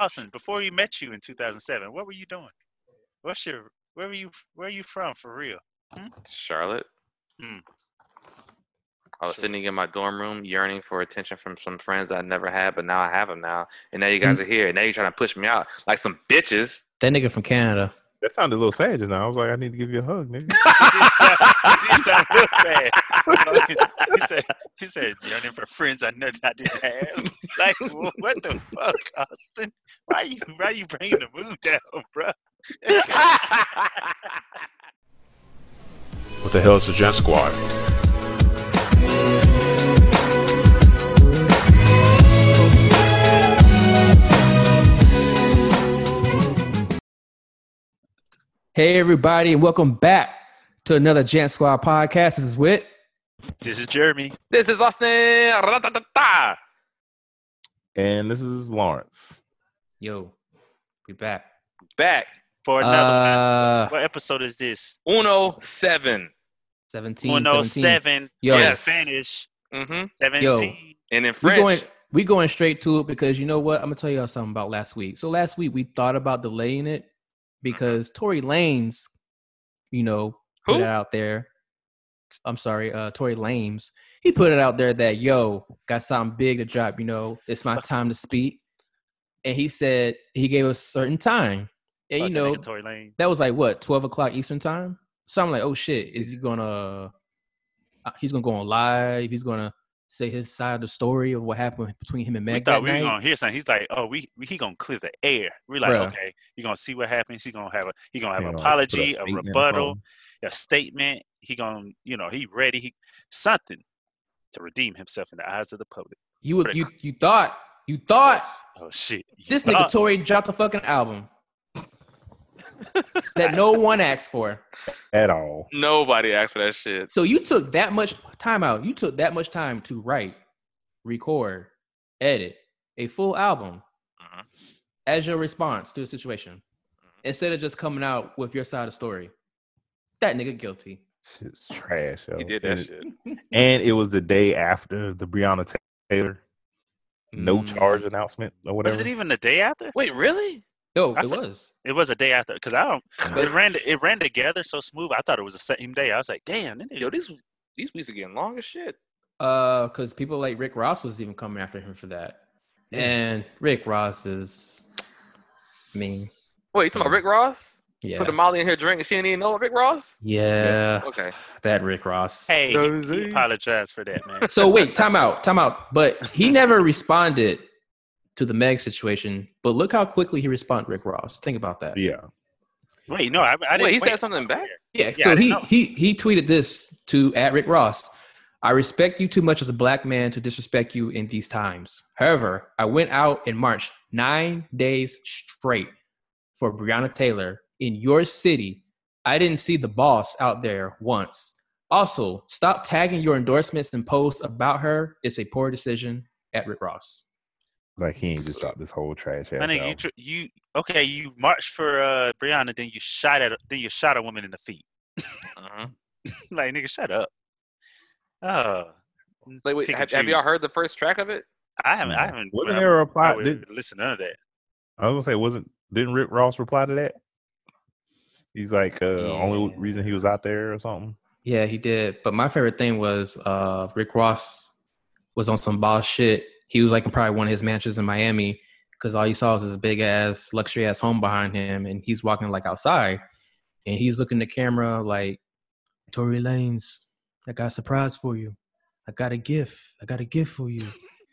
Austin, before we met you in 2007, what were you doing? What's your where were you where are you from for real? Charlotte. Hmm. I was Sure. sitting in my dorm room, yearning for attention from some friends I never had, but now I have them now. And now you guys are here. And now you're trying to push me out like some bitches. That nigga from Canada. That sounded a little sad just now. I was like, I need to give you a hug, nigga. You did sound real sad. he said he said yearning for friends I know that I didn't have. Like wh- what the fuck, Austin? Why you why you bringing the mood down, bro? What the hell is the Jant Squad? Hey everybody, and welcome back to another Jant Squad podcast. This is Wit. This is Jeremy. this is Austin. And this is Lawrence. Yo, we back. Back. For another Uh. What episode is this? Uno seven. 17, One oh 17. seven. Yo. in Yes. Spanish. Mm-hmm. Seventeen. And in We French. going we going straight to it because you know what? I'm gonna tell y'all something about last week. So last week we thought about delaying it because Tory Lanez, you know, put Who? it out there. I'm sorry, uh Tory Lames. He put it out there that yo got something big to drop. You know, it's my time to speak. And he said he gave a certain time, and you know nigga Tory Lane. that was like what 12 o'clock Eastern time. So I'm like, oh shit, is he gonna? uh, He's gonna go on live. He's gonna say his side of the story of what happened between him and We thought that we were night. gonna hear something. He's like, "Oh, we, we he gonna clear the air." We're like, Bruh. "Okay, you're gonna see what happens. He gonna have a he gonna have You an know, put a apology, a rebuttal, something. A statement. He gonna you know he ready. He something to redeem himself in the eyes of the public. You would you you thought you thought Oh shit! You this nigga thought- Tory dropped a fucking album that no one asked for. At all. Nobody asked for that shit. So you took that much time out. You took that much time to write, record, edit a full album Mhm. as your response to a situation, instead of just coming out with your side of the story. That nigga guilty. Shit's trash, yo. He did and that it, shit. And it was the day after the Breonna Taylor no Mm. charge announcement or whatever. Was it even the day after? Wait, really? Yo, I it fe- was. It was a day after because I don't. But- It ran it ran together so smooth. I thought it was the same day. I was like, "Damn, nigga- Yo, these these weeks are getting long as shit. Uh, because people like Rick Ross was even coming after him for that, and Rick Ross is, I mean, Wait, you talking about Rick Ross? Yeah, Put a Molly in her drink she didn't even know Rick Ross? yeah, Okay. that Rick Ross. Hey, That he, he it. apologized for that, man. So wait, time out, time out. But he never responded to the Meg situation. But look how quickly he responded, Rick Ross. Think about that. yeah. Wait, no, I, I didn't. Wait, he wait. said something back? Yeah. Yeah, so he know. he he tweeted this to at Rick Ross. I respect you too much as a black man to disrespect you in these times. However, I went out in March nine days straight for Breonna Taylor in your city. I didn't see the boss out there once. Also, stop tagging your endorsements and posts about her. It's a poor decision at Rick Ross. Like he ain't just dropped this whole trash ass My nigga, you, tr- you okay? You marched for uh Breonna, then you shot at then you shot a woman in the feet. Uh-huh. like nigga, shut up. Oh, Like, wait, have, have y'all heard the first track of it? I haven't. I haven't. Wasn't I there a reply? probably Did, listen to none of that. I was gonna say, wasn't didn't Rick Ross reply to that? He's like, uh, only reason he was out there or something. Yeah, he did. But my favorite thing was uh Rick Ross was on some boss shit. He was like in probably one of his mansions in Miami because all you saw was this big ass luxury ass home behind him, and he's walking like outside, and he's looking the camera like, Tory Lanez, I got a surprise for you. I got a gift. I got a gift for you.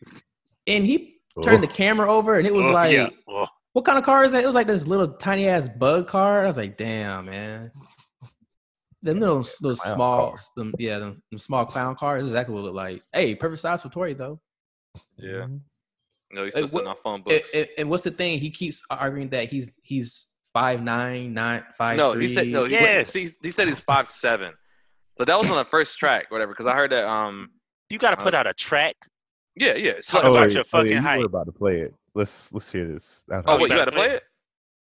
and he turned the camera over, and it was Oh, like, yeah. Oh, what kind of car is that? It was like this little tiny ass bug car. I was like, damn, man. Them little, those small, them, yeah, them, them small clown cars. This is exactly what it looked like. Hey, perfect size for Tory though. Yeah. Mhm. No, he's Hey, still sitting what- on phone And, books. and- and what's the thing? He keeps arguing that he's he's five nine, nine five no, three. he said no. He, Yes. he, he said he's five seven. So that was on the first track, whatever. Because I heard that. Um, you got to put Uh, out a track. yeah, yeah. So, Talk about Oh, your yeah, fucking you height. were about to play it. Let's let's hear this. I, oh, I- wait, you about got to to play play it?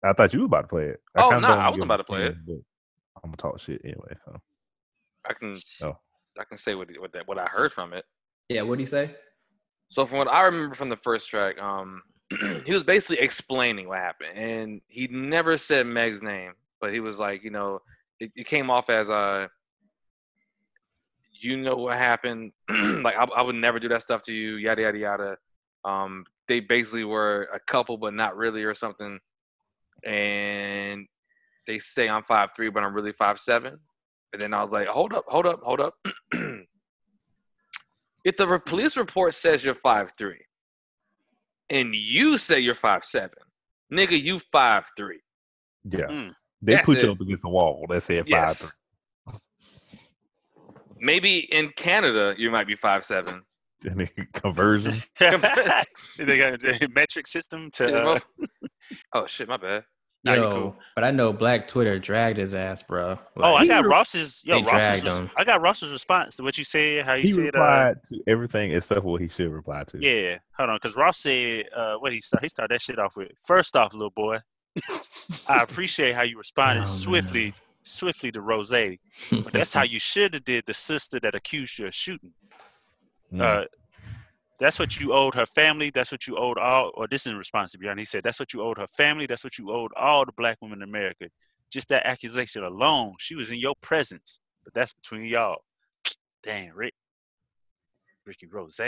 I thought you were about to play it. Oh, kinda nah, I wasn't about to play it. I'm gonna talk shit anyway. So I can. Oh. I can say what what that what I heard from it. Yeah, what do you say? So from what I remember from the first track, um, he was basically explaining what happened, and he never said Meg's name, but he was like, you know, it, it came off as uh, you know what happened, like I, I would never do that stuff to you, yada yada yada. Um, they basically were a couple, but not really, or something, and they say I'm five three, but I'm really five seven. And then I was like, hold up, hold up, hold up. if the police report says you're five three, and you say you're five seven, nigga, you five three. Yeah. Mm. They That's put it. you up against the wall. That said five three. Maybe in Canada you might be five seven. And then conversion. they got a metric system to. Uh, oh shit, my bad. Nah, you cool. but I know Black Twitter dragged his ass, bro. oh, I Like, got Ross's. Yo, Ross's. res- him. I got Ross's response to what you said. How he, He said. Uh, replied to everything except what he should reply to. yeah, hold on, because Ross said, uh, what he start? He started that shit off with. First off, little boy, I appreciate how you responded Oh, swiftly, man. swiftly to Rose. But that's how you should have did the sister that accused you of shooting. Mm. Uh, that's what you owed her family. That's what you owed all. Or this is in response to Beyond. He said that's what you owed her family. That's what you owed all the black women in America. Just that accusation alone, she was in your presence. But that's between y'all. Damn, Rick, Ricky Rose.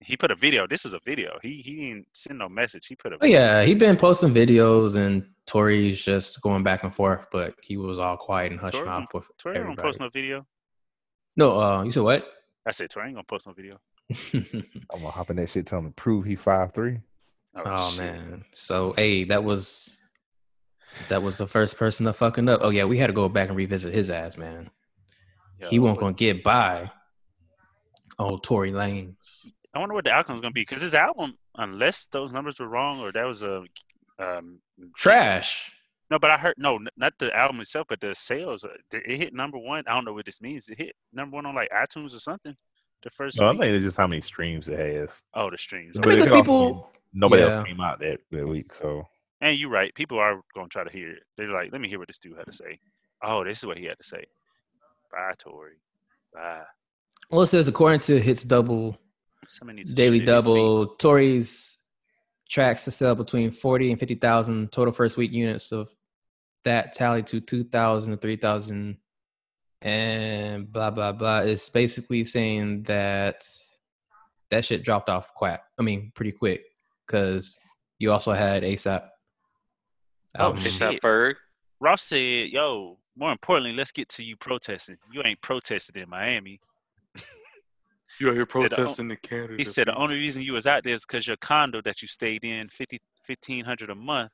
He put a video. This was a video. He he didn't send no message. He put a. Oh yeah, he been posting videos and Tory's just going back and forth, but he was all quiet and hush Tory mouth with Tori ain't gonna everybody. post no video. No, uh, you said what? I said Tori ain't gonna post no video. I'm gonna hop in that shit, tell him to prove he five three. oh shit. man. So hey, that was that was the first person to fucking up. Oh yeah, we had to go back and revisit his ass, man. Yo, he won't gonna get by. Oh, Tory Lanez. I wonder what the outcome's gonna be because his album, unless those numbers were wrong or that was a um, Trash. No, but I heard no, not the album itself, but the sales. uh, It hit number one. I don't know what this means. It hit number one on like iTunes or something. The first. No, I think it's just how many streams it has. oh, the streams. I But mean, it because people. Nobody Yeah. else came out that, that week, so And you're right. People are gonna try to hear it. They're like, let me hear what this dude had to say. Oh, this is what he had to say. Bye, Tory. Bye. Well, it says according to Hits Double Somebody needs Daily shit in his feet. Double, Tory's tracks to sell between 40 and 50,000 total first week units of that tally to 2,000 to 3,000 and blah, blah, blah. It's basically saying that that shit dropped off quite, I mean, pretty quick because you also had ASAP. Oh, album. shit. Except Ferg. Ross said, "Yo, more importantly, let's get to you protesting. You ain't protested in Miami." you are here protesting in Canada. He said the only reason you was out there is because your condo that you stayed in, 50, 1500 a month,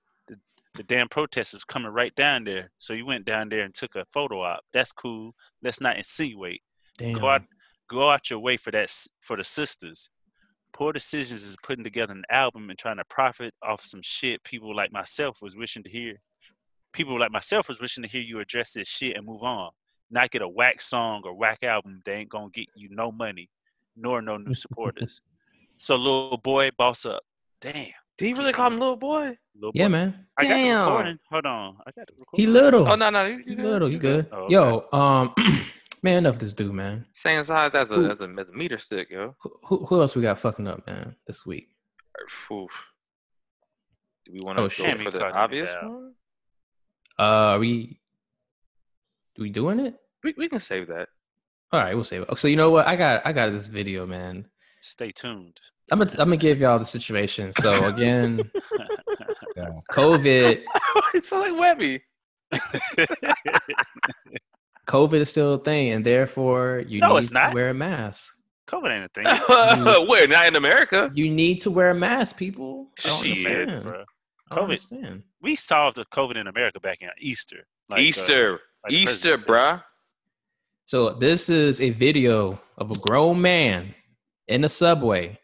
the, damn protesters coming right down there. So you went down there and took a photo op. That's cool. Let's not insinuate. Damn. Go out, go out your way for that for the sisters. Poor Decisions is putting together an album and trying to profit off some shit people like myself was wishing to hear. People like myself was wishing to hear you address this shit and move on. Not get a whack song or whack album They ain't gonna get you no money, nor no new supporters. so little boy, boss up. Damn. Did he really call him little boy? Little yeah, boy. man. I got the Damn. Hold on. I got the recording. He little. Oh no, no, you, He you little. You good. Oh, okay. Yo, um, man, enough of this dude, man. Same size as a Who- as a, as a meter stick, yo. Who, who, who else we got fucking up, man, this week? Oof. Do we want to Oh, go shit. For the obvious one? Uh, are we we doing it? We we can save that. All right, we'll save it. So you know what? I got I got this video, man. Stay tuned. I'm gonna I'm gonna give y'all the situation. So again, yeah. COVID it's so like Webby. COVID is still a thing, and therefore you No, need it's not. to wear a mask. COVID ain't a thing. Where? Not in America. You need to wear a mask, people. I don't Shit, understand. bro. I don't COVID. understand. We solved the COVID in America back in Easter. Like, uh, Easter, like Easter, president bruh. So this is a video of a grown man in the subway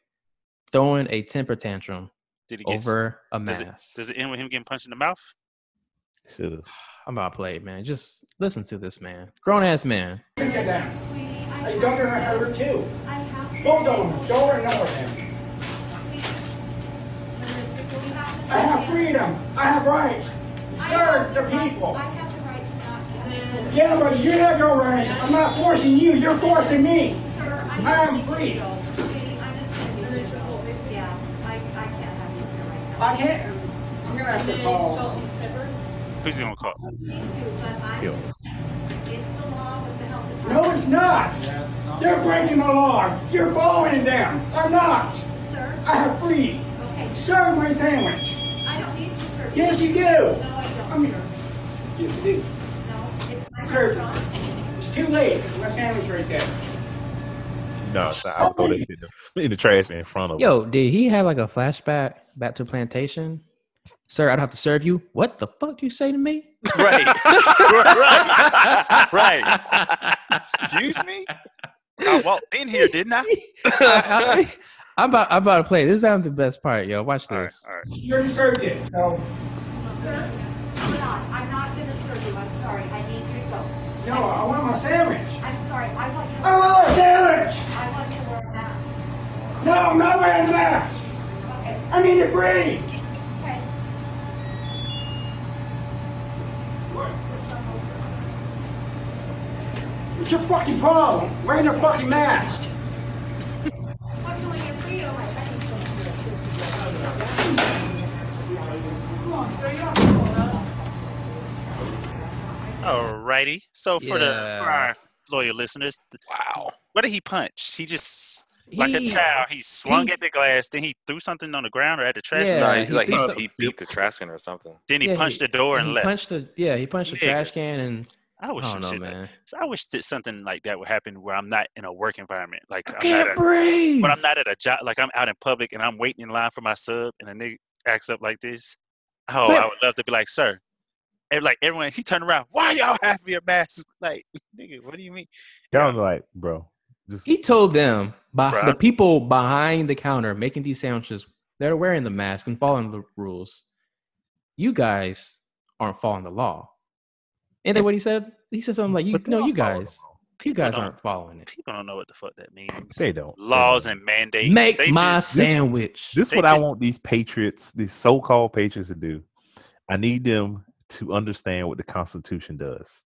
throwing a temper tantrum Did he get? over a does mask. Does it end with him getting punched in the mouth? Should have. I'm about to play it, man. Just listen to this man. Grown ass man. Sit down. Hey, don't turn her too. I have Don't go, don't ignore him. I have freedom. I have rights. Serve the people. I have the right to not be. Yeah, but you have your rights. I'm not forcing you. You're forcing me. Sir, I I am need free. I, I can't have you here I can't. I'm gonna have to call. salt and pepper. Who's he gonna call? Me too, but I Yo. just, it's the law with the health department. No, it's not. You're breaking the law. You're following them. I'm not. Sir, I have free. okay, Serve my sandwich. I don't need to serve. Yes, you do. No, I I don't, I mean, sir. you do. No, it's my Sure. restaurant. It's too late. My sandwich right there. No, so I'll throw that shit in the, in the trash in front of him. Yo, did he have like a flashback back to plantation? Sir, I don't have to serve you. What the fuck do you say to me? Right. right. Right. Excuse me? I walked in here, didn't I? I, am about I'm about to play. This is the best part, yo. Watch this. all right. You already served it. Oh. So, oh. Sir, I'm not, I'm not gonna serve you, I'm sorry, I need you to go. no, I want my sandwich. I'm sorry, I want you, I want a sandwich. I want you to wear a mask. No, I'm not wearing a mask. Okay, I need to breathe. okay. What's your fucking problem? Wearing a fucking mask. What doing it for you? I think so. Come on, sir, you don't have to call that. Alrighty. So for the for our loyal listeners, Wow. what did he punch? He just like a uh, child. He swung he- at the glass, then he threw something on the ground or at the trash. Yeah, can. No, he, he like he, threw he beat the trash can or something. Then he Yeah, punched he- the door and he left. punched the yeah, he punched the Nigga. trash can and I wish I some don't know, shit man. so I wish that something like that would happen where I'm not in a work environment. Like I I'm can't not at, breathe. but I'm not at a job. Like I'm out in public and I'm waiting in line for my sub, and a nigga acts up like this. Oh, Man. I would love to be like, sir. And like everyone, he turned around. Why y'all have your masks? Like, nigga, what do you mean? Y'all like, bro, just He told them by Bruh. the people behind the counter making these sandwiches, they're wearing the mask and following the rules. You guys aren't following the law. Ain't that what he said? He said something like, "You But they no, you guys, you guys aren't following it. People don't know what the fuck that means. they don't They Laws don't. and mandates. Make they my just- sandwich." This is They what I want these patriots, these so-called patriots, to do. I need them to understand what the Constitution does.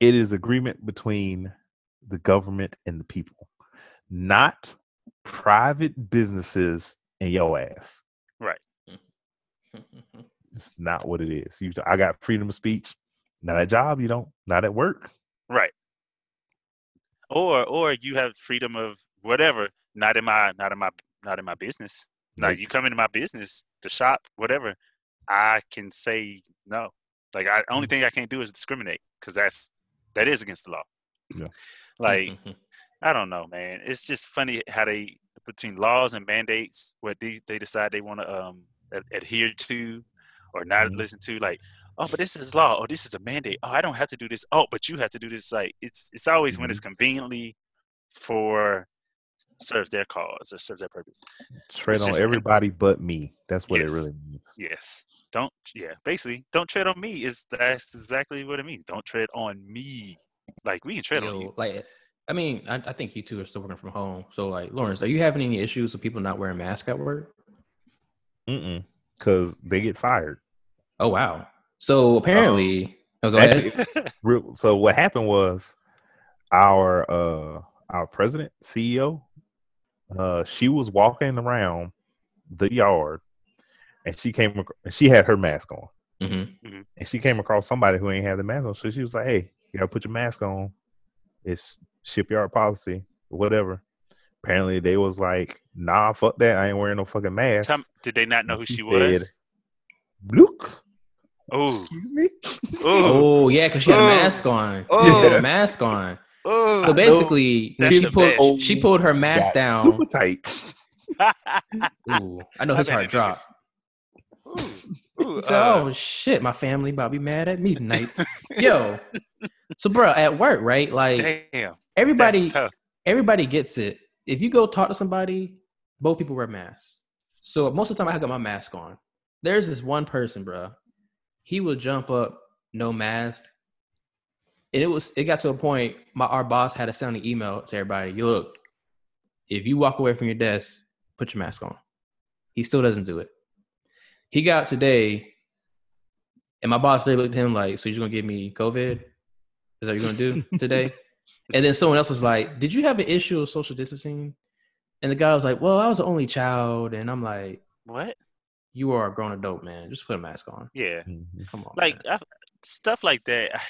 It is agreement between the government and the people, not private businesses and your ass. Right. Mm-hmm. it's not what it is. You, I got freedom of speech. Not at job, you don't. Not at work. right. Or or you have freedom of whatever. Not in my not in my not in my business. Like you come into my business to shop, whatever. I can say no. Like I only mm-hmm. thing I can't do is discriminate because that's that is against the law. Yeah. Like I don't know, man. It's just funny how they between laws and mandates, what they they decide they want to um adhere to or not Mhm. listen to. Like, oh, but this is law. Oh, this is a mandate. Oh, I don't have to do this. Oh, but you have to do this. Like, it's it's always when it's conveniently for serves their cause or serves their purpose. Tread It's on just- everybody but me. That's what Yes. it really means. Yes. Don't. Yeah. Basically, don't tread on me. Is that's exactly what it means. Don't tread on me. Like we can tread on you. like, I mean, I, I think you two are still working from home. So, like, Lawrence, are you having any issues with people not wearing masks at work? Mm-mm. Because they get fired. Oh wow. So apparently, oh, go ahead. Actually, real, so what happened was our uh our president ceo uh she was walking around the yard and she came ac- and she had her mask on hmm and she came across somebody who ain't had the mask on so she was like hey you gotta put your mask on it's shipyard policy whatever apparently they was like nah fuck that i ain't wearing no fucking mask Tell me- did they not know who she said, was? Luke, Oh, excuse me. oh, Oh yeah, because she had a mask on. Oh. She had a mask on. oh. So basically, she pulled best. she pulled her mask down. super tight Ooh, I know his heart dropped. Ooh, said, uh, "Oh shit, my family about to be mad at me tonight." Yo, so bro, at work, right? Like damn. everybody, everybody gets it. If you go talk to somebody, both people wear masks. So most of the time, I got my mask on. There's this one person, bro. He will jump up, no mask, and it was. It got to a point. My our boss had to send an email to everybody. You look, if you walk away from your desk, put your mask on. He still doesn't do it. He got today, and my boss they looked at him like, "So you're gonna give me COVID? Is that what you're gonna do today?" And then someone else was like, "Did you have an issue with social distancing?" And the guy was like, "Well, I was the only child," and I'm like, What? You are a grown adult, man. Just put a mask on. Yeah, Mhm. Come on. like. I, stuff like that.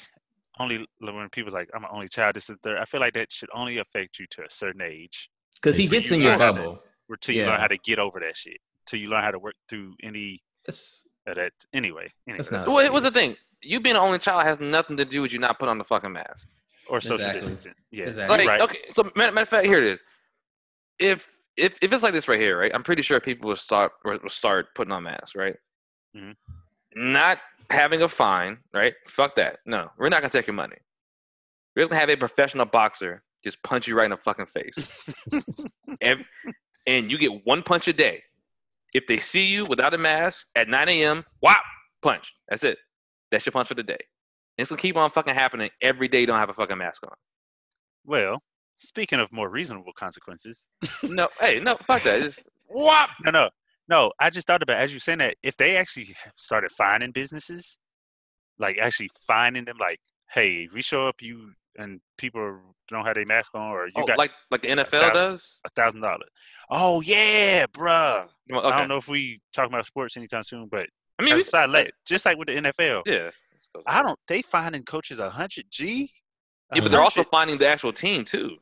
Only when people's like, "I'm an only child," this and third. I feel like that should only affect you to a certain age, because he gets in your learn how to- bubble. or till you learn how to get over that shit, till you learn how to work through any It's, of that. Anyway, anyway, That's that's not- Well, what's the thing? You being an only child has nothing to do with you not putting on the fucking mask. or social Exactly. distancing. Yeah, Exactly. you're Like, right. okay, so matter, matter of fact, here it is. If if if it's like this right here, right? I'm pretty sure people will start will will start putting on masks, right? Mhm. Not having a fine, right? Fuck that. No, we're not gonna take your money. We're just gonna have a professional boxer just punch you right in the fucking face, and and you get one punch a day. If they see you without a mask at 9 a.m., whop, punch. That's it. That's your punch for the day. And it's gonna keep on fucking happening every day. You don't have a fucking mask on. Well, speaking of more reasonable consequences, No, hey, no, fuck that. Just whop. no, no, no. I just thought about as you saying that if they actually started finding businesses, like actually finding them, like, hey, we show up, you and people don't have their mask on, or you Oh, got like like the NFL thousand- does. a thousand dollars. Oh yeah, bruh. Well, I don't know if we talk about sports anytime soon, but I mean, as we, a side let, just like with the NFL, yeah. I don't. They finding coaches a hundred G. Yeah, but they're also finding the actual team too.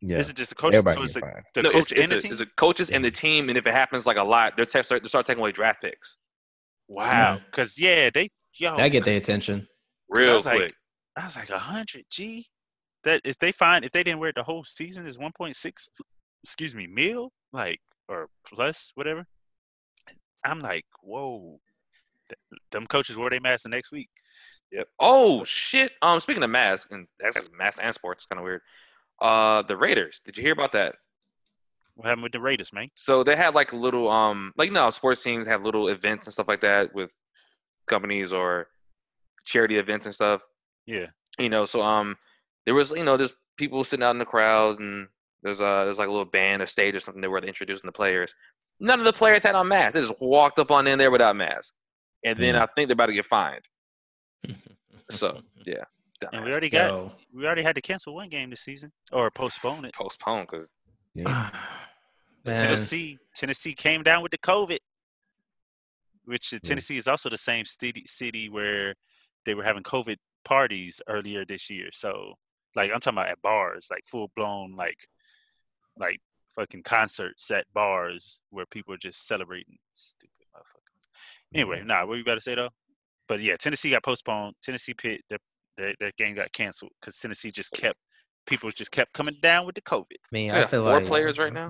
Yeah. This is just the coaches. Everybody So it's get the, fined. the no, coach it's, and the it's, a, team. it's a coaches and the team, and if it happens like a lot, they're te- start, they start taking away draft picks wow. Because yeah, they yo. that get their attention. 'cause I real was quick. like, I was like a hundred G. That if they find if they didn't wear it the whole season is one point six. Excuse me, mil like or plus whatever. I'm like, whoa. Th- Them coaches wore their masks the next week. Yep. Oh shit. Um, speaking of masks and that's masks and sports, kind of weird. Uh, the Raiders. Did you hear about that? What happened with the Raiders, man? So they had like little um like you know sports teams have little events and stuff like that with companies or charity events and stuff. Yeah. You know, so um there was you know there's people sitting out in the crowd and there's uh there's like a little band or stage or something there where they're introducing the players. None of the players had on masks. They just walked up on in there without masks. And then Mm. I think they're about to get fined. So yeah. And we already got Yo. we already had to cancel one game this season or postpone it. postpone because Man. Tennessee Tennessee came down with the COVID, which is- Yeah. Tennessee is also the same city city where they were having COVID parties earlier this year. So like I'm talking about at bars, like full blown like like fucking concerts at bars where people are just celebrating. Stupid motherfucker. Anyway, nah, what you got to say though? But yeah, Tennessee got postponed. Tennessee pit their their, their game got canceled because Tennessee just kept people just kept coming down with the COVID. I mean, I I feel four like players right now.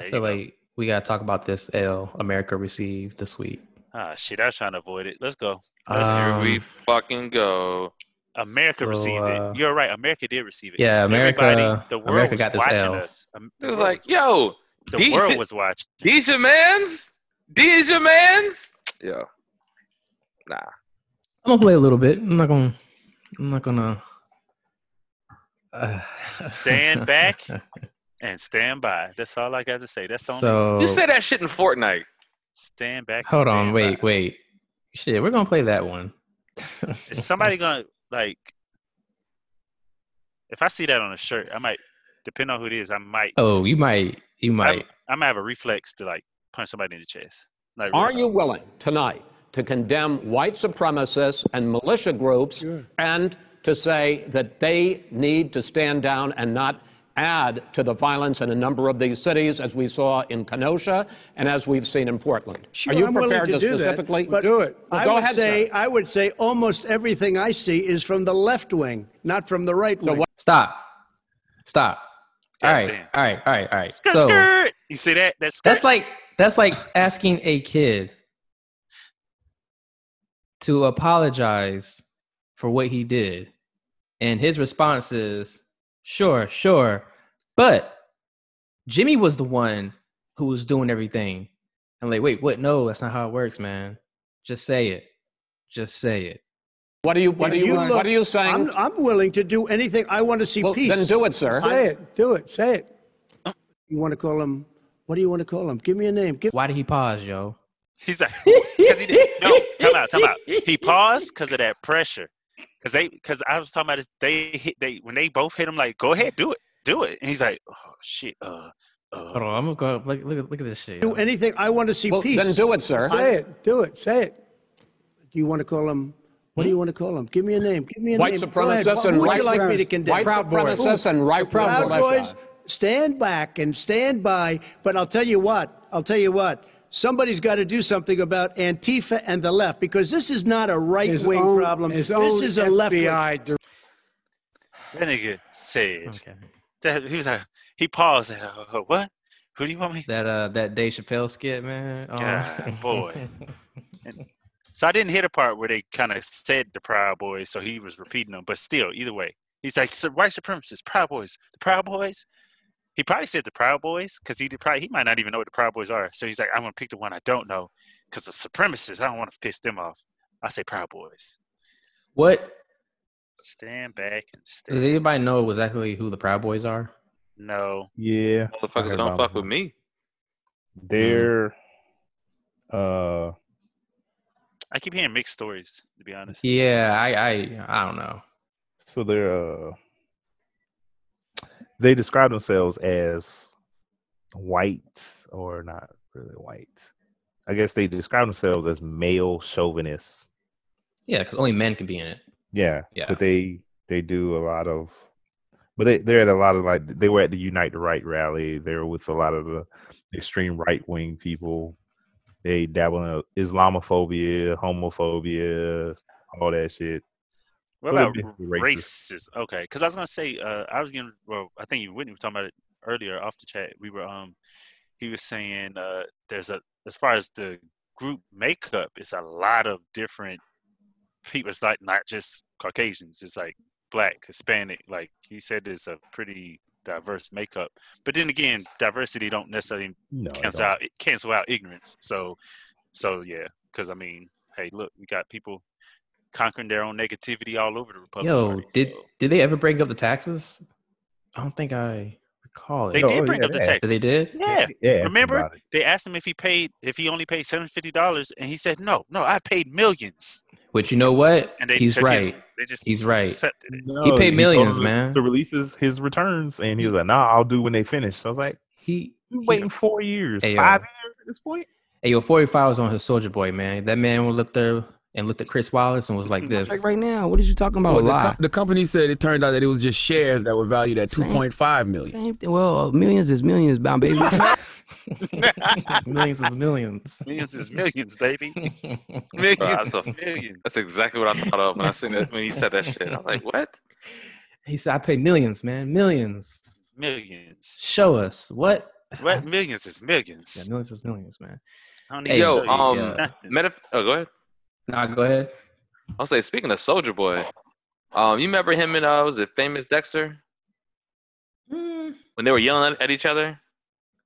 I you feel go. like we gotta talk about this L America received this week. Ah, shit, I was trying to avoid it. Let's go. Let's- Here we Um, fucking go. America so, received uh, it. You're right. America did receive it. Yeah, America- everybody- the world America got this watching L. us. The It was world like, yo, the D- world was watching. these your mans? These your mans? Yo. Nah. I'm gonna play a little bit. I'm not gonna. I'm not gonna. Uh, Stand back. And stand by. That's all I got to say. That's the only. so You said that shit in Fortnite. stand back. and hold on, wait, by. wait. Shit, we're gonna play that one. Is somebody gonna like? If I see that on a shirt, I might. Depending on who it is, I might. oh, you might. You might. I might have a reflex to like punch somebody in the chest. Like, Are real you talk. willing tonight to condemn white supremacists and militia groups and to say that they need to stand down and not add to the violence in a number of these cities, as we saw in Kenosha and as we've seen in Portland? Sure, Are you I'm prepared to, to, do specifically that, but do it? I go would ahead, say sir. I would say almost everything I see is from the left wing, not from the right wing. what- Stop. Stop. All right, all right, all right, all right. Skirt, So skirt. You see that? That's that's like that's like asking a kid to apologize for what he did, and his response is, "Sure, sure," but Jimmy was the one who was doing everything. I'm like, wait, what? No, that's not how it works, man. Just say it. Just say it. What are you? What are If you? look- what are you saying? I'm, I'm willing to do anything. I want to see well, peace. then do it, sir. Say it. Do it. Say it. You want to call him? What do you want to call him? Give me a name. Give. Why did he pause, yo? He's like, because he did. No, time out, time out. He paused because of that pressure. Because they, because I was talking about this. They hit. They when they both hit him, like, go ahead, do it, do it. And he's like, oh shit. Uh, Hold on, I'm gonna go. Look, look, at- look at this shit. Do anything. I want to see Well, peace. then do it, sir. Say it. Do it. Say it. Do you want to call him? What do you want to call him? Give me a name. Give me a White name. Go ahead. supremacists and Who would white you like me to condemn? White supremacists and right wing Proud. Boys, stand back and stand by. But I'll tell you what. I'll tell you what. Somebody's got to do something about Antifa and the left because this is not a right His wing own- problem. his This own is a left wing. FBI dir- That nigga said Okay. that he was like he paused. And, uh, uh, what? Who do you want me? That uh, that Dave Chappelle skit, man. Oh. God, boy. So I didn't hear the part where they kind of said the Proud Boys, so he was repeating them. But still, either way, he's like "So white supremacists, Proud Boys, the Proud Boys. He probably said the Proud Boys because he did probably he might not even know what the Proud Boys are. So he's like, I'm gonna pick the one I don't know because the supremacists. I don't want to piss them off. I say Proud Boys. what Stand back and stay. does anybody know exactly who the Proud Boys are? No, Yeah. Motherfuckers don't fuck them. with me. They're uh I keep hearing mixed stories. To be honest, Yeah, I I I don't know. so they're uh they describe themselves as white or not really white. I guess they describe themselves as male chauvinists. Yeah, because only men can be in it. Yeah. Yeah. But they they do a lot of but they they're at a lot of like they were at the Unite the Right rally. They were with a lot of the extreme right wing people. They dabble in Islamophobia, homophobia, all that shit. What about racist? Okay, because I was gonna say, uh, I was gonna. Well, I think you Whitney was talking about it earlier off the chat. We were, um, he was saying, uh, there's a as far as the group makeup, it's a lot of different people. It's like not just Caucasians. It's like black, Hispanic. Like he said, it's a pretty diverse makeup. But then again, diversity don't necessarily No, cancel out cancel out ignorance. So, so yeah, because I mean, hey, look, we got people conquering their own negativity all over the Republican Yo, Party. did so- did they ever bring up the taxes? I don't think I recall it. they No, did oh, bring yeah, up the taxes? They did? Yeah. Yeah, ask Remember, they asked him if he paid if he only paid seven fifty dollars, and he said no, no, I paid millions. But you know what? And they He's took his- right. They just He's right. accepted it. No, paid millions, him man. To release his, his returns, and he was mm. like, "Nah, I'll do when they finish." So I was like, He, "You he waiting four years, Hey, yo. five years at this point?" Hey, yo, 45 was on his Soulja Boy, man. That man will look there and looked at Chris Wallace and was like this. Like right now, what are you talking about? Well, the, lie. co- the company said it turned out that it was just shares that were valued at 2.5 million. Same thing. Well, millions is millions, bound baby. millions is millions. Millions is millions, baby. Millions that's, is a- millions. that's exactly what I thought of when I seen it when he said that shit. I was like, what? he said, I pay millions, man. Millions. Millions. Show us. What? What millions is millions. Yeah, millions? millions is millions, man. I don't need Hey, to Yo, show you um, nothing. Metaf- oh, go ahead. Nah, go ahead. I'll say, speaking of Soulja Boy, um, you remember him and uh, was it Famous Dexter when they were yelling at, at each other?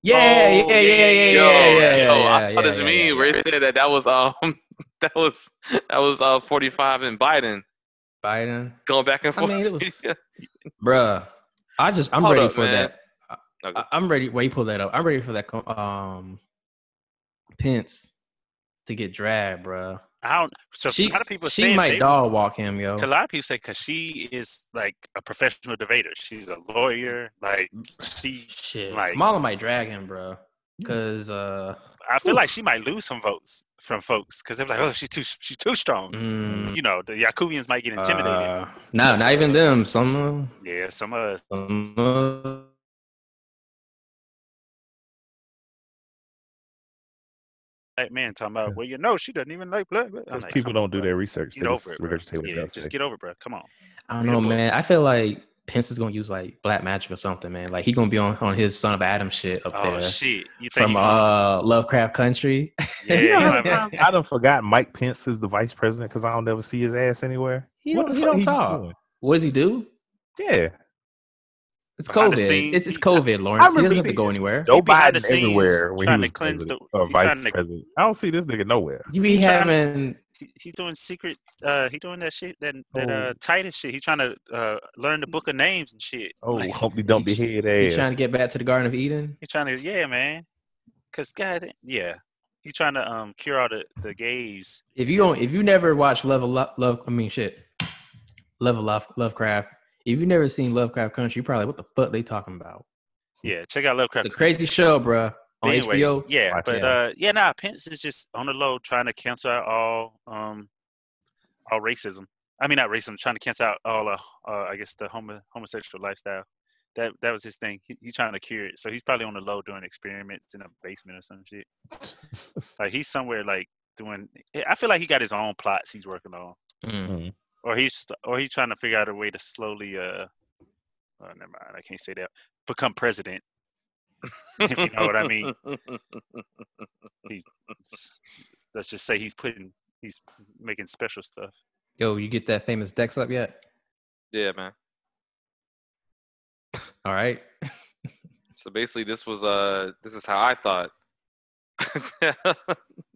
Yeah, Oh, yeah, yeah, yeah, yeah, yeah, yo, yeah, yeah, yo, yeah, I yeah, saw this yeah, meme yeah, where it said that that was um that was that was uh 45 and Biden Biden. going back and I forth. mean, it was- Bruh. I just I'm Hold ready up, for man. that. Okay. I, I'm ready. Wait, pull that up. I'm ready for that. Um, Pence to get dragged, bruh. I don't. So She, a lot of people she saying might they, dog walk him, yo. A lot of people say because she is like a professional debater. She's a lawyer. Like she, Shit, like Kamala might drag him, bro. Cause uh, I feel like she might lose some votes from folks because they're like, oh, she's too, she's too strong. mm, You know, the Yakubians might get intimidated. uh, no, not even them. Some, yeah, some of us. some. Uh, Like, man, talking about, well, you know, she doesn't even like black. I'm Because like, people don't do bro. their research. Get They over just it, bro. regurgitate Yeah, just say. get over it, bro. Come on. I don't Read know, man. I feel like Pence is gonna use like black magic or something, man. Like he gonna be on on his Son of Adam shit up Oh there shit! You think from he uh Lovecraft Country. Yeah, You know he how might- many times I done forgot Mike Pence is the vice president because I don't ever see his ass anywhere. He What don't, the he fuck don't he talk. doing? What does he do? Yeah, It's COVID. scenes, It's, it's COVID, Lawrence. He doesn't have to go anywhere. Joe behind the Biden scenes everywhere when he trying was to cleanse the- president, or he vice to- president. I don't see this nigga nowhere. You be He tryna- having he, he's doing secret. Uh, he doing that shit. That that Oh. uh Titus shit. He trying to uh learn the book of names and shit. Oh, Like, Humpty Dumpty head you ass. trying to get back to the Garden of Eden. He's trying to, yeah, man. Cause God, yeah, he's trying to um cure all the the gays. If you don't, if you never watch Love, Love, love I mean, shit, Love, Love, Lovecraft. If you never seen Lovecraft Country, you probably what the fuck they talking about. Yeah, check out Lovecraft. It's a crazy show, bro. On anyway, HBO. Yeah, Watch but uh, yeah, nah. Pence is just on the low, trying to cancel out all um, all racism. I mean, not racism, trying to cancel out all uh, uh I guess the homo- homosexual lifestyle. That that was his thing. He, he's trying to cure it. So he's probably on the low doing experiments in a basement or some shit. Like he's somewhere like doing. I feel like he got his own plots he's working on, Mm. Or he's or he's trying to figure out a way to slowly uh. Oh, never mind. I can't say that. Become president. if you know what I mean. He's let's just say he's putting he's making special stuff. Yo, you get that famous Dex up yet? Yeah, man. All right. So basically, this was uh, this is how I thought that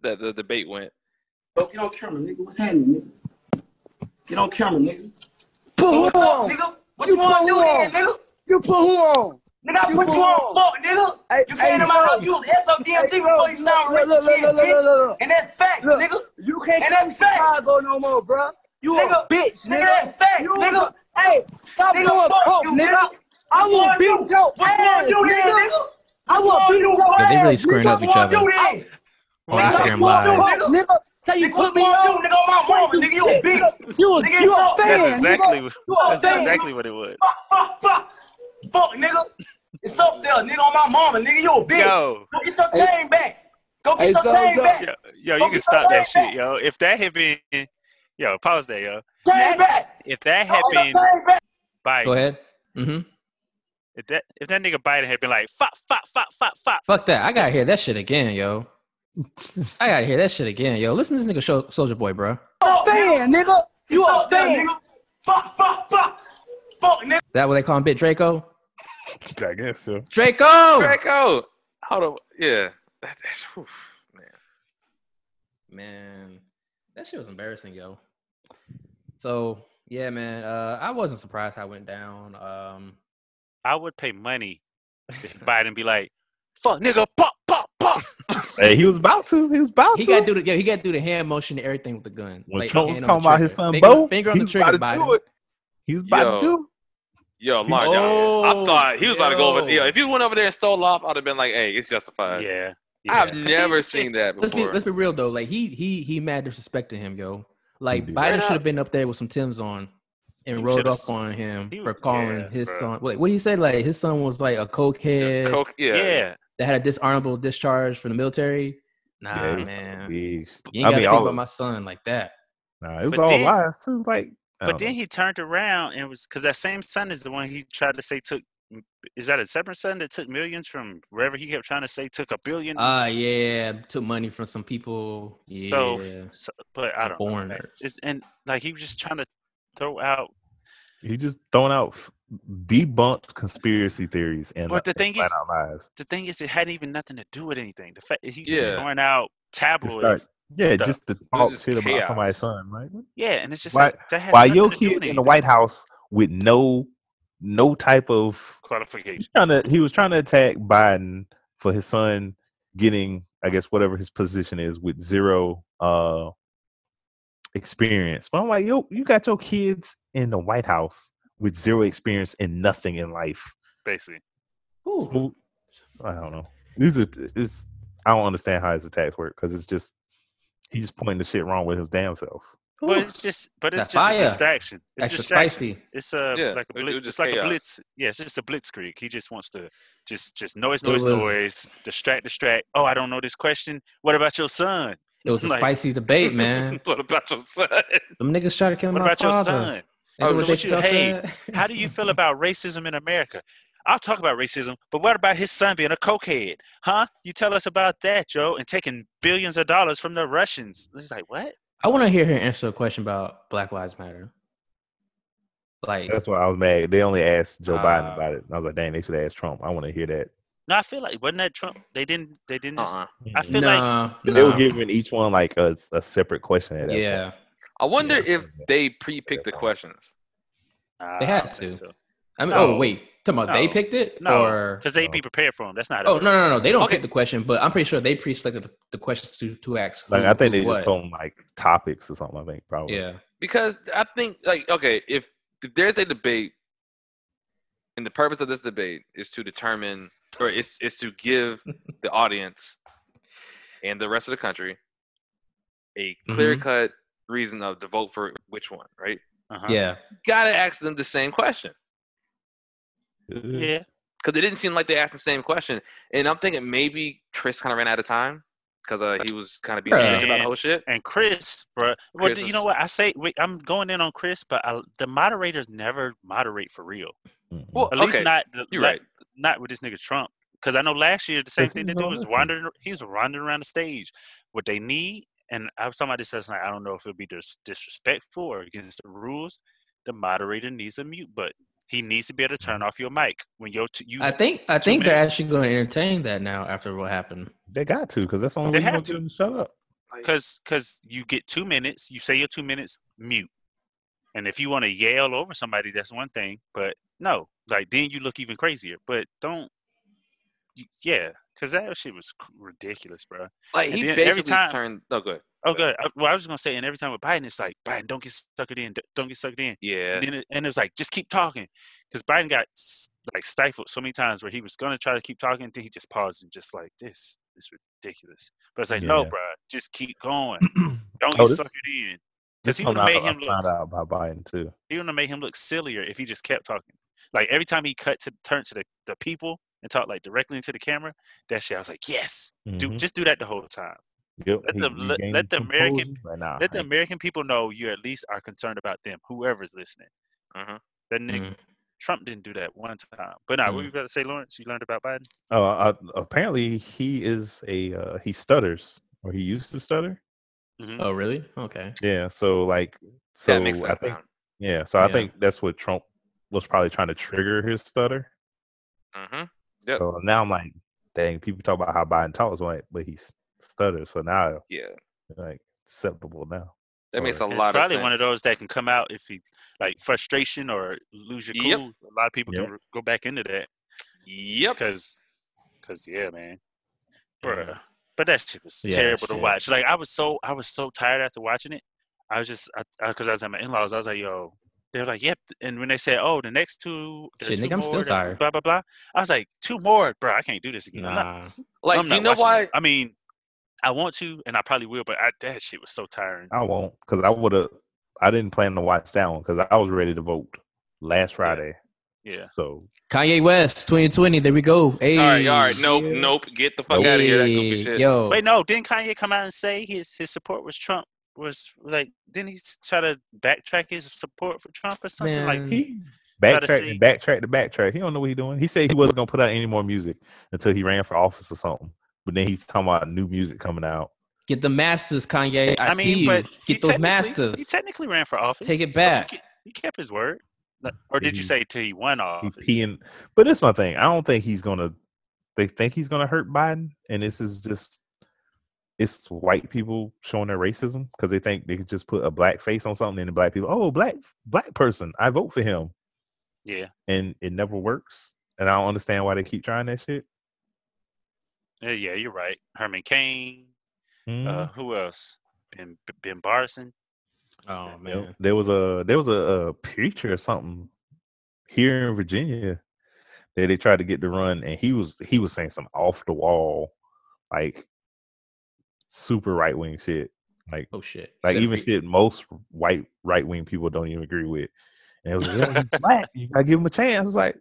the debate went. Bro, get on camera, nigga. What's happening, nigga? Get on camera, nigga. Put who on? Nigga? What you, want to do then, nigga? You put who on? Nigga, I put you on, fuck, nigga. you came to my house, you was SODMG before you sound rich look, look, kid, look, look, bitch. look, look. And that's facts, Look, nigga. You can't And come that's to. Chicago no more, bro. You Nigga, a bitch, Nigga, nigga. that's facts, You nigga. a- Hey, stop Nigga, doing fuck coke, you, nigga. nigga. I will wanna beat do? your What you wanna ass, do nigga. nigga? I What will you beat wanna do? Yeah, they really ass, squaring nigga. up each you other. wanna do then? On Instagram you Live. nigga? Nigga, say you Nigga, put me on. do, nigga, on my mama, nigga, you a bitch. You, Nigga, you a fuck. fan, That's nigga. exactly what You a that's fan, exactly what it was. Fuck, fuck, fuck. Fuck, nigga. It's up there, nigga, on my mama, nigga, you a bitch. Yo, Go get your Hey. chain back. Go get Hey, your so- chain so- back. yo, yo, Go you can stop that chain shit, yo. If that had been, yo, pause that, yo. Chain back. If that had Go been your chain back. Biden, Go ahead. Mm-hmm. if that if that nigga Biden had been like, fuck, fuck, fuck, fuck, fuck, Fuck that. I gotta hear that shit again, yo. I gotta hear that shit again, yo. Listen to this nigga show, Soulja Boy, bro. Fuck, nigga. Nigga. You It's a up fan. nigga. Fuck, fuck, fuck. Fuck, nigga. That what they call him, Big Draco? I guess so. Draco. Draco, hold on, yeah, that, that's, whew, man. Man, that shit was embarrassing, yo. So yeah, man. Uh, I wasn't surprised how it went down. Um, I would pay money if Biden be like, fuck, nigga, pop, pop, pop. Hey, he was about to. He was about he to. got to do the yeah, he got to do the hand motion and everything with the gun. when Like, Trump was talking about his son finger, Bo, finger on the trigger, about to do Biden. it. He was about Yo. to do Yo, Mark, yo, I Oh, thought he was about to go over. yo. Yo, if you went over there and stole off, I'd have been like, "Hey, it's justified." Yeah. I've never it's seen just- that Let's be let's be real though. Like he he he mad disrespecting him, yo. Like did. Biden should have been up there with some Tim's on and He rolled up on him he for calling yeah, his bruh. son. What what did he say? Like his son was like a cokehead Coke, yeah, Yeah. That had a dishonorable discharge from the military. Nah, Yeah, it was man. big. You ain't gotta mean, speak about my son like that. Nah, it was But all then- lies too. Like, But then know. he turned around and was because that same son is the one he tried to say took. Is that a separate son that took millions from wherever he kept trying to say took a billion? Ah, yeah, took money from some people. Yeah. So, so, but I don't know. foreigners. And like he was just trying to throw out. He just throwing out debunked conspiracy theories and But the and thing flat is- out lies. The thing is, it hadn't even nothing to do with anything. The fact is he Yeah. just throwing out Just tabloid. start, yeah, stuff. just to talk just shit about somebody's son, right? yeah, and it's just Why- like that has While nothing your to kids in the. White House with no no type of qualifications. trying he was trying to attack Biden for his son getting I guess whatever his position is with zero uh experience. But I'm like, yo, you got your kids in the White House with zero mm-hmm. experience and nothing in life. Basically, Ooh. Who- I don't know. These are it's I don't understand how his attacks work because it's just he's pointing the shit wrong with his damn self. but it's just, but it's That just fire. a distraction. It's Extra distraction. spicy. It's a Yeah, like a it- it blitz, was it's like chaos. a blitz. Yeah, it's just a blitzkrieg. He just wants to just just noise, noise, was- noise, distract, distract. Oh, I don't know this question. What about your son? It was a Like- spicy debate, man. what about your son? Them niggas try to kill What my about your son? Oh, so what what you- hey, said? How do you feel about racism in America? I'll talk about racism, but what about his son being a cokehead? Huh? You tell us about that, Joe, and taking billions of dollars from the Russians. It's like, what? I want to hear her answer a question about Black Lives Matter. Like, That's why I was mad. They only asked Joe Biden Ah. about it. I was like, dang, they should ask Trump. I want to hear that. No, I feel like wasn't that Trump? They didn't. They didn't. Just, Uh-uh. I feel like nah, They were nah. giving each one like a, a separate question at that yeah, point. I wonder Yeah. if they pre-picked the questions. Nah, They had don't to. so. I mean, oh, No. oh wait, talking about they picked it No, because they'd be prepared for them. That's not. oh no no no no they don't Okay. pick the question, but I'm pretty sure they pre-selected the, the questions to to ask. Like I think they what. just told them like topics or something. I think probably. Yeah, Because I think, like, okay, if, if there's a debate and the purpose of this debate is to determine, or is is to give the audience and the rest of the country a clear cut reason of to vote for which one, right? Uh-huh. Yeah. Gotta ask them the same question. Yeah. because it didn't seem like they asked the same question. And I'm thinking maybe Chris kind of ran out of time because uh, he was kind of being Bruh. bitch about the whole shit. And Chris, bro. Well, Chris you was- know what? I say wait, I'm going in on Chris, but I, the moderators never moderate for real. Well, At least okay, not. the- you're not- right. Not with this nigga Trump. Because I know last year the same thing they do gonna was listen. wandering. He's wandering around the stage. What they need, and I was talking about this. I don't know if it'll be dis- disrespectful or against the rules. The moderator needs a mute button. He needs to be able to turn mm-hmm. off your mic when you're t- you. I think I Two think they're actually going to entertain that now after what happened. They got to, because that's the only They way have gonna get to shut up. because because you get two minutes. You say your two minutes, mute. And if you want to yell over somebody, that's one thing. But no, like then you look even crazier. But don't. Yeah, because that shit was ridiculous, bro. Like And he basically every time- turned. Oh, oh good. Oh, good. I, well, I was just gonna say, and every time with Biden, it's like Biden, don't get sucked in, don't get sucked in. Yeah. And then it, and it's like just keep talking, because Biden got like stifled so many times where he was gonna try to keep talking, until he just paused and just like this, this ridiculous. But it's like, no, Yeah. bro, just keep going. Don't Oh, get this- sucked in, This because he one would have made him look. out about Biden too. He would have made him look sillier if he just kept talking. Like every time he cut to turn to the, the people and talk like directly into the camera, that shit, I was like, yes, do Mhm. just do that the whole time. Yep, Let he the let, let the American composure, but nah, let the American people know you at least are concerned about them, whoever's listening. Mhm. That nigga Mhm. Trump didn't do that one time. But now, what Mm. you about to say, Lawrence? You learned about Biden? Oh, uh, apparently he is a uh, he stutters or he used to stutter. Mhm. Oh, really? Okay. Yeah, so like so that makes sense I think now. yeah, so I think that's what Trump was probably trying to trigger his stutter. Mm-hmm. Yep. So now I'm like, dang, people talk about how Biden talks, like, but he stutters. So now Yeah. like acceptable now. That makes a Or- lot it's probably of sense. one of those that can come out if he like frustration or lose your Yep. cool. A lot of people Yep. can go back into that Yep. because, because yeah, man, Yeah. bruh. But that shit was Yeah, terrible to watch. Like I was so I was so tired after watching it. I was just because I, 'cause I was at my in laws. I was like, yo. They were like, yep. And when they said, oh, the next two, there Shit, two nigga, I'm still tired. Blah blah blah. I was like, two more, bro. I can't do this again. I'm not- Nah. Like I'm you know why? it. I mean, I want to, and I probably will, but I, that shit was so tiring. I won't because I would have. I didn't plan to watch that one because I was ready to vote last Friday. Yeah. So Kanye West, 2020. There we go. Hey. All right. All right. Nope. yeah. Nope. Get the fuck out of here. That goofy shit. Yo. Wait, no, didn't Kanye come out and say his his support was Trump? Was like, didn't he try to backtrack his support for Trump or something? Like, he Try to backtrack see- and backtrack to backtrack. He don't know what he doing. He said he wasn't gonna put out any more music until he ran for office or something. But then he's talking about new music coming out. Get the masters, Kanye. I, I, mean, see you. but Get those masters. He technically ran for office. Take it so he back. ke- He, kept his word. Or did you say till he won He peeing. But that's my thing. I don't think he's gonna. They think he's gonna hurt Biden, and this is just. It's white people showing their racism because they think they can just put a black face on something, and the black people, oh, black black person, I vote for him, Yeah, and it never works. And I don't understand why they keep trying that shit. yeah, yeah. You're right. Herman Cain. Uh, Mhm. who else? Ben Ben Barson. Oh Yep. man. There was a there was a, a preacher or something here in Virginia that they tried to get to run, and he was he was saying some off the wall, like super right wing shit, like Oh shit. like even shit most white right wing people don't even agree with. And it was like, "Yeah, black. You gotta give him a chance. It's like,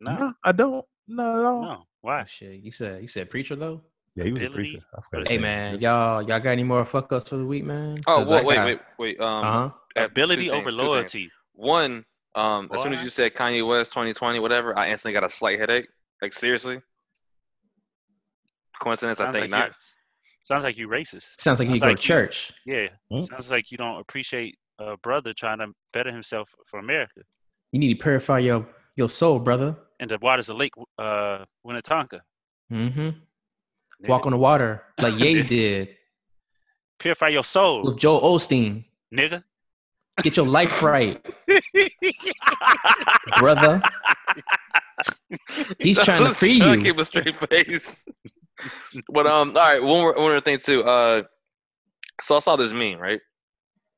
No, no, I don't. No, no. no. Why? Shit. You said you said preacher though. Yeah, he was a Ability. preacher. I What forgot is his Hey man, y'all y'all got any more fuck ups for the week, man? Oh, 'Cause well, I wait, got- wait, wait. Um, Uh huh. uh, Ability things, over loyalty. One, um, as soon as you said Kanye West 2020, whatever, I instantly got a slight headache. Like seriously. Coincidence? I think like not. Sounds like you racist. Sounds like you Sounds go to like you- church. Yeah. Mm. Sounds like you don't appreciate a brother trying to better himself for America. You need to purify your your soul, brother. And the waters of Lake uh Winnetonka. Mm-hmm. Nigga. Walk on the water like Ye did Purify your soul, with Joel Osteen. nigga. Get your life right, brother. He's trying to Trying free to you. Keep a straight face. but um, all right. One more, one more thing too. Uh, so I saw this meme, right?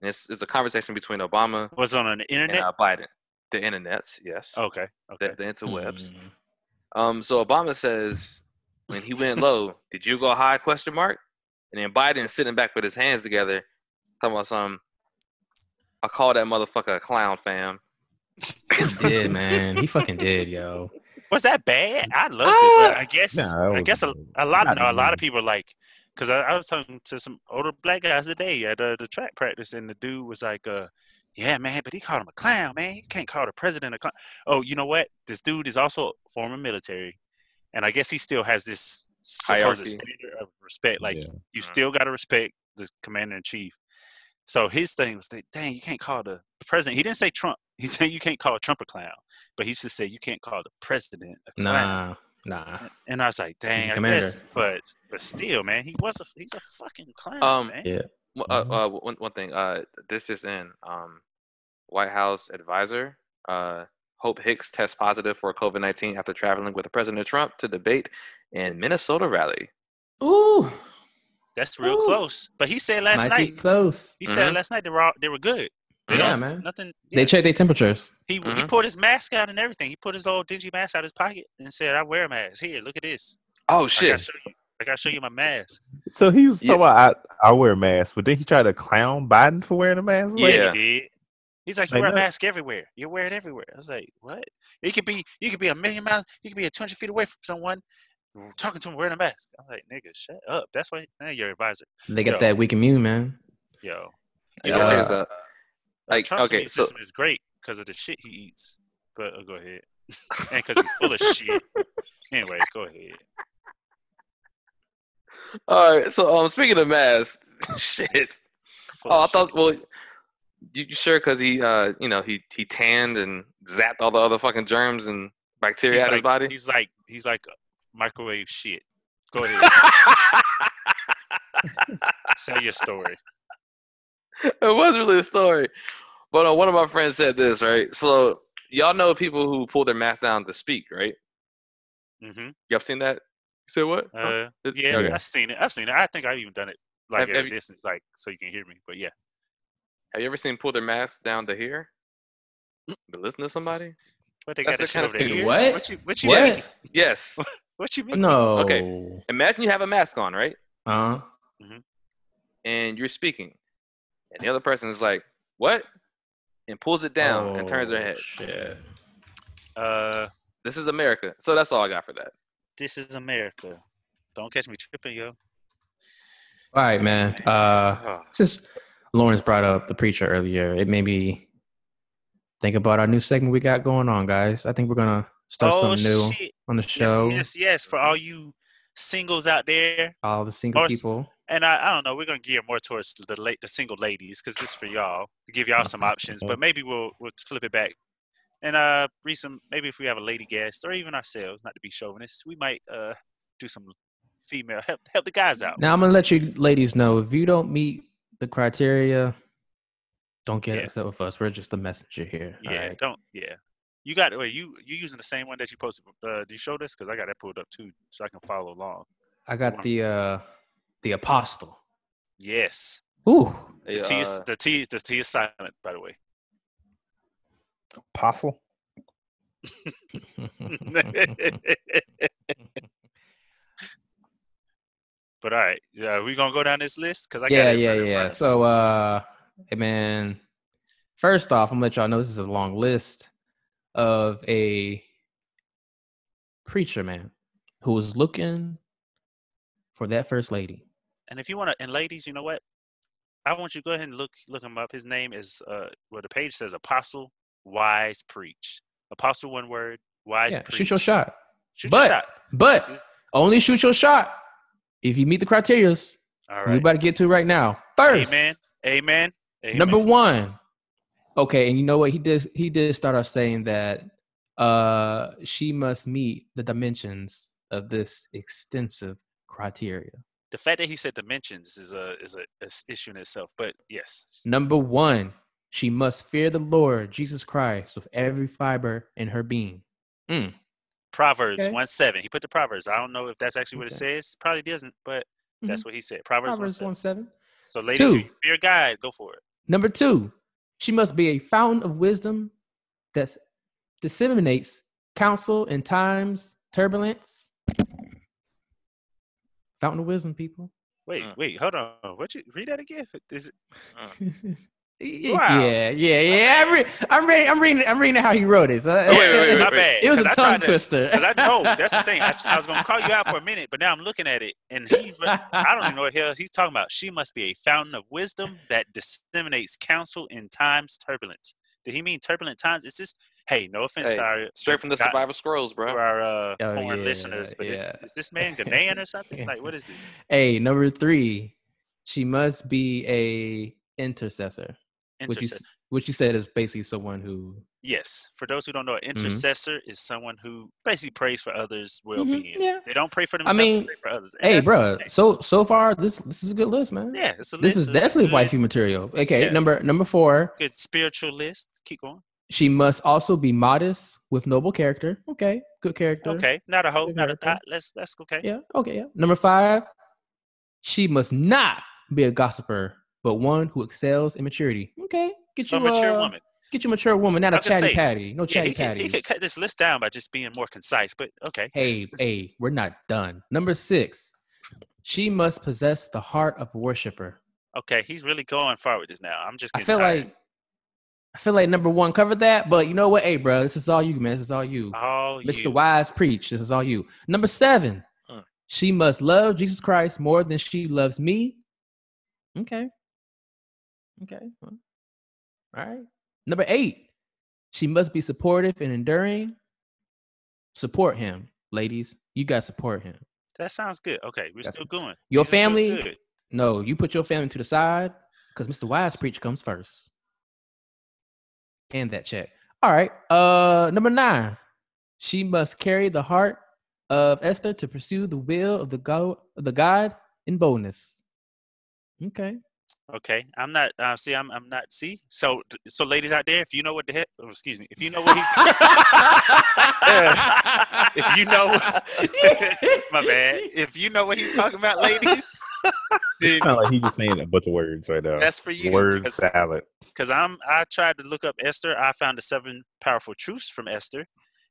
And it's it's a conversation between Obama Was on the and internet. uh, Biden. The internets, yes. Okay. Okay. The, the interwebs. Mm. Um, so Obama says when he went low, did you go high? Question mark. And then Biden sitting back with his hands together, talking about some. I call that motherfucker a clown, fam. He did, man. He fucking did, yo. Was that bad? I love Ah! it. But I guess Nah, it I guess a, a lot Not no, a lot of people like because I, I was talking to some older black guys today at uh, the track practice, and the dude was like, uh, "Yeah, man, but he called him a clown, man. You can't call the president a clown." Oh, you know what? This dude is also former military, and I guess he still has this supposed Hierarchy. standard of respect. Like Yeah. you still got to respect the commander in chief. So his thing was, that, dang, you can't call the president. He didn't say Trump. He said you can't call Trump a clown, but he just said you can't call the president a clown. Nah, nah. And I was like, dang, I commander. guess, but but still, man, he was a he's a fucking clown, Um, man. Yeah. Uh, Mhm. uh, one one thing. Uh, this just in. Um, White House advisor. Uh, Hope Hicks tests positive for COVID nineteen after traveling with President Trump to debate in Minnesota rally. Ooh, That's real Ooh. close. But he said last might be night, close. he said Mhm. last night they were all, they were good. They Yeah, man. Nothing. They checked their temperatures. he he Mhm. pulled his mask out and everything. He put his little dingy mask out of his pocket and said, "I wear a mask. Here, look at this. Oh I gotta shit! show you. I gotta show you my mask." So he was Yeah. talking about I, I wear a mask, but then he tried to clown Biden for wearing a mask. Yeah, Yeah. he did. He's like, you wear a mask everywhere. You wear it everywhere. I was like, what? You could be, you could be a million miles. You could be a two hundred feet away from someone, talking to him wearing a mask. I'm like, nigga, shut up. That's why man, your advisor. They got Yo. that weak immune, man. Yo, You know know, there's Uh, a like Trump's okay, immune so system is great because of the shit he eats. But uh, go ahead, and because he's full of shit. Anyway, go ahead. all right. So um, speaking of masks, shit. Oh, I of thought. Well, you you sure? Because he, uh, you know, he he tanned and zapped all the other fucking germs and bacteria he's out of like, his body. He's like, he's like microwave shit. Go ahead, tell your story. it was really a story. But uh, one of my friends said this, right? So y'all know people who pull their mask down to speak, right? Mm-hmm. Y'all seen that? You said what? Uh, yeah, okay. I've seen it. I've seen it. I think I've even done it like Have- at have a you- distance, like so you can hear me. But yeah, Have you ever seen pull their mask down to here? To listen to somebody? what they got the that kind of their thing- ears? What? What you? What you What? mean? Yes. Yes. What you mean? No. Okay. Imagine you have a mask on, right? Uh, huh. And you're speaking, and the other person is like, "What?" and pulls it down and turns their Oh, head. Shit. Uh, This is America. So that's all I got for that. this is America. Don't catch me tripping, yo. All right, man. Uh, Oh, since Lawrence brought up the preacher earlier, it made me think about our new segment we got going on, guys. I think we're gonna start oh something new shit! on the show. yes, yes. For all you singles out there, All the single Or people. and I, I don't know, we're gonna gear more towards the late, the single ladies, because this is for y'all to give y'all some options. But maybe we'll we'll flip it back and uh read some. Maybe if we have a lady guest or even ourselves, not to be chauvinist, we might uh do some female help help the guys out. Now I'm gonna let you ladies know if you don't meet the criteria, don't get Yeah. upset with us. We're just the messenger here. Yeah, right? don't. Yeah, you got. Wait, you you using the same one that you posted? Uh, do you show this? because I got that pulled up too, so I can follow along. I got the uh the apostle. Yes, Ooh. the Hey, T is the T the T is silent, by the way. Apostle. but all right, yeah, we gonna go down this list because I got yeah, yeah, yeah. front of me. So, uh, hey, man, first off, I'm gonna let y'all know this is a long list of a preacher man who was looking for that first lady. And if you want to, and ladies, you know what? I want you to go ahead and look look him up. His name is uh, well, the page says Apostle Wise Preach. Apostle, one word. Wise Yeah, Preach. shoot your shot. Shoot but, your shot. but only shoot your shot if you meet the criteria. All We right. about to get to right now. First, Amen. Amen. Amen. Number one. Okay, and you know what he did? He did start off saying that uh she must meet the dimensions of this extensive criteria. The fact that he said dimensions is a is a issue in itself. But yes, Number one, she must fear the Lord Jesus Christ with every fiber in her being. Mm. Proverbs Okay. one seven. He put the Proverbs. I don't know if that's actually what it says. Probably doesn't, but that's Mhm. what he said. Proverbs, Proverbs one one seven. seven. So ladies, Two. if you're a guy, go for it. Number two, she must be a fountain of wisdom that disseminates counsel in times turbulence. Fountain of wisdom, people. Wait, Mm. wait, hold on. What you read that again? Is it, Y- Wow. Yeah, yeah, yeah. I'm, re- I'm reading. I'm reading. I'm reading how he wrote it. So, Oh, wait, wait, wait, my wait. bad. It was a 'cause I tongue to- twister. Cause I know that's the thing. I, I was gonna call you out for a minute, but now I'm looking at it, and he, I don't even know what hell he's talking about. She must be a fountain of wisdom that disseminates counsel in times turbulence. Did he mean turbulent times? Is this? Hey, no offense Hey, to our Straight from the God- Survivor Scrolls, to bro. our uh, Oh, foreign yeah, listeners, but is, is this man Ghanaian or something? Like, what is this? Hey, number three, she must be a intercessor, which you which you said is basically someone who. Yes. For those who don't know, an Mhm. intercessor is someone who basically prays for others' well-being. Mm-hmm, yeah. They don't pray for themselves, I mean, they pray for others. And Hey, bro. So so far, this this is a good list, man. yeah, it's a This list is definitely wifey material. Okay, Yeah. number number four. Good spiritual list. Keep going. She must also be modest with noble character. Okay, good character. Okay, not a Good not a thought. Let's that's okay. Yeah. Okay. Yeah. Number five. She must not be a gossiper, but one who excels in maturity. Okay. Get So you a mature uh, woman. Get you a mature woman, not a I was chatty say, patty. No Yeah, chatty could, he could cut this list down by just being more concise, but okay. hey, hey, we're not done. Number six. She must possess the heart of a worshiper. Okay, he's really going far with this now. I'm just I feel tired. like I feel like number one covered that, but you know what? Hey, bro, this is all you, man. This is all you. all Mr. you. Wise preach. This is all you. Number seven. Huh. She must love Jesus Christ more than she loves me. Okay. Okay. well, All right. Number eight. She must be supportive and enduring. Support him, ladies. You got to support him. That sounds good. Okay, we're That's- still going. Your These family, no, you put your family to the side because Mr. Wise preach comes first. And that check. All right. Uh number nine. She must carry the heart of Esther to pursue the will of the God of the God in boldness. Okay. Okay, I'm not. Uh, see, I'm. I'm not. See, so so ladies out there, if you know what the heck, oh, excuse me, if you know what he's, if you know, my bad. If you know what he's talking about, ladies, then It sounds like he's just saying a bunch of words right now. that's for you. Word because- salad. because I'm I tried to look up Esther. I found the seven powerful truths from Esther,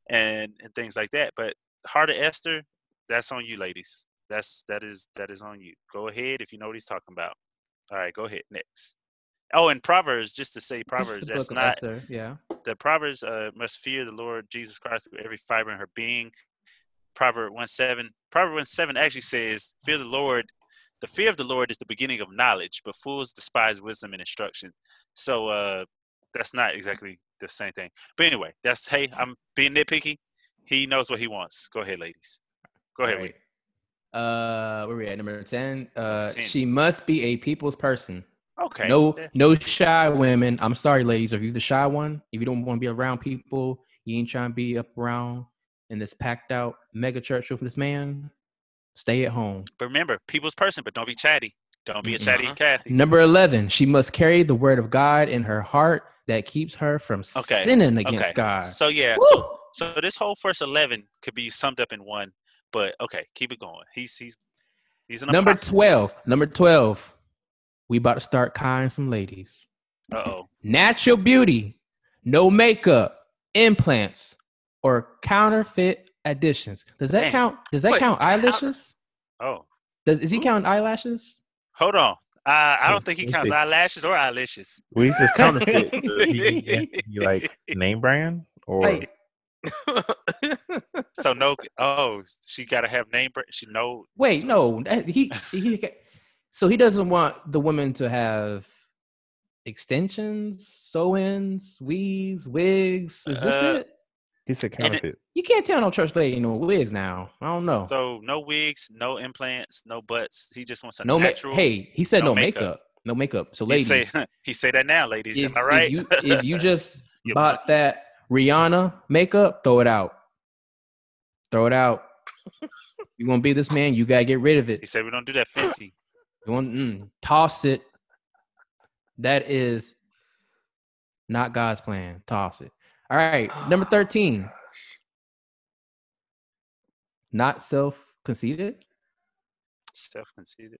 and and things like that. But Heart of Esther, that's on you, ladies. That's that is that is on you. Go ahead if you know what he's talking about. All right, go ahead next. Oh, and Proverbs, just to say Proverbs, that's not Esther, yeah. the Proverbs uh, must fear the Lord Jesus Christ with every fiber in her being. Proverb one seven. Proverb one seven actually says, "Fear the Lord." The fear of the Lord is the beginning of knowledge, but fools despise wisdom and instruction. So uh, that's not exactly the same thing. But anyway, that's hey, I'm being nitpicky. He knows what he wants. Go ahead, ladies. Go ahead. Right. Uh where we at? Number 10. Uh 10. she must be a people's person. Okay. No, no shy women. I'm sorry, ladies. If you're the shy one, if you don't want to be around people, you ain't trying to be up around in this packed out mega church with this man. Stay at home. But remember, people's person, but don't be chatty. Don't be a chatty Uh-huh. Cathy. Number 11, she must carry the word of God in her heart that keeps her from Okay, sinning against okay. God. So yeah, so so this whole first eleven could be summed up in one. But okay, keep it going. He's he's he's an Number apostle. 12, number 12, we about to start kind some ladies. Uh oh. Natural beauty, no makeup, implants, or counterfeit additions. Does that Damn. count? Does that Wait, count counter- eyelashes? Oh, Does is he counting eyelashes? hold on. Uh, I don't think he counts eyelashes or eyelashes. When he says counterfeit, does he, he like name brand or Like, So no. Oh, she got to have name. br- She no. wait, so- no. He he. So he doesn't want the women to have extensions, sew-ins, weaves, wigs. Is this Uh, it? he said And it- counterfeit? You can't tell no church lady no wigs now. I don't know. So no wigs, no implants, no butts. He just wants a no, ma- hey, he said no no, makeup. makeup. No makeup. So he ladies, say he say that now, ladies. if, Am I right? if you if you just bought that Rihanna makeup, throw it out. Throw it out. you want to be this man, you gotta get rid of it. he said we don't do that Fenty. You want mm, toss it. That is not God's plan. Toss it. All right, number thirteen. Not self conceited. Self conceited.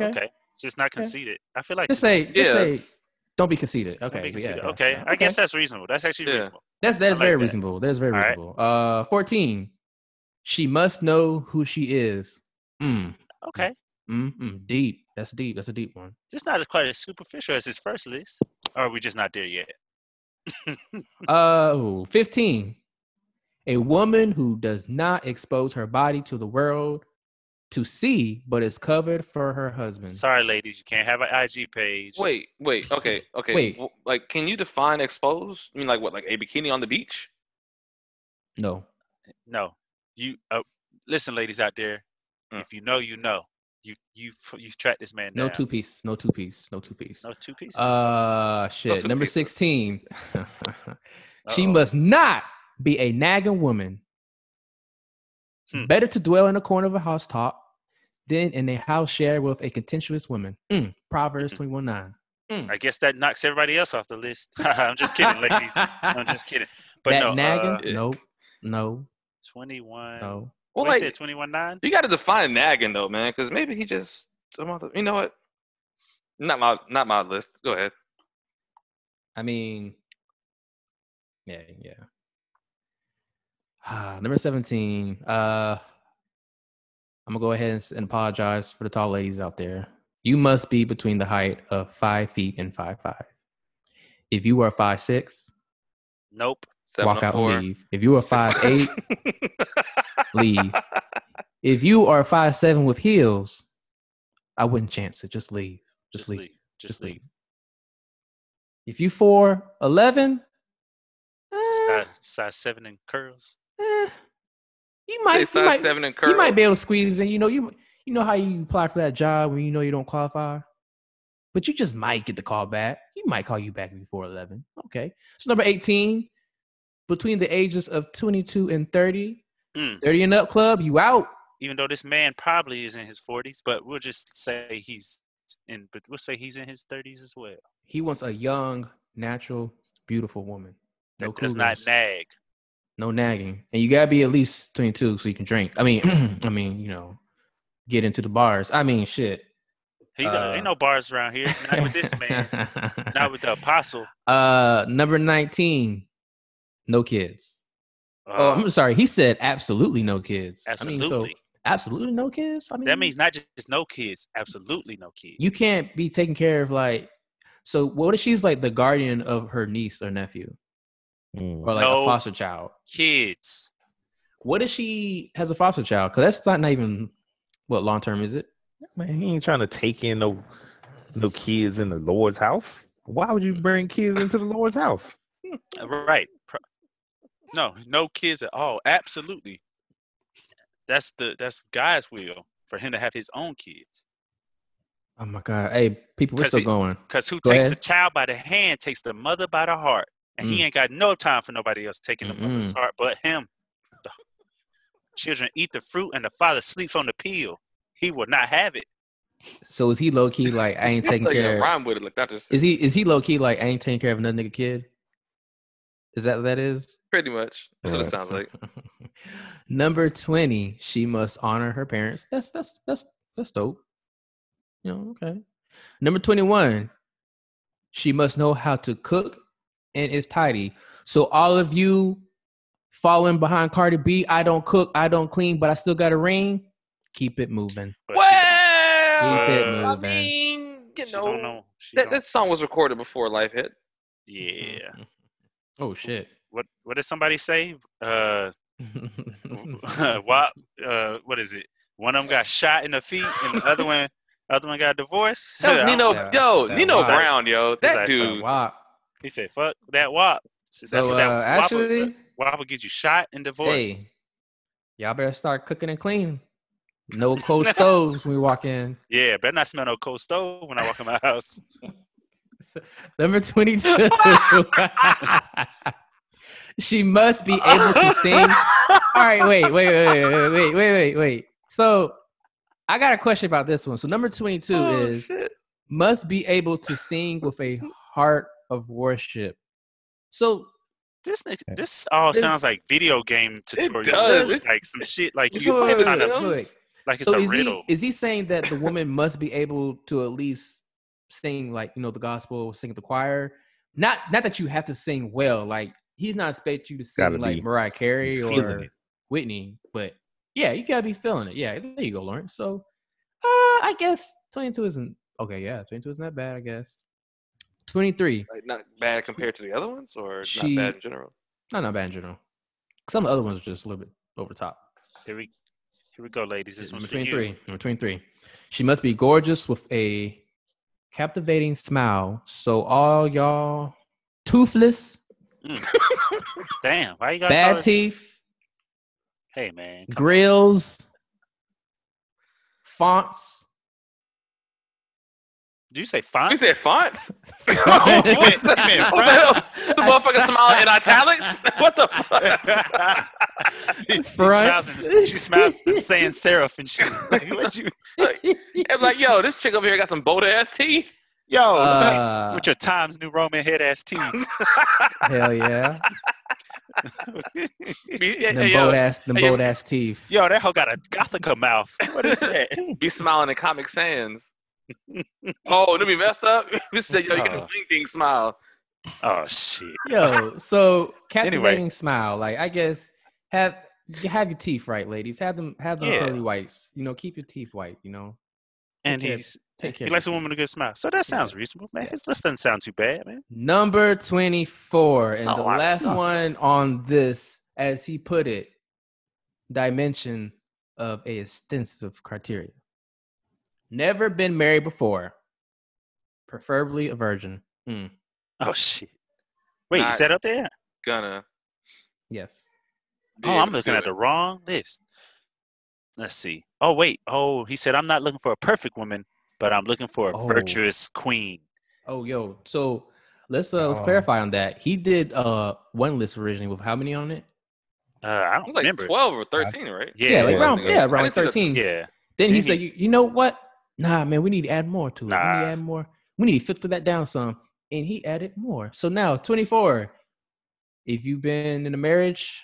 Okay. Okay. It's just not conceited. I feel like Just it's- say, just Yeah, say, it's- Don't be conceited. Okay. Don't be but yeah, conceited. yeah, okay, yeah. I guess that's reasonable. That's actually Yeah. reasonable. That's that's like very that. reasonable. That's very All right. reasonable. Uh, fourteen. She must know who she is. Mm, Okay, mm, mm, deep. That's deep. That's a deep one. just not as quite as superficial as his first list. Or are we just not there yet? Uh, ooh, 15. A woman who does not expose her body to the world to see, but is covered for her husband. Sorry, ladies, you can't have an IG page. Wait, wait, okay, okay. Wait. w- Like, can you define exposed? I mean, like what? Like a bikini on the beach? No. No, you. Uh, listen, ladies out there, Mm. if you know, you know. You you f- you track this man No down. two piece. No two piece. No two piece. No two pieces. Uh, shit. two Number pieces. 16. she must not be a nagging woman. Hmm. Better to dwell in a corner of a housetop than in a house shared with a contentious woman. Mm, Proverbs Mm-mm. 21 9. I guess that knocks everybody else off the list. I'm just kidding, ladies. I'm just kidding. But that no, nagging? uh, no. No. 21. No. Well, what like said 21 9? you got to define nagging though, man, because maybe he just some other. You know what? Not my not my list. Go ahead. I mean, yeah, yeah. Ah, number 17. Uh I'm gonna go ahead and, apologize for the tall ladies out there. You must be between the height of five feet and five five. If you are five six, Nope. walk out 704. and leave. If you are five eight, leave. If you are five seven with heels, I wouldn't chance it. Just leave. Just, leave. Just, Just leave. leave. If you four eleven, Size, size 7 and curls. eh, you Say might, you might, seven and curls. you might be able to squeeze in. You know, you you know how you apply for that job when you know you don't qualify, but you just might get the call back. He might call you back before eleven. Okay, so number eighteen, between the ages of twenty-two and 30, Mm. 30 and up club, you out. Even though this man probably is in his 40s, but we'll just say he's in, but we'll say he's in his 30s as well. He wants a young, natural, beautiful woman. No That does not nag. No nagging, and you gotta be at least twenty-two so you can drink. I mean, I mean, you know, get into the bars. I mean, shit. He Uh, ain't no bars around here. Not with this man. not with the apostle. Uh, number nineteen, no kids. oh, Uh, I'm sorry. He said absolutely no kids. I mean, so absolutely. absolutely no kids. I mean, that means not just no kids. Absolutely no kids. you can't be taking care of like. So what if she's like the guardian of her niece or nephew, Mm. or like No. a foster child? kids. What if she has a foster child? Because that's not, not even what long term is it? Man, he ain't trying to take in no no kids in the Lord's house. Why would you bring kids into the Lord's house? Right. No, no kids at all. Absolutely. That's the that's God's will for him to have his own kids. Oh my god! Hey, people, we're 'Cause still he- going. Cause who Go takes the child by the hand takes the mother by the heart, and he Mm. ain't got no time for nobody else taking the mother's Mm-mm. heart but him. The children eat the fruit, and the father sleeps on the peel. He will not have it. So is he low key like I ain't taking Like, you know, care? rhyme with it like that. Just Is he is he low key like I ain't taking care of another nigga kid? Is that what that is? pretty much? That's what it sounds like. Number twenty, she must honor her parents. That's that's that's that's dope. You know, okay. Number twenty-one, she must know how to cook and it's tidy. So all of you falling behind Cardi B, I don't cook, I don't clean, but I still got a ring. Keep it moving. But Keep it Uh, I mean, you know, know. That, that song was recorded before Life hit. yeah. Oh shit. What what did somebody say? Uh, what uh, what is it? One of them got shot in the feet, and the other one, other one got divorced. That was Nino, Yeah, yo, that Nino was- Brown, yo, that like dude. wow. He said, "Fuck that wop." So that's So what that uh, wop will- actually, wop will get you shot and divorced. hey, y'all better start cooking and cleaning. No cold stoves when we walk in. Yeah, better not smell no cold stove when I walk in my house. Number 22. she must be able to sing. All right, wait, wait, wait, wait, wait, wait, wait, wait, wait. So I got a question about this one. So number 22 Oh, is shit. must be able to sing with a heart of worship. So This nigga- this all This- sounds like video game tutorial. It does. moves, like some shit like You you playing The trying to Sims? wait, like it's so a is riddle. he is he saying that the woman must be able to at least sing like you know the gospel, sing at the choir. Not not that you have to sing well. Like he's not expect you to sing Gotta like be Mariah Carey or it. Whitney, but yeah, you gotta be feeling it. Yeah, there you go, Lawrence. So, uh, I guess twenty two isn't okay. Yeah, twenty two isn't that bad. I guess twenty three. Like, not bad compared to the other ones, or She- not bad in general. Not not bad in general. Some of the other ones are just a little bit over the top. Here we here we go, ladies. This Number one's for you. 23. Number 23. She must be gorgeous with a captivating smile. So all y'all toothless, Mm. Damn, why you got bad teeth, Hey man, come grills, fonts. Did you say fonts? You said fonts? What's that? you meant What the hell? fronts? The motherfucker smile in italics? What the fuck? he, he smiles and, she smiles and saying serif and shit. Like, what you, I'm like, yo, this chick over here got some bold ass teeth. yo, Uh, with your Times New Roman head ass teeth. hell yeah. Be, hey, Them yo, bold ass, them hey, bold ass teeth. yo, that hoe got a Gothica mouth. What is that? be smiling in Comic Sans. oh, let me messed up. You said, yo, you got Oh. Uh. this ding ding smile. Oh shit. Yo, so captivating Anyway. smile. Like I guess have you have your teeth right, ladies. Have them have them Yeah. pearly whites. You know, keep your teeth white. You know, And care- he's take care. he likes a woman with a good smile. So that sounds reasonable, man. His list doesn't sound too bad, man. Number 24. And Oh, the wow. last one on this, as he put it, dimension of a extensive criteria. Never been married before. Preferably a virgin. Mm, Oh shit. Wait, Not- is that up there? Gonna. yes. Oh, I'm looking at it. the wrong list. Let's see. Oh wait. Oh, he said I'm not looking for a perfect woman, but I'm looking for a Oh. virtuous queen. Oh, yo. So let's uh, let's Oh. clarify on that. He did uh one list originally with how many on it? Uh, I don't was like remember. 12 or 13, right? Yeah, Yeah, like yeah, around yeah, I around didn't see the- 13. Yeah. Then he Didn't said, you, you know what? Nah, man, we need to add more to it. We need to add more. We need to filter that down some. And he added more. So now 24. If you've been in a marriage,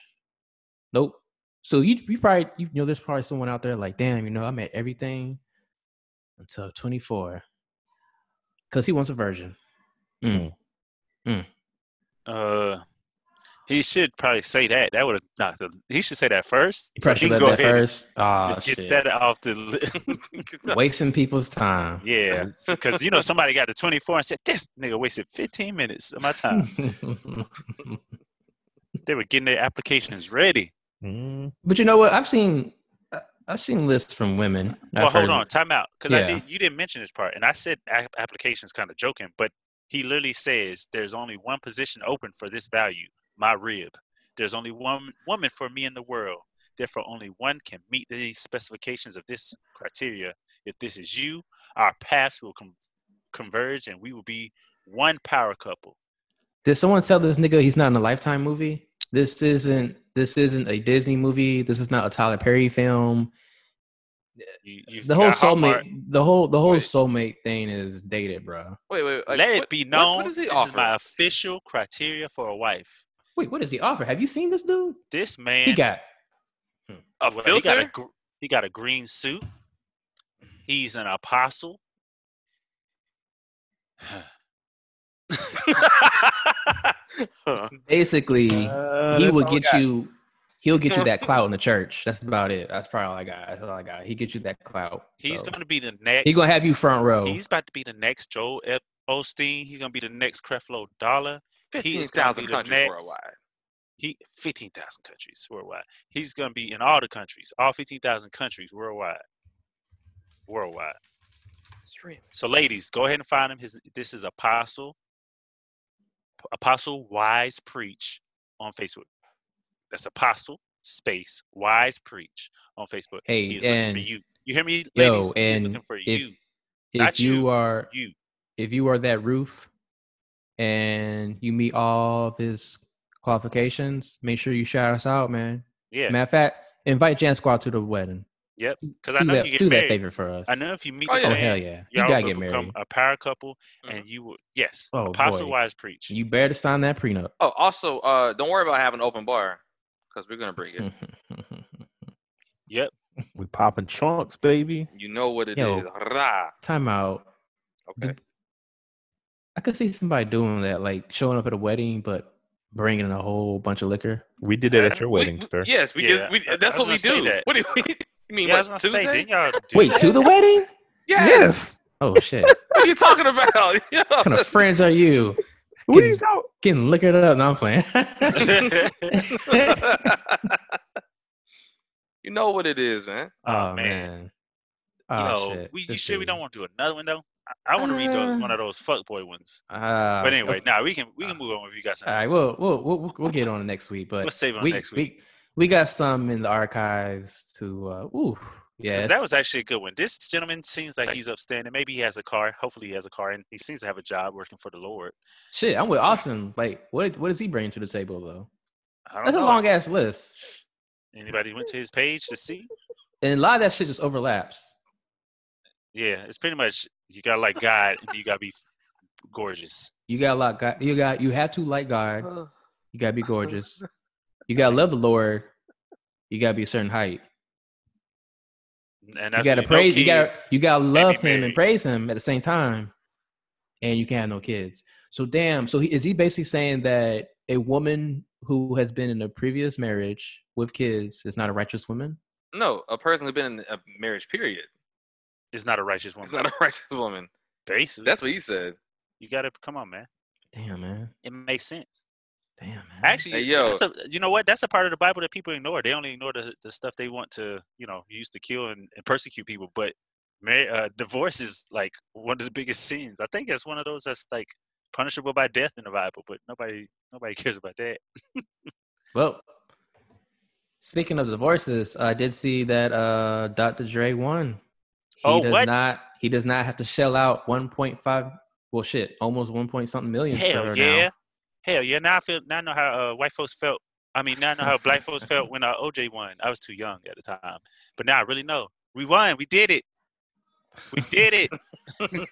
nope. So you you probably you know there's probably someone out there like, damn, you know, I'm at everything until 24. Cause he wants a virgin. Mm. Uh, he should probably say that. That would have knocked him. He should say that first. Probably he go that ahead first. Ah, just get shit. that off the list. Wasting people's time. yeah, because you know somebody got to 24 and said this nigga wasted 15 minutes of my time. they were getting their applications ready. Mm, but you know what? I've seen I- I've seen lists from women. Well, I've hold heard- on, time out, because I Yeah. did. You didn't mention this part, and I said applications kind of joking, but he literally says there's only one position open for this value, my rib. There's only one woman for me in the world. Therefore, only one can meet these specifications of this criteria. If this is you, our paths will com- converge, and we will be one power couple. Did someone tell this nigga he's not in a lifetime movie? This isn't this isn't a Disney movie. This is not a Tyler Perry film. You, you The whole got Hallmark. soulmate the whole the whole Wait. soulmate thing is dated, bro. Wait, wait. Like, Let what- it be known What, does he this offer? is my official criteria for a wife. Wait, what does he offer? Have you seen this dude? This man He got a Well, he got a filter? gr- he got a green suit. He's an apostle. Basically uh, he that's will get you he'll get you that clout in the church. That's about it. That's probably all I got. That's all I got. He get you that clout. He's So, going to be the next. He's gonna have you front row. He's about to be the next Joel Ep- Osteen. He's going to be the next Creflo Dollar. He is gonna 15,000 be countries next- worldwide. He fifteen thousand countries worldwide. He's going to be in all the countries, all fifteen thousand countries worldwide. Worldwide. Stream. So, ladies, go ahead and find him. His this is Apostle Apostle Wise Preach on Facebook. That's Apostle Space Wise Preach on Facebook. Hey, He's looking for and- you. You hear me, Yo, ladies? He's and looking for if- you. if not you, you, are You. if you are that roof and you meet all of his qualifications, make sure you shout us out, man. Yeah. Matter of fact, invite Jan Squad to the wedding. Yep. Because I know that, you get do married. that favor for us. I know if you meet Oh, this yeah. Oh man, hell yeah! You y'all gotta will get become married. a power couple, Mhm. and you will yes, Oh, Apostle boy. Wise Preach. You better sign that prenup. Oh, also, uh, don't worry about having an open bar because we're gonna bring it. Yep. We popping chunks, baby. You know what it is. Yo. Rah. Time out. Okay. Did, I could see somebody doing that, like showing up at a wedding, but bringing a whole bunch of liquor. We did that at your We- wedding, we- sir. Yes, we Yeah, did. We, I- I that's what we do. that. What do you, you mean? Yeah, I what, was say, didn't y'all do Wait, that? to the wedding? Yes. Oh shit! What are you talking about? Yo. what kind of friends are you? What are you Getting, talking? getting liquored up? No, I'm playing. you know what it is, man. oh man. man. Oh you know, shit. we you This sure we don't want to do another one though? I, want to read those Uh, one of those fuckboy ones. Ah, But anyway, okay. now we can we can move on if you got All right, we'll, we'll we'll we'll- get on next week. But We'll save on we, next week. We, we got some in the archives to. uh Ooh, yeah. that was actually a good one. This gentleman seems like he's upstanding. Maybe he has a car. Hopefully, he has a car, and he seems to have a job working for the Lord. shit. I'm with Austin. Like, what what does he bring to the table though? I don't That's a long ass list, Anybody went to his page to see? and a lot of that shit just overlaps. Yeah, it's pretty much you gotta like God, and you gotta be gorgeous. You got a lot. God, you got you have to like God. You gotta be gorgeous. You gotta love the Lord. You gotta be a certain height. And You gotta when praise. No you gotta you gotta love him and praise him at the same time, and you can't have no kids. So damn. So he, is he basically saying that a woman who has been in a previous marriage with kids is not a righteous woman? No, a person who's been in a marriage period is not a righteous is woman. not a righteous woman. Basically, That's what he said. you gotta come on, man. Damn man. It makes sense. Damn man. Actually, Hey, yo. that's a, you know what? That's a part of the Bible that people ignore. They only ignore the, the stuff they want to, you know, use to kill and, and persecute people. But mar- uh, divorce is like one of the biggest sins. I think it's one of those that's like punishable by death in the Bible. But nobody nobody cares about that. Well, speaking of divorces, I did see that uh Dr. Dre won. He Oh, does what? not he does not have to shell out 1.5 well shit, almost 1 point something million for Hell her yeah, now. hell yeah. Now I feel now I know how uh, white folks felt. I mean, now I know how black folks felt when uh, OJ won. I was too young at the time, but now I really know. We won. We did it. We did it.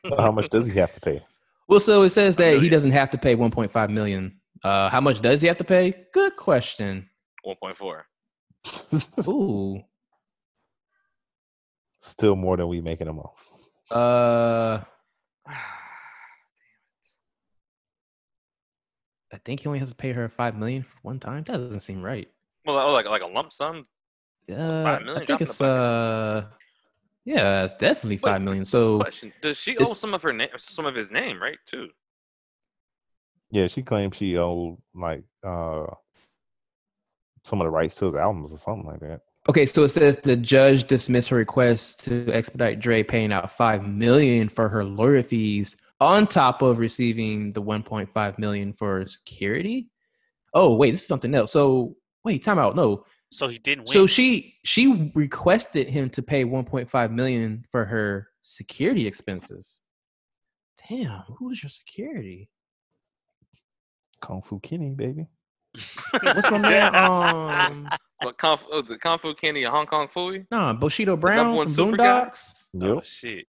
How much does he have to pay? Well, so it says that he doesn't have to pay 1.5 million. Uh how much does he have to pay? Good question. 1.4. Ooh. Still more than we making a month. Uh I think he only has to pay her 5 million for one time. That doesn't seem right. Well, like like a lump sum. Uh, I think it's uh, yeah, it's definitely Wait, five million. So Question: Does she owe some of her name, some of his name, right? Too. Yeah, she claims she owed like uh some of the rights to his albums or something like that. Okay, so it says the judge dismissed her request to expedite Dre paying out five million for her lawyer fees on top of receiving the 1.5 million for security. Oh wait, this is something else. So wait, time out. No, So he didn't win. so she she requested him to pay 1.5 million for her security expenses. Damn, who was your security? Kung Fu Kenny, baby. What's my man? Um, What Kung, oh, the Kung Fu Kenny, a Hong Kong Fooey? no, Bushido Brown one from super guy? Boondocks. oh Yep. shit.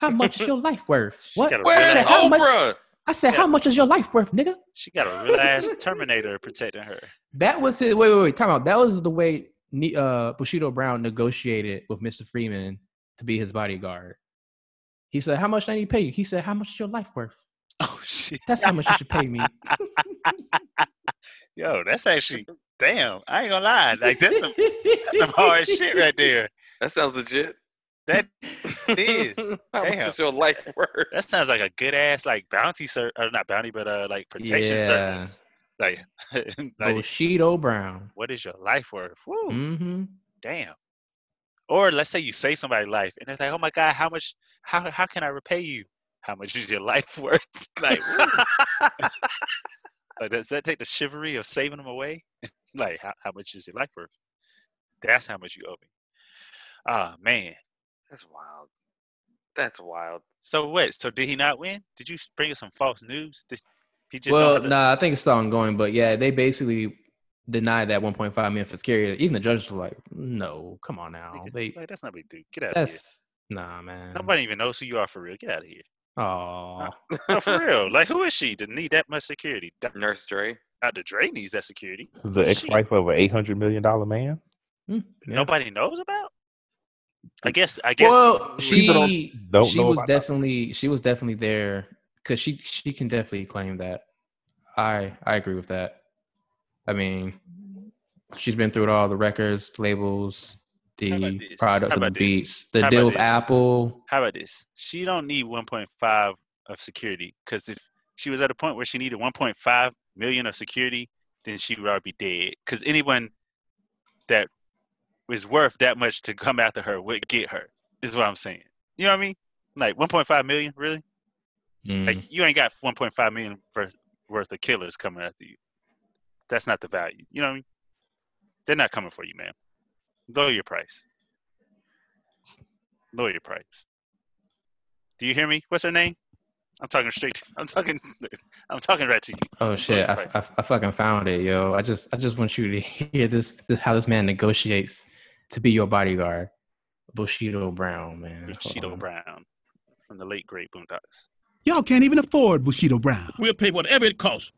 How much is your life worth? What? got a I real said, ass- how much? I said, Yeah. how much is your life worth, nigga? She got a real ass Terminator protecting her. That was his. Wait, wait, wait. Time out. That was the way uh, Bushido Brown negotiated with Mr. Freeman to be his bodyguard. He said, "How much I need to pay you?" He said, "How much is your life worth?" Oh shit. That's how much you should pay me. Yo, that's actually damn. I ain't gonna lie. Like that's some that's some hard shit right there. That sounds legit. That is. How much is your life worth? that sounds like a good ass like bounty sir, or not bounty, but uh like protection Yeah. service. Like, like Bushido Brown. what is your life worth? Woo, Mm-hmm. damn. Or let's say you save somebody's life and it's like, oh my god, how much how how can I repay you? How much is your life worth? like. Like, does that take the chivalry of saving them away? like, how, how much is your life worth? That's how much you owe me. Ah, man. That's wild. That's wild. So what? So did he not win? Did you bring us some false news? Did he just Well, don't have the- nah, I think it's still ongoing, but yeah, they basically denied that 1.5 million for security. Even the judges were like, "No, come on now." Nigga, They like, that's not a big deal. Get out of here. nah, man. Nobody even knows who you are for real. Get out of here. Oh, No, for real. Like, who is she to need that much security? Doc- Nurse Dre. Dr. Dre needs that security. The ex-wife of an eight hundred million dollar man. Hmm. yeah. Nobody knows about. I guess. I guess. Well, she don't- don't she know was about that. definitely she was definitely there because she she can definitely claim that. I I agree with that. I mean, she's been through it all the records, labels, How about the products of the beats, the How deal with this? Apple. How about this? She don't need 1.5 of security because if she was at a point where she needed 1.5 million of security, then she would already be dead. Because anyone that was worth that much to come after her would get her. Is what I'm saying. You know what I mean? Like 1.5 million, really? Mm. Like you ain't got 1.5 million for, worth of killers coming after you. That's not the value. You know what I mean? They're not coming for you, man. Lower your price. Lower your price. Do you hear me? What's her name? I'm talking straight. To, I'm talking. I'm talking right to you. Oh shit! I. I, I fucking found it, yo. I just I just want you to hear this, this how this man negotiates to be your bodyguard. Bushido Brown, man. Bushido. Brown from the late great Boondocks. Y'all can't even afford Bushido Brown. We'll pay whatever it costs.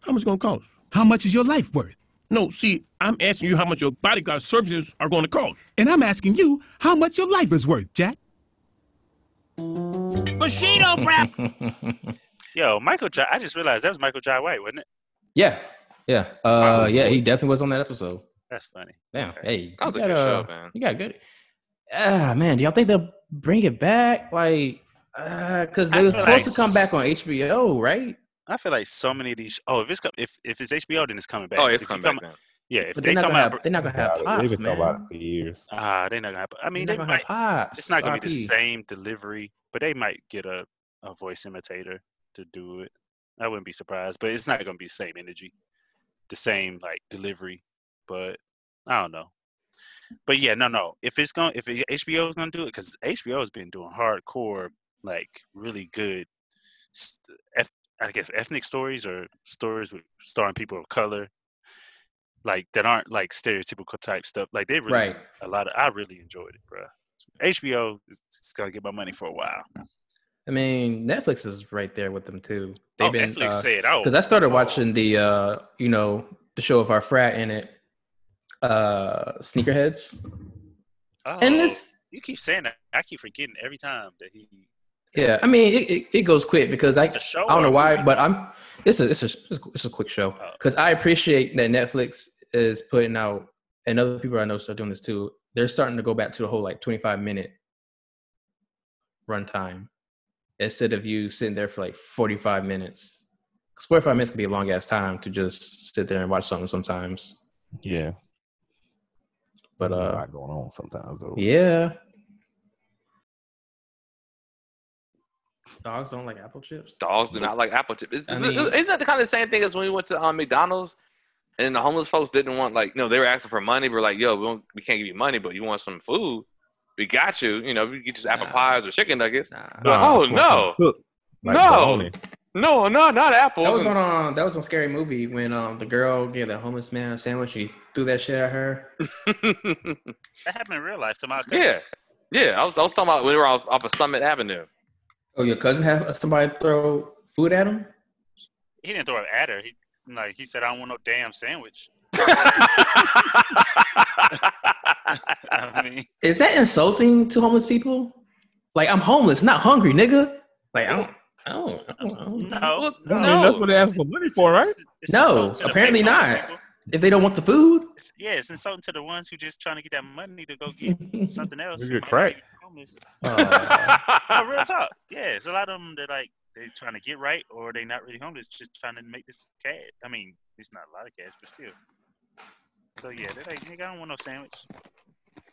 How much it's gonna cost? How much is your life worth? No, see, I'm asking you how much your bodyguard services are gonna cost. And I'm asking you how much your life is worth, Jack. Bushido Brown. Yo, Michael. J- I just realized that was Michael Jai White, wasn't it? Yeah, yeah, uh, yeah. He definitely was on that episode. That's funny. Damn, hey, That was you a good got, show, man. You got good. Ah, man, do y'all think they'll bring it back? Like, because I it was feel supposed like to come back on HBO, right? I feel like so many of these. Oh, if it's com- if if it's HBO, then it's coming back. Oh, it's If coming back now. Yeah, if But they they're not come gonna out, have. They're not gonna have They've pops, been talking about man. it for years. ah, they're not gonna. Have, I mean, They're they might. have pops. It's not gonna be the RP. same delivery, but they might get a, a voice imitator to do it. I wouldn't be surprised, but it's not gonna be the same energy, the same like delivery. But I don't know. But yeah, no, no. If it's going, if it, HBO is gonna do it, because HBO has been doing hardcore, like really good, s- eth- I guess ethnic stories or stories with starring people of color, like that aren't like stereotypical type stuff. Like they really Right. a lot of. I really enjoyed it, bro. HBO is is gonna get my money for a while. I mean, Netflix is right there with them too. They've Oh, been Netflix said, "Oh, because I started oh." watching the uh, you know, the show of our frat in it, uh, Sneakerheads, and this you keep saying that. I keep forgetting every time that he. Yeah. I mean, it, it, it goes quick because I It's a show I don't know why, but I'm it's a it's a it's a quick show Oh. because I appreciate that Netflix is putting out, and other people I know start doing this too. They're starting to go back to the whole like 25 minute runtime instead of you sitting there for like 45 minutes. Because 45 minutes can be a long ass time to just sit there and watch something sometimes. Yeah, But There's a uh, lot going on sometimes though. yeah. Dogs don't like apple chips. Dogs do not like apple chips. It's, I mean- isn't that the kind of same thing as when we went to um, McDonald's and the homeless folks didn't want like, you know, they were asking for money. We're like, yo, we, don't, we can't give you money, but you want some food? We got you. You know, we get you apple Nah. pies or chicken nuggets. Nah. Nah, Oh, it's supposed to no. like No. No, no, not apples. That was on um, that was on Scary Movie when um the girl gave the homeless man a sandwich. He threw that shit at her. That happened in real life to my cousin. yeah, yeah. I was, I was talking about when we were off, off of Summit Avenue. Oh, your cousin have somebody throw food at him? He didn't throw it at her. He like he said, "I don't want no damn sandwich." I mean, Is that insulting to homeless people? Like I'm homeless, not hungry, nigga. Like I don't, I don't, I don't, I don't no, Well, I mean, that's what they ask for money for, right? It's No, insulting to the apparently not. people. If they don't want the food, It's- yeah, it's insulting to the ones who just trying to get that money to go get something else. They who get crack. Homeless. uh, No, real talk. Yeah, it's a lot of them that like they're trying to get right, or they're not really homeless, just trying to make this cash. I mean, it's not a lot of cash, but still. So yeah, they're like, nigga, I don't want no sandwich.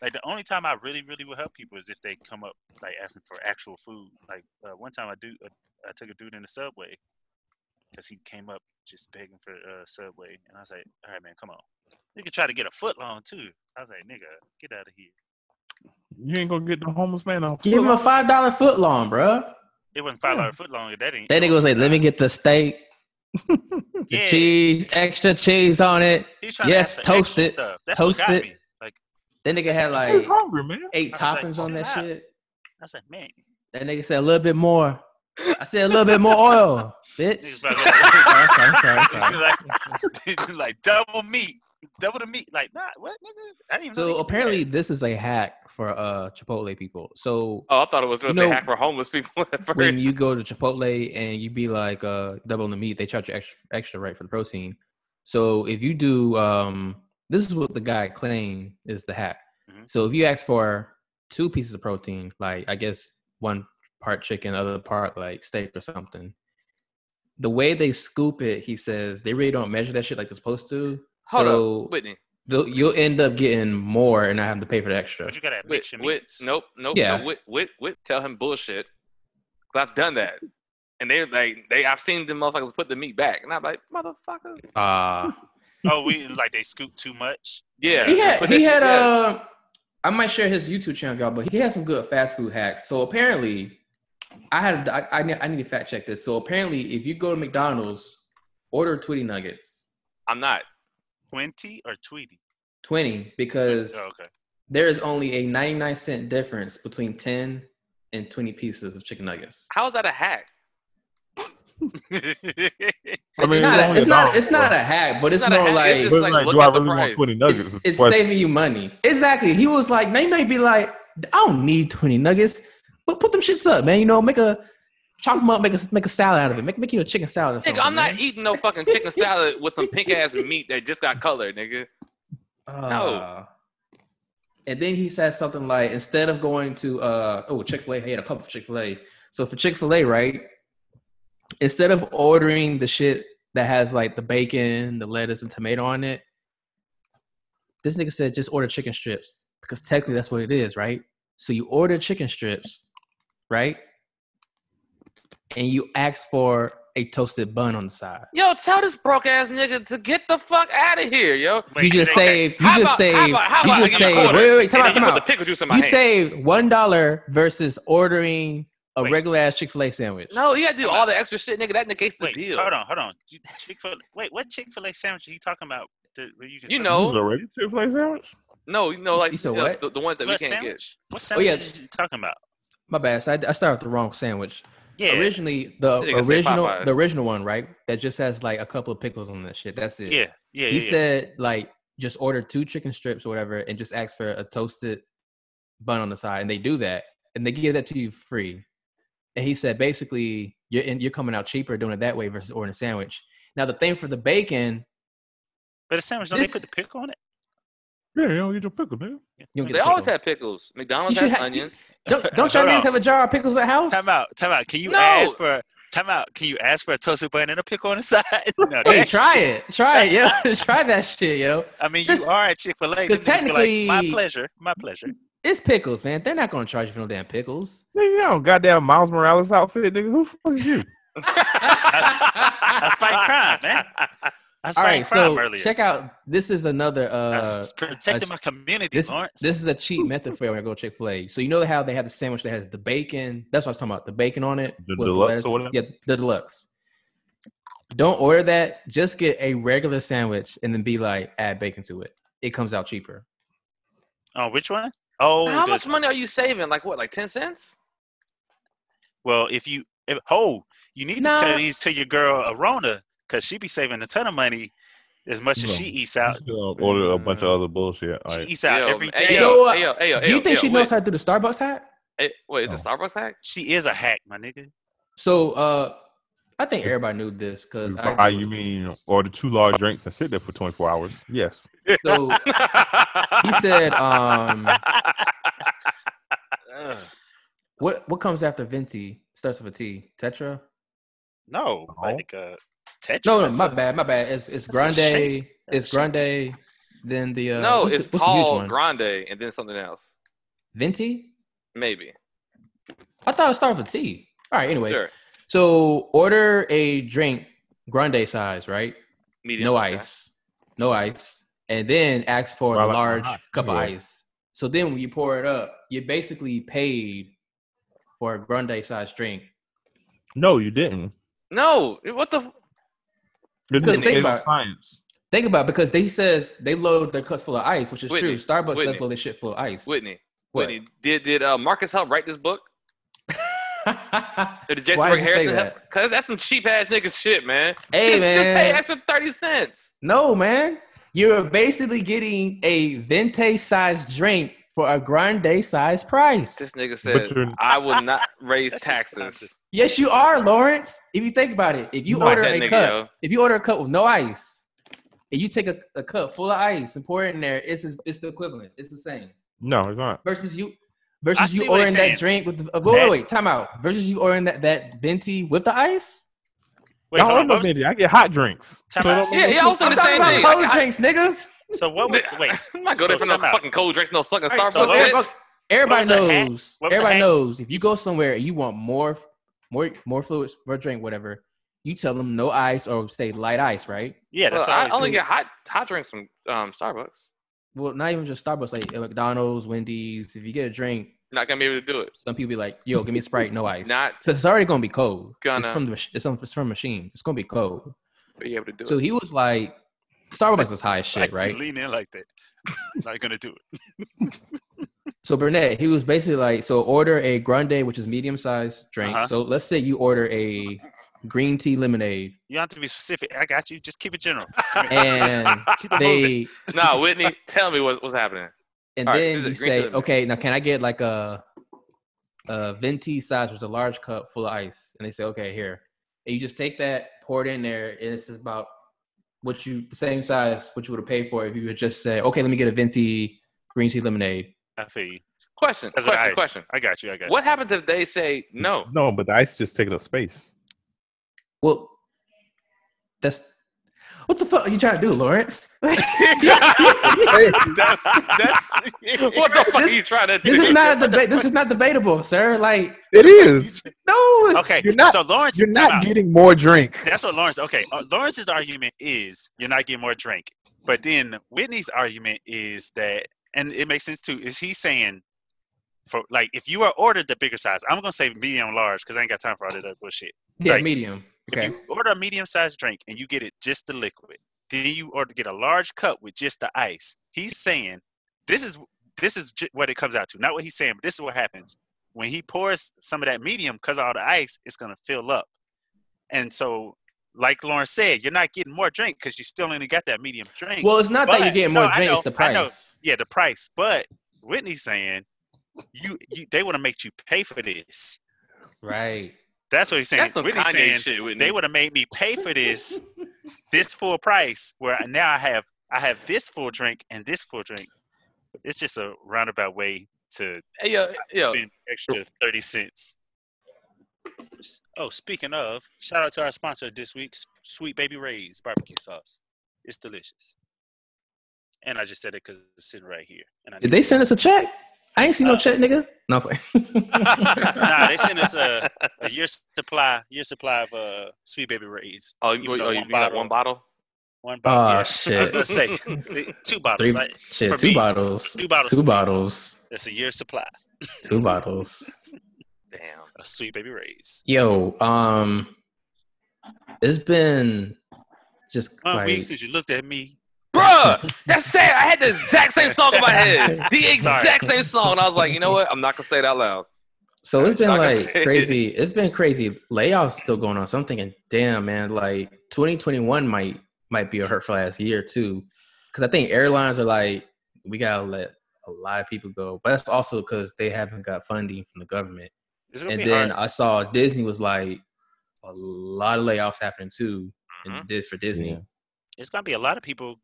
Like the only time I really, really will help people is if they come up like asking for actual food. Like uh, one time I do, uh, I took a dude in the subway because he came up just begging for uh, subway, and I was like, all right, man, come on. You Nigga try to get a foot long too. I was like, nigga, get out of here. You ain't gonna get the homeless man off. give him a five dollar foot long, bruh. It wasn't five dollar foot long. That ain't. That nigga was like, "Let me get the steak, the Yeah. cheese, extra cheese on it." He's trying to Yes, ask for toast it, Stuff. That's toast it. Me. Like That nigga had like hungry, man. eight I was like, toppings on that out. shit. I said, man, That nigga said a little bit more. I said a little bit more oil, bitch. niggas about I'm sorry, I'm sorry, I'm sorry. like, like double meat. Double the meat. Like, nah, what, nigga? I didn't even So could apparently, this is a hack for uh Chipotle people. So Oh, I thought it was going to say know, hack for homeless people at first. when you go to Chipotle and you be like uh double the meat, they charge you extra extra right for the protein. So if you do um this is what the guy claimed is the hack. Mhm. So if you ask for two pieces of protein, like I guess one part chicken, other part like steak or something, the way they scoop it, he says they really don't measure that shit like they're supposed to. Hold so up, Whitney. they'll- you'll end up getting more and I have to pay for the extra. But you gotta Wit, mix wit, nope, nope. Yeah. No, wit, wit, wit. Tell him bullshit. Cause I've done that, and they're like they. I've seen them motherfuckers put the meat back, and I'm like, motherfucker. Uh Oh, we like they scoop too much. Yeah, he had he that shit- had yes. uh I might share his YouTube channel, y'all, but he had some good fast food hacks. So apparently, I had I, I need I need to fact check this. So apparently, if you go to McDonald's, order Tweety Nuggets, I'm not. Twenty or Tweety? twenty, because Oh, okay. there is only a ninety nine cent difference between ten and twenty pieces of chicken nuggets. How is that a hack? I mean, It's not, a, only it's, not, it's not a hack, but it's, It's not a more hack, like it's But just it's like, like, do I really want 20 nuggets? it's, it's saving you money. Exactly. He was like, they may be like, I don't need 20 nuggets, but put them shits up, man. You know, make a chop them up, make a make a salad out of it. Make make you a chicken salad or. Nigga, I'm not man. eating no fucking chicken salad with some pink ass meat that just got colored, nigga. Uh, And then he said something like, instead of going to uh oh Chick Fil A, he had a couple for Chick Fil A. So for Chick Fil A, right? Instead of ordering the shit that has like the bacon, the lettuce, and tomato on it, this nigga said just order chicken strips because technically that's what it is, right? So you order chicken strips, right? And you ask for a toasted bun on the side. Yo, tell this broke ass nigga to get the fuck out of here, yo. Wait, you just okay. saved. You How just about- saved. how about- how You about just give you a saved. Wait, wait, wait. Time and out. then Time out. the pickle juice in my You hand. saved one dollar versus ordering a Wait. regular ass Chick Fil A sandwich. No, you gotta do Hold all on. the extra shit, nigga. That negates the Wait, deal. hold on, hold on. Chick Fil. Wait, what Chick Fil A sandwich are you talking about? The- you just You know, This a regular Chick-fil-A sandwich? No, you know, like you said know, what? The, the ones that we can't sandwich? What sandwich Oh, yeah. are you talking about? My bad. So I, I started with the wrong sandwich. Yeah, Originally, the original, the original one, right? That just has like a couple of pickles on that shit. That's it. yeah, yeah. He yeah, yeah. said like just order two chicken strips or whatever, and just ask for a toasted bun on the side, and they do that, and they give that to you free. And he said basically you're in, you're coming out cheaper doing it that way versus ordering a sandwich. Now the thing for the bacon, But the sandwich, don't This- they put the pickle on it? Yeah, you don't get your pickle, nigga. you don't get They the always pickle. have pickles. McDonald's has ha- onions. Don't, don't y'all Hold niggas have a jar of pickles at house? Time out, time out. Can you No. ask for time out? Can you ask for a toasted bun and a pickle on the side? no, Hey, try shit- it. Try it, yo. try that shit, yo. I mean, Just- you are at Chick Fil A. Like, technically- my pleasure, my pleasure. It's pickles, man. They're not gonna charge you for no damn pickles. Nigga, you got a goddamn Miles Morales outfit, nigga. Who the fuck is you? That's fight crime, man. That's All fight right, so earlier. check out. This is another. Uh, That's protecting a- my community, this Lawrence. this is a cheap method for you when I go Chick Fil A. So you know how they have the sandwich that has the bacon. That's what I was talking about. The bacon on it. The with deluxe lettuce. or whatever? Yeah, the deluxe. Don't order that. Just get a regular sandwich and then be like, add bacon to it. It comes out cheaper. oh, which one? Oh, How the- much money are you saving? Like what? Like ten cents? Well, if you if, oh, you need Nah. to tell these to your girl Arona because she be saving a ton of money as much as No. she eats out. Just order a bunch of other bullshit. She eats out Yo, every hey, day. yo, You know what? hey, yo, hey, yo, Do you think she knows how to do the Starbucks hack? Hey, wait, is it Starbucks hack? She is a hack, my nigga. So uh, I think everybody knew this because by you mean order two large drinks and sit there for 24 hours? Yes. so he said um what what comes after venti starts with a T tetra no, No. like uh, Tetra. no no my a- bad my bad it's it's grande shake. That's a it's grande then the uh no, it's the, what's the huge tall grande and then something else. venti Maybe. I thought it started with a T all right anyways Sure. so order a drink grande size right Medium. no okay. ice no ice and then ask for Well, I a like mine large hot, cup of ice so then when you pour it up you basically paid for a grande size drink No, you didn't. No, what the? Because think about science. Think about it, because they says they load their cups full of ice, which is Whitney, true. Starbucks Whitney. does load their shit full of ice. Whitney, What? Whitney, did did uh, Marcus help write this book? Did Jason Why did you say that? help? Cause that's some cheap ass nigga shit, man. Hey just, just pay extra thirty cents. no man. You're basically getting a venti sized drink for a grande size price. This nigga said, "I will not raise taxes." Yes, you are, Lawrence. If you think about it, if you Not order that a nigga, cup, yo. if you order a cup with no ice, and you take a, a cup full of ice and pour it in there, it's it's the equivalent. It's the same. No, it's not. Versus you, I versus see you what he's ordering saying. that drink with the uh, wait, wait, wait, time out. Versus you ordering that that venti with the ice. Wait, I hold don't on. know, what was- Benji. I get hot drinks. Time So out. Yeah, make yeah, I was I'm saying the talking same about thing. cold Like, I- drinks, niggas. So what was the wait? I'm not going there So for no out. fucking cold drinks, no fucking Right, Starbucks. so what bitch. was- Everybody was knows. What was the Everybody knows. If you go somewhere and you want more, more, more fluids, more drink, whatever, you tell them no ice or say light ice, right? Yeah, that's Well, what I I only get hot hot drinks from um, Starbucks. Well, not even just Starbucks, like McDonald's, Wendy's. If you get a drink, Not gonna be able to do it. some people be like, "Yo, give me a Sprite, no ice." Not because it's already gonna be cold. It's gonna from the it's, from, it's from machine. It's gonna be cold. be able to do So it. he was like, "Starbucks is high as shit, right?" Lean in like that. Not gonna do it. So Burnett, he was basically like, "So order a grande, which is medium sized drink. Uh-huh. So let's say you order a green tea lemonade, You don't have to be specific. I got you. Just keep it general. and keep it moving. they Nah, Whitney, tell me what, what's happening. and All right, then is it you say, okay, now can I get like a a venti size, which is a large cup full of ice? And they say, okay, here. And you just take that, pour it in there, and it's just about what you the same size what you would have paid for if you would just say, okay, let me get a venti green tea lemonade. I feel you. Question, Because of question, question. I got you. I got you. What happens if they say no? No, but the ice just taking up space. Well, that's what the fuck are you trying to do, Lawrence? that's, that's, What the fuck are you trying to do? This is not debate. This is not debatable, sir. Like, It is. no, it's, okay. You're not- So Lawrence, You're time not out. getting more drink. That's what Lawrence. Okay, uh, Lawrence's argument is you're not getting more drink, but then Whitney's argument is that, and it makes sense too. Is he saying, for like, if you are ordered the bigger size, I'm gonna say medium large because I ain't got time for all that bullshit. It's yeah, like, medium. Okay. If you order a medium sized drink and you get it just the liquid, then you order to get a large cup with just the ice. He's saying this is this is what it comes out to. Not what he's saying, but this is what happens when he pours some of that medium because all the ice, it's gonna fill up. And so, like Lauren said, you're not getting more drink because you still only got that medium drink. Well, it's not that you're getting more I drink; it's know, the I know. price. yeah, the price. But Whitney's saying you, you they want to make you pay for this. Right. That's what he's saying. That's some Whitney's Kanye saying shit, Whitney. they would have made me pay for this, this full price. Where now I have I have this full drink and this full drink. It's just a roundabout way to Hey, yo, yo, spend extra thirty cents. Oh, speaking of, shout out to our sponsor this week's Sweet Baby Ray's barbecue sauce. It's delicious. And I just said it because it's sitting right here. And I Did they send us a check? I ain't seen no Uh, check, nigga. No. I'm playing. nah, they sent us a, a year supply, year supply of uh, Sweet Baby Ray's. oh, you, Even though oh, you one got one bottle? One bottle. Oh, yeah. I shit. was gonna say two bottles. Three, right? shit, two me, bottles. Two bottles. Two bottles. That's a year supply Two bottles. Damn. A Sweet Baby Ray's. Yo, um, it's been just One like week since you looked at me. Bruh, that's sad. I had the exact same song in my head. The Sorry. exact same song. And I was like, you know what? I'm not going to say it out loud. So it's been like say it. crazy. It's been crazy. Layoffs still going on. So I'm thinking, damn, man, like 2021 might might be a hurtful ass year too, because I think airlines are like, we gotta let a lot of people go, but that's also because they haven't got funding from the government. And then hard. I saw Disney was like a lot of layoffs happening too, Mhm. and did for Disney. Yeah. It's gonna be a lot of people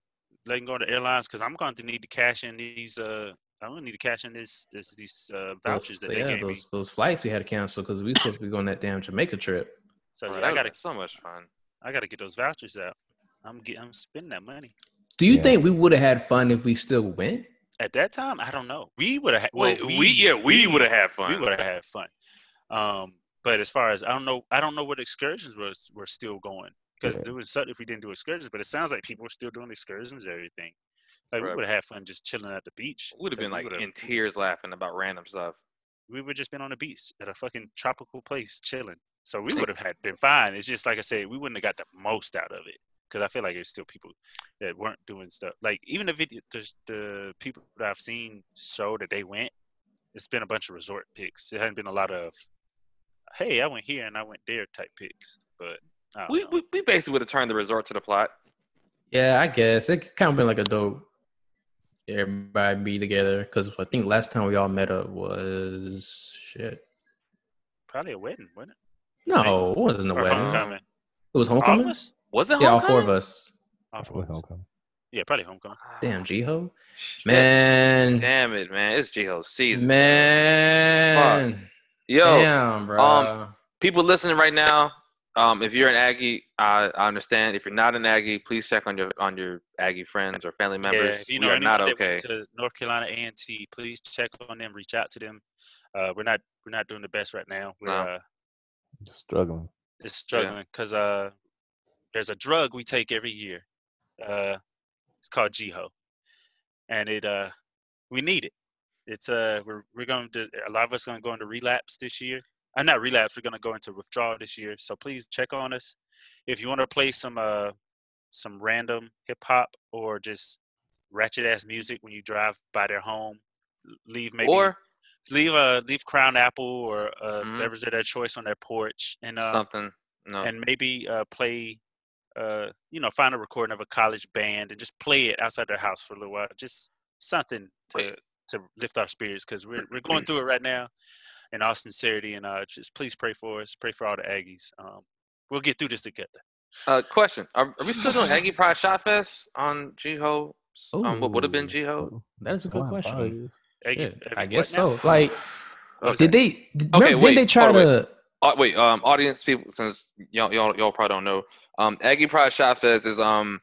letting go to airlines because I'm going to need to cash in these. Uh, I'm gonna need to cash in this, this these uh, vouchers Those, that they yeah, gave those me. those flights we had to cancel because we supposed to be going that damn Jamaica trip. So Bro, yeah, I gotta, so much fun. I gotta get those vouchers out. I'm get, I'm spending that money. Do you Yeah. think we would have had fun if we still went? At that time, I don't know. We would have. Ha- well, Wait, we, yeah, we, would have had fun. we would have had fun. Um, but as far as I don't know, I don't know what excursions were were still going because Yeah. doing something if we didn't do excursions. But it sounds like people were still doing excursions and everything. Like we would have had fun just chilling at the beach. Would have been like in tears laughing about random stuff. we would just been on the beach at a fucking tropical place chilling. So we would have had been fine. It's just like I said, we wouldn't have got the most out of it because I feel like there's still people that weren't doing stuff. Like even the video, the, the people that I've seen show that they went, it's been a bunch of resort pics. It hadn't been a lot of, hey, I went here and I went there type pics. But We, know. we, we basically would have turned the resort to the plot. Yeah, I guess it kind of been like a dope. Everybody be together because I think last time we all met up was shit. Probably a wedding, wasn't it? No, it wasn't a Or wedding. homecoming. It was homecoming. Was it Yeah, all four of us. All That's four of us. homecoming. Yeah, probably homecoming. Damn, GHOE. Man, Damn it, man. It's GHOE season. man. Yo, Damn, bro. um, people listening right now, um, if you're an Aggie, I, I understand. If you're not an Aggie, please check on your on your Aggie friends or family members. Yeah, if you know we are not okay. went to North Carolina A and T, please check on them. Reach out to them. Uh, we're not we're not doing the best right now. We're No. uh, Just struggling. just struggling because uh, there's a drug we take every year. Uh, it's called GHOE, and it uh, we need it. It's uh, we're we're going to a lot of us going to go into relapse this year. Uh, not relapse. We're going to go into withdrawal this year. So please check on us. If you want to play some uh, some random hip hop or just ratchet ass music when you drive by their home, leave maybe Or leave a leave Crown Apple or uh, Mhm. beverage of their choice on their porch, and uh, something. No. and maybe uh, play, uh, you know, find a recording of a college band and just play it outside their house for a little while. Just something to Wait. to lift our spirits because we're we're going through it right now. In all sincerity, and uh, just please pray for us. Pray for all the Aggies. Um, we'll get through this together. Uh, question: Are, are we still doing Aggie Pride Shot Fest on GHOE? Um, what would have been Ooh, GHOE? That is a good Wow, question. Aggie, Shit, Aggie I what guess now? so. Like, Okay. did they? Did, Okay, remember- wait, didn't they try hold on, to? Uh, wait, um, audience people, since y'all, y'all, y'all probably don't know, um, Aggie Pride Shot Fest is um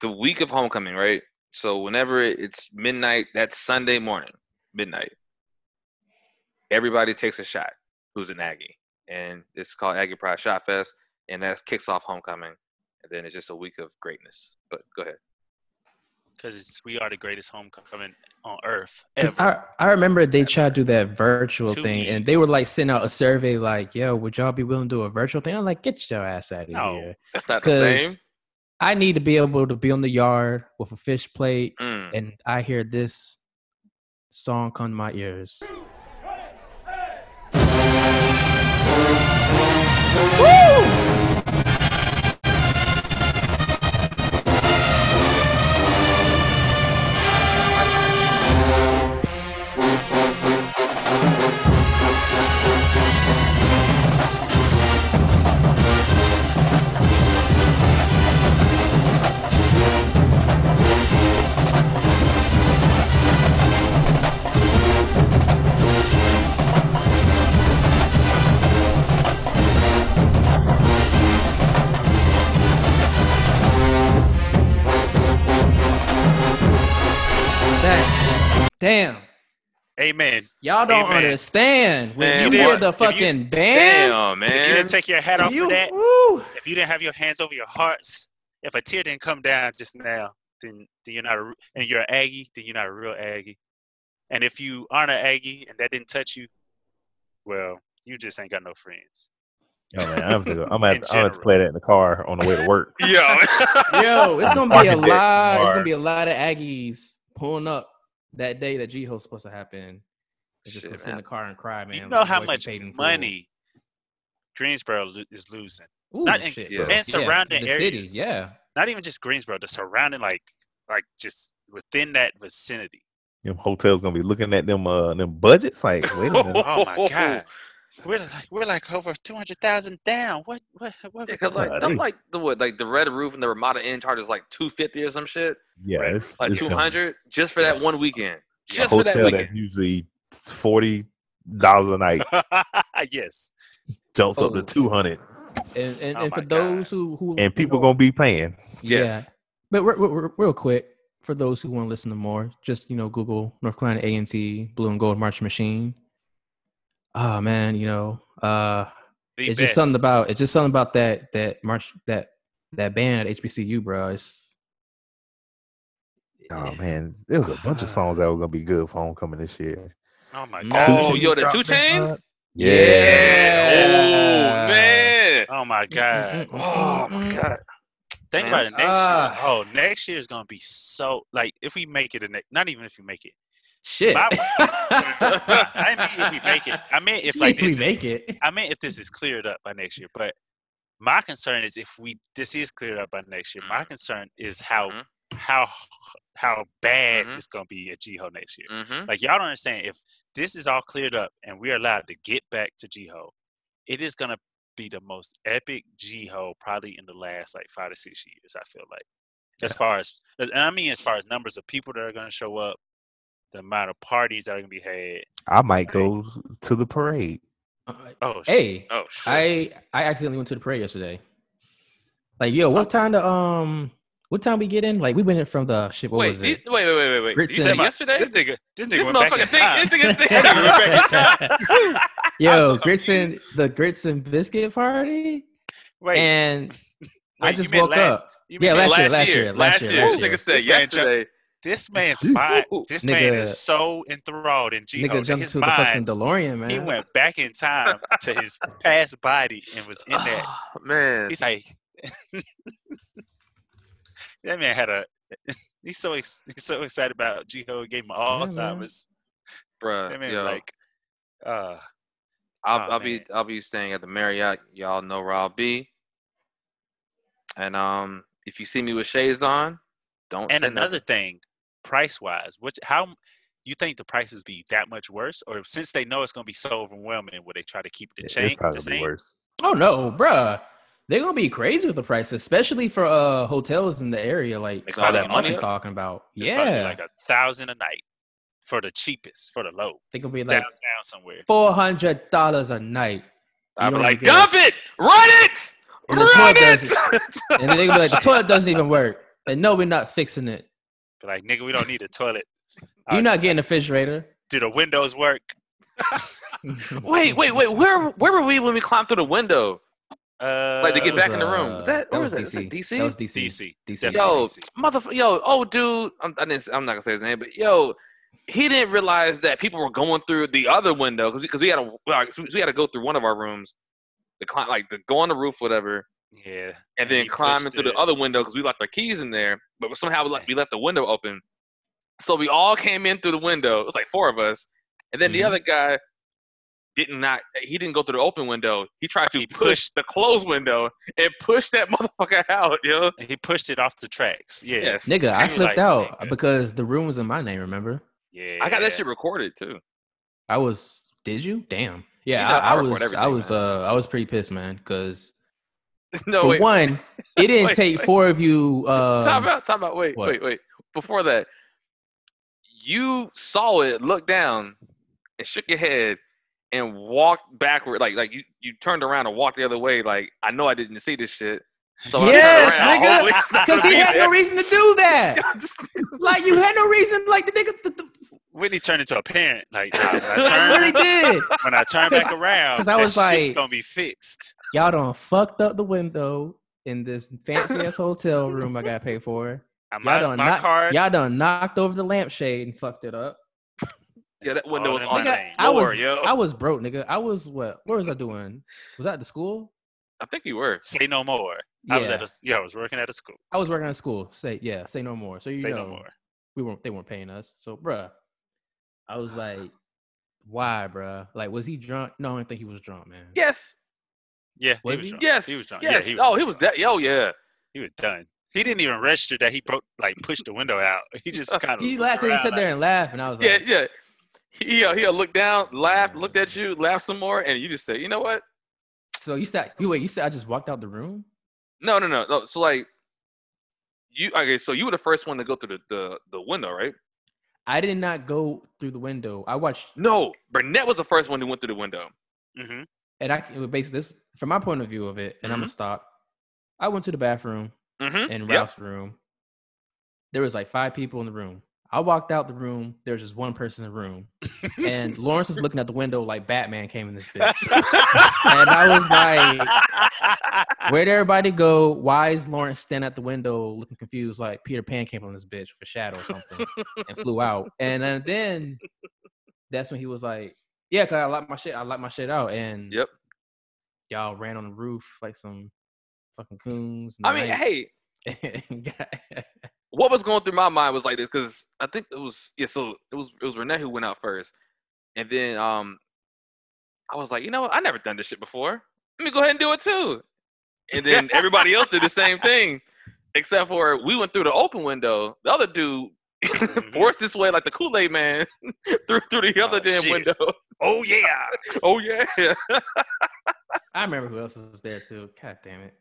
the week of homecoming, right? So whenever it's midnight, that's Sunday morning, midnight. Everybody takes a shot. Who's an Aggie? And it's called Aggie Pride Shot Fest, and that kicks off homecoming, and then it's just a week of greatness. But go ahead. Because we are the greatest homecoming on earth 'cause ever. I, I remember they tried to do that virtual Two thing, and they were like sending out a survey, like, "Yo, would y'all be willing to do a virtual thing?" I'm like, "Get your ass out of No. here!" That's not the same. I need to be able to be on the yard with a fish plate, Mm. and I hear this song come to my ears. That, damn, Amen. y'all don't Amen. understand. When Man, you hear the if you- fucking band, Damn, If you didn't take your hat off you, for that, woo, if you didn't have your hands over your hearts, if a tear didn't come down just now, then then you're not a r- and you're an Aggie, then you're not a real Aggie. And if you aren't an Aggie and that didn't touch you, well, you just ain't got no friends. Oh man, I'm gonna, I'm gonna, have In to, I'm gonna have to play that in the car on the way to work. Yo. Yo, it's gonna be a lot. It's gonna be a lot of Aggies pulling up that day that GHOE's supposed to happen. They're just Shit, gonna sit in the car and cry, man. you know how much paid in money Greensboro lo- is losing. Ooh, not in- shit, yeah. bro. and surrounding the city, areas. yeah. Not even just Greensboro, the surrounding like like just within that vicinity. Them hotels gonna be looking at them uh them budgets. Like, wait a minute. Oh my god. We're like we're like over two hundred thousand down. What what what? Because like, God, them, they- like the what, like the Red Roof and the Ramada Inn is like two fifty or some shit, Yeah, Right. it's like it's two dumb. hundred just for that one Yes. weekend, A just for that weekend. that's usually forty dollars a night yes. jumps up Oh. to two hundred, And and, Oh and for my those who who and people you know- gonna be paying. yeah. Yes. But re- re- re- real quick, for those who want to listen to more, just you know, Google North Carolina A and T Blue and Gold March Machine. Oh man, you know, uh, The it's just something about it's just something about that that march that that band at HBCU, bro. It's Oh eh, man, there was a bunch of ah. songs that were gonna be good for homecoming this year. Oh my Mm. god. Oh, Chainz yo, the two that chains. yeah. Oh man. Oh my god. Mm, mm, mm, oh my god. Think Man, about it. Next ah. year. Oh, next year is gonna be so like if we make it a next not even if we make it. Shit. My- I mean if we make it. I mean if like If we this is- make it. I mean if this is cleared up by next year, but My concern is if we this is cleared up by next year. Mm-hmm. My concern is how how how bad it's gonna be at GHOE next year. Mhm. Like y'all don't understand. If this is all cleared up and we're allowed to get back to GHOE, it is gonna be the most epic GHOE probably in the last like five to six years. I feel like, as far as and I mean, as far as numbers of people that are gonna show up, the amount of parties that are gonna be had. I might go to the parade. Oh, sh- Hey, oh, I I accidentally went to the parade yesterday. Like, yo, what time to um, what time we get in? Like, we went in from the shit. What Wait, was you- it? wait, wait, wait, wait, wait. You said and- yesterday? This nigga, this nigga This went back in motherfucker time. this nigga This nigga went back in time. Yo, so grits and the grits and biscuit party. Wait, and I wait, you just meant woke last- up. you Yeah, meant last year, last last year, year, last last year, year. last This year. nigga said This man yesterday. This man's mind, this man is so enthralled in GHOE. Nigga that jumped his to the fucking DeLorean, man. He went back in time to his past body and was in that. man. He's like, that man had a. He's so ex, he's so excited about GHOE. It gave him man. Alzheimer's. Bruh, That man's yo. like, uh, I'll, oh, I'll be I'll be staying at the Marriott. Y'all know where I'll be. And um, if you see me with shades on, don't. and say another nothing. thing, price wise, which how you think the prices be that much worse, or since they know it's gonna be so overwhelming, would they try to keep the It's chain probably the same? worse. Oh no, bruh. They're gonna be crazy with the prices, especially for uh hotels in the area, like It's all that money money up. talking about. It's yeah, like a thousand a night for the cheapest, for the low. they gonna be like downtown somewhere. four hundred dollars a night. I'm like, even get a- dump it, run it, and run toilet it. doesn't, and then they gonna be like, the toilet doesn't even work. And no, we're not fixing it. Be like, nigga, we don't need a toilet. You're not getting a refrigerator. Do the windows work? wait, wait, wait. Where where were we when we climbed through the window? Uh, Like to get was, back in the room. Was uh, that, that where was was that? Was that DC. DC? That was DC. DC. DC. Yo, DC. motherfucker, yo, oh, dude, I'm, I didn't, I'm not gonna say his name, but yo, he didn't realize that people were going through the other window because we had to, like, so we had to go through one of our rooms, to climb, like to go on the roof, whatever, Yeah. and then he climb pushed into the other window because we locked our keys in there, but somehow we left, we left the window open, so we all came in through the window. It was like four of us, and then the Mm-hmm. Mhm. other guy did not, not he didn't go through the open window. He tried to He push pushed- the closed window and push that motherfucker out, yo. And he pushed it off the tracks. Yeah. Yes. Nigga, I flipped like, out nigga. because the room was in my name. Remember? Yeah. I got that shit recorded too. I was. Did you? Damn. Yeah, know, I, I I was. I was. man. Uh, I was pretty pissed, man. Because no, for wait. one, it didn't Wait, take wait. four of you. Uh, time out, time out. Wait, what? wait, wait. Before that, you saw it, looked down, and shook your head, and walked backward. Like, like you, you turned around and walked the other way. Like, I know I didn't see this shit. So yes, nigga. Hopefully it's not Because he had no reason to do that. like you had no reason. Like the nigga. The, the, Whitney turned into a parent. Like, nah, when I I turn, really did. when I turn back around, 'cause I that was shit's like- gonna be fixed. Y'all done fucked up the window in this fancy ass hotel room I got paid for. I Y'all might done, my knock- card. y'all done knocked over the lampshade and fucked it up. Yeah, that It's window was on my the. I was, floor, yo. I was broke, nigga. I was what? What was I doing? Was I at the school? I think you were. Say no more. I was at a yeah, I was working at a school. I was working at a school. Say yeah, say no more. So you Say know no more. we weren't they weren't paying us. So bruh, I was like, why, bruh? Like, was he drunk? No, I don't think he was drunk, man. Yes, Yeah, Was he was he? drunk. yes, he was drunk. Yes. Yeah, he was, oh, he was that. Yo, yeah. he was done. He didn't even register that he broke like pushed the window out. He just kind of He laughed. He sat there and laughed, and I was like, Yeah, yeah. He uh, he uh, looked down, laughed, looked at you, laughed some more, and you just said, you know what? So you said you wait. You said I just walked out the room. No, no, no, no. So like, you okay? So you were the first one to go through the the, the window, right? I did not go through the window. I watched, No, Burnett was the first one who went through the window. hmm and I basically this from my point of view of it, and I'm gonna stop. I went to the bathroom Mm-hmm. in Yep. Ralph's room. There was like five people in the room. I walked out the room. There was just one person in the room, and Lawrence was looking at the window like Batman came in this bitch. and I was like, "Where'd everybody go? Why is Lawrence standing at the window looking confused, like Peter Pan came on this bitch with a shadow or something, and flew out?" And then, then that's when he was like, "Yeah, cause I locked my shit. I locked my shit out." And Yep. y'all ran on the roof like some fucking coons. I mean, hey, hey, what was going through my mind was like this because I think it was yeah. So it was it was Renee who went out first, and then um, I was like, you know what? I never done this shit before. Let me go ahead and do it too. and then everybody else did the same thing, except for we went through the open window. The other dude forced his way like the Kool Aid Man through through the other damn shit. window. Oh yeah. Oh yeah. I remember who else was there too. God damn it.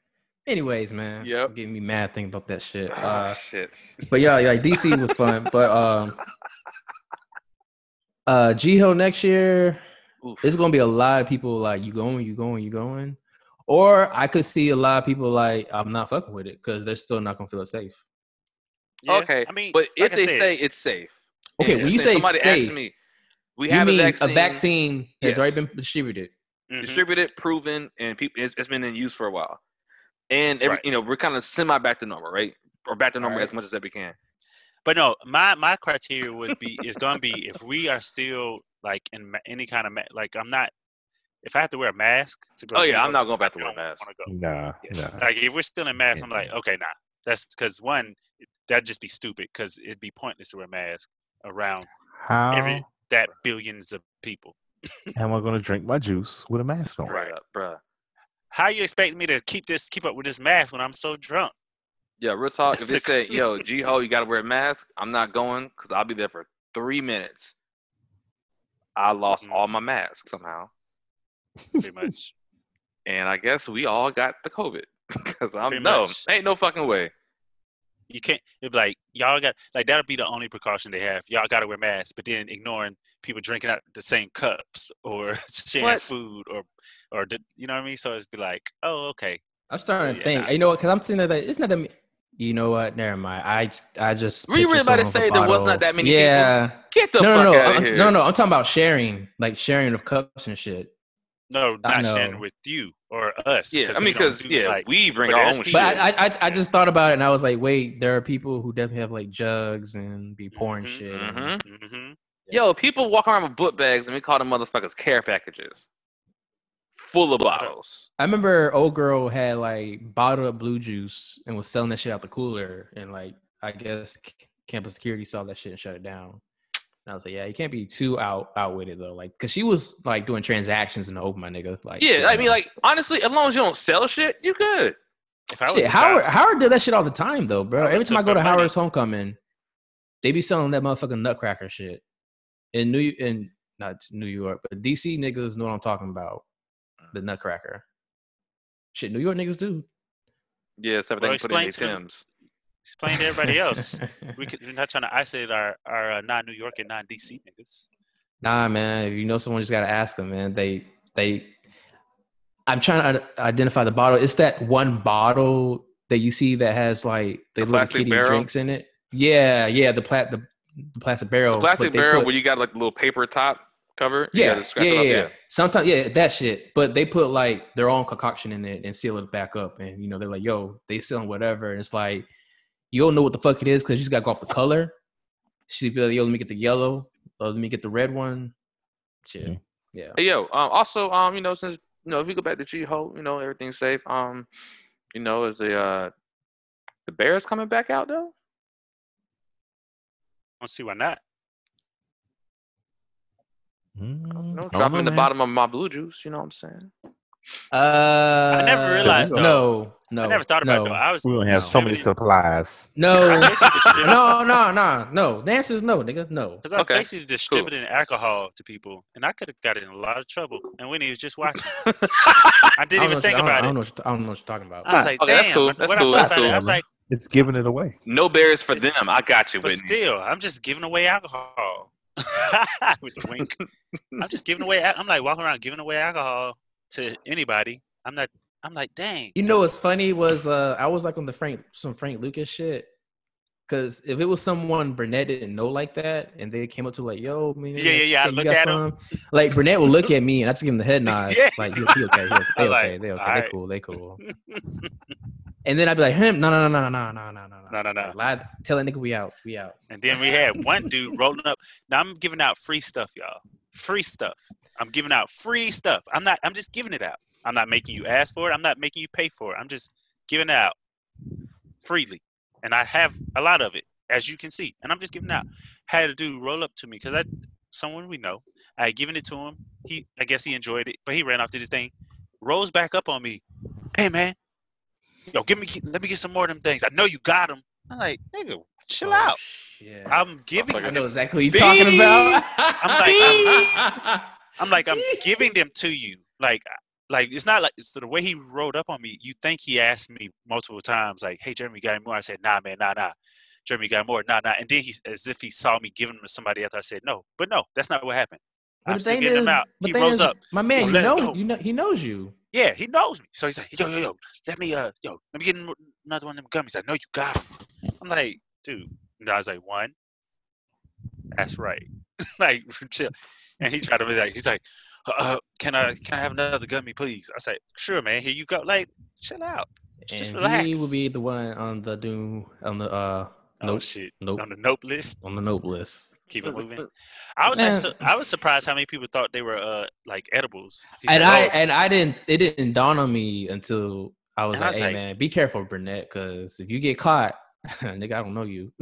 Anyways, man. Yep. Getting me mad thinking about that shit. oh Uh, shit. but yeah, like DC was fun. But um uh GHOE next year, Oof. it's gonna be a lot of people like you going, you going, you going. Or I could see a lot of people like I'm not fucking with it because they're still not gonna feel it safe. Yeah, okay, I mean, but if like I they said, say it's safe, Okay, yeah, when you say somebody safe, asked me, we you have mean a vaccine, a vaccine has Yes. already been distributed. mhm. distributed, proven, and people it's, it's been in use for a while. And every, Right. you know we're kind of semi back to normal, right? Or back to normal Right. as much as that we can. But no, my my criteria would be is gonna be if we are still like in ma- any kind of ma- like I'm not if I have to wear a mask to go. Oh to yeah, GHOE, I'm not going back to I wear a mask. go. Nah, Yeah. nah. Like if we're still in masks, I'm like, okay, nah. That's because one, that'd just be stupid because it'd be pointless to wear a mask around How every that billions of people. How am I going to drink my juice with a mask on? Right. Bruh, bruh. How you expect me to keep this keep up with this mask when I'm so drunk? Yeah, real talk. If they say, "Yo, GHOE, you got to wear a mask," I'm not going because I'll be there for three minutes. I lost Mhm. all my masks somehow, Pretty much. and I guess we all got the COVID because I'm Pretty no, much. ain't no fucking way. You can't. It'd be like y'all got like that'll be the only precaution they have. Y'all got to wear masks, but then ignoring people drinking out the same cups or sharing What? food or or the, you know what I mean. So it's be like, oh okay, I'm starting So, to yeah, think, nah. you know what? Because I'm seeing that it's not that. many- You know what? Never mind. I I just. Were you really about to say with there was not that many people? Yeah. Get the no, fuck no, no, out I'm- here. no, no. I'm talking about sharing, like sharing of cups and shit. no, not sharing with you or us. Yeah, I mean, because do, yeah, like, we bring but our own people- But I, I, I, I just thought about it and I was like, wait, there are people who definitely have like jugs and be pouring Mhm, shit. mhm. mhm. Yo, people walk around with book bags and we call them motherfuckers care packages, full of bottles. I remember old girl had like bottled up blue juice and was selling that shit out the cooler, and like I guess campus security saw that shit and shut it down. And I was like, yeah, you can't be too out out with it though, like because she was like doing transactions in the open, my nigga. Like, Yeah, you I mean, know. like honestly, as long as you don't sell shit, you good. If I was shit, Howard John's- Howard did that shit all the time though, bro. Every time I go the to money. Howard's homecoming, they be selling that motherfucking nutcracker shit in New in not New York, but DC niggas know what I'm talking about. The nutcracker. Shit, New York niggas do. Yeah, except Well, they can put in explain their to- Tim's. Explain to everybody else. we could, we're not trying to isolate our our uh, non New York and non DC niggas. Nah, man. If you know someone, just gotta ask them, man. They they. I'm trying to identify the bottle. It's that one bottle that you see that has like the, The little plastic kitty barrel? drinks in it. Yeah, yeah. The plat the, the plastic barrel. The plastic barrel put- where you got like the little paper top cover. Yeah, gotta yeah, yeah, yeah. Sometimes, yeah, that shit. But they put like their own concoction in it and seal it back up. And you know, they're like, "Yo, they selling whatever." And it's like, you don't know what the fuck it is because you just got to go off the color. She'd be like, "Yo, let me get the yellow. Or let me get the red one." Shit, Mhm. yeah. Hey, yo, um, also, um, you know, since you know, if we go back to GHOE, you know, everything's safe. Um, you know, is the uh, the Bears coming back out though? I don't see why not. Mm, No, I don't drop know, in the man. bottom of my blue juice. You know what I'm saying? Uh, I never realized, though. No, no. I never thought about no, it though. I was We don't have so many supplies. No, I was basically distributing- no, no, no, no. The answer is no, nigga. No. Because I was Okay, basically distributing alcohol to people, and I could have got in a lot of trouble. And Winnie was just watching. I I didn't don't even think you- I don't- about I it. don't know. What I don't know what you're talking about. I was like, Okay, damn. that's cool, that's I cool, thought that's about it, I cool. was like, It's giving it away. no Bears for It's- them. I got you, but Whitney. still, I'm just giving away alcohol. With the wink. I'm just giving away. I'm like walking around giving away alcohol to anybody. I'm not. I'm like, dang. You know what's funny was uh I was like on the Frank some Frank Lucas shit. Cause if it was someone Burnett didn't know like that, and they came up to like, "Yo, man, Yeah, yeah, yeah, I look at some?" Like Burnett will look at me, and I just give him the head nod. Yeah. Like, he, he okay, he, I they like, okay, they okay, they cool, they cool. and then I'd be like, "Him, no, no, no, no, no, no, no, no, No, no, no. Lie, tell that nigga we out, we out." And then we had one dude rolling up. Now I'm giving out free stuff, y'all. Free stuff. I'm giving out free stuff. I'm not. I'm just giving it out. I'm not making you ask for it. I'm not making you pay for it. I'm just giving it out freely, and I have a lot of it, as you can see. And I'm just giving out. Had a dude roll up to me because I, someone we know. I had given it to him. He, I guess he enjoyed it, but he ran off to this thing. Rolls back up on me. Hey man, yo, give me, let me get some more of them things. I know you got them. I'm like, nigga, chill Oh, out. shit. I'm giving I know exactly what you're talking about. I'm like, I'm, I'm like, I'm giving them to you. Like, like it's not like so the way he rolled up on me. You think he asked me multiple times, like, "Hey, Jeremy, got any more?" I said, "Nah, man, nah, nah." Jeremy got more, nah, nah. And then he, as if he saw me giving them to somebody else. I said, "No," but no, that's not what happened. But I'm still getting is, them out. He rose is, up. my man, you know, you know, he knows you. Yeah, he knows me. So he's like, yo, yo, yo, let me, uh, yo, let me get another one of them gummies. I know you got them. I'm like, dude. And I was like, one. That's right. like, chill. And he tried to be like, he's like, uh, can I, can I have another gummy, please? I said, sure, man. Here you go. Like, chill out. Just and relax. he will be the one on the doom on the uh Oh nope, shit! nope On the nope list. on the nope list. Keep it moving. I was like, su- I was surprised how many people thought they were uh like edibles. He And said, I "Oh." and I didn't it didn't dawn on me until I was And I like, was hey like- man, be careful, Burnett, because if you get caught, nigga, I don't know you.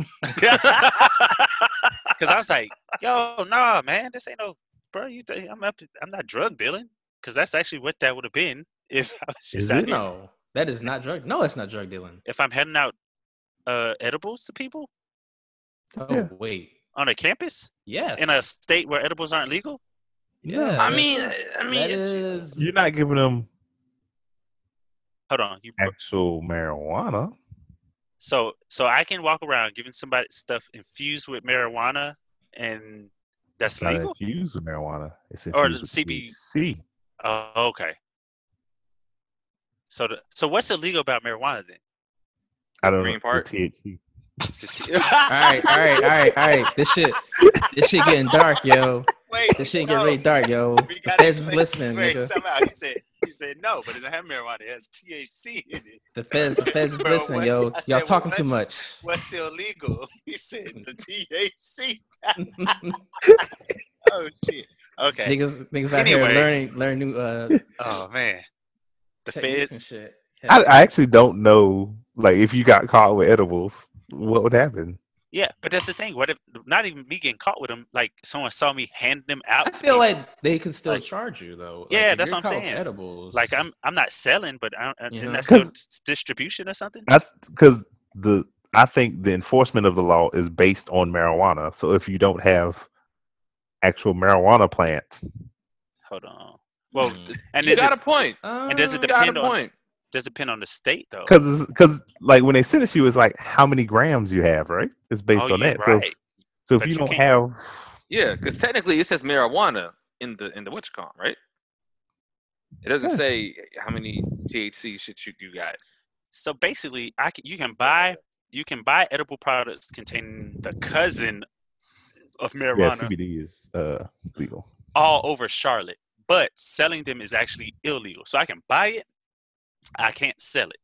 Because I was like, yo, nah, man, this ain't no, bro. You, think I'm up. To, I'm not drug dealing. Because that's actually what that would have been if I was just Is out No, that is not drug. No, it's not drug dealing. If I'm heading out uh edibles to people Oh Yeah. wait, on a campus yes, in a state where edibles aren't legal, yeah. I mean, I mean, is You're not giving them hold on. You actual marijuana. So so I can walk around giving somebody stuff infused with marijuana, and that's It's not legal. infused with marijuana. It's Or infused the with CB THC. Oh, okay. So the, so what's illegal about marijuana then? I don't Green know. part? The THC. The t- all right, all right, all right, all right. This shit, this shit getting dark, yo. Wait, This shit getting really dark, yo. We The gotta feds is listening, wait, nigga. somehow he said he said no, but it don't have marijuana. It has THC in it. The feds, the feds is Bro, listening, what- yo. I Y'all said, well, talking too what's- much. What's illegal? He said the THC. oh shit. Okay. niggas, niggas out here Anyway. learning, learn new uh Oh man. The techniques feds. I, I actually don't know. Like, if you got caught with edibles, what would happen? Yeah, but that's the thing. What if not even me getting caught with them? Like someone saw me hand them out. I to feel people. like they can still Like- charge you though. Yeah, if that's what I'm saying. Edibles, Like I'm I'm not selling, but I don't, uh, You isn't know? that still 'Cause- distribution or something? Because the I think the enforcement of the law is based on marijuana. So if you don't have actual marijuana plants, Hold on. Well, th- and you does got it a point. and does it You got a depend on point. Does it depend on the state though? because because like when they sentence you, it's like how many grams you have, right? It's based Oh, on yeah, that. So if, right. so if you you don't can't- have Yeah, because technically it says marijuana in the in the witch con, right? It doesn't Yeah. say how many THC shit you, you got. So basically, I can, you can buy you can buy edible products containing the cousin of marijuana. yeah, marijuana CBD is uh legal. all over Charlotte, but selling them is actually illegal. So I can buy it, I can't sell it,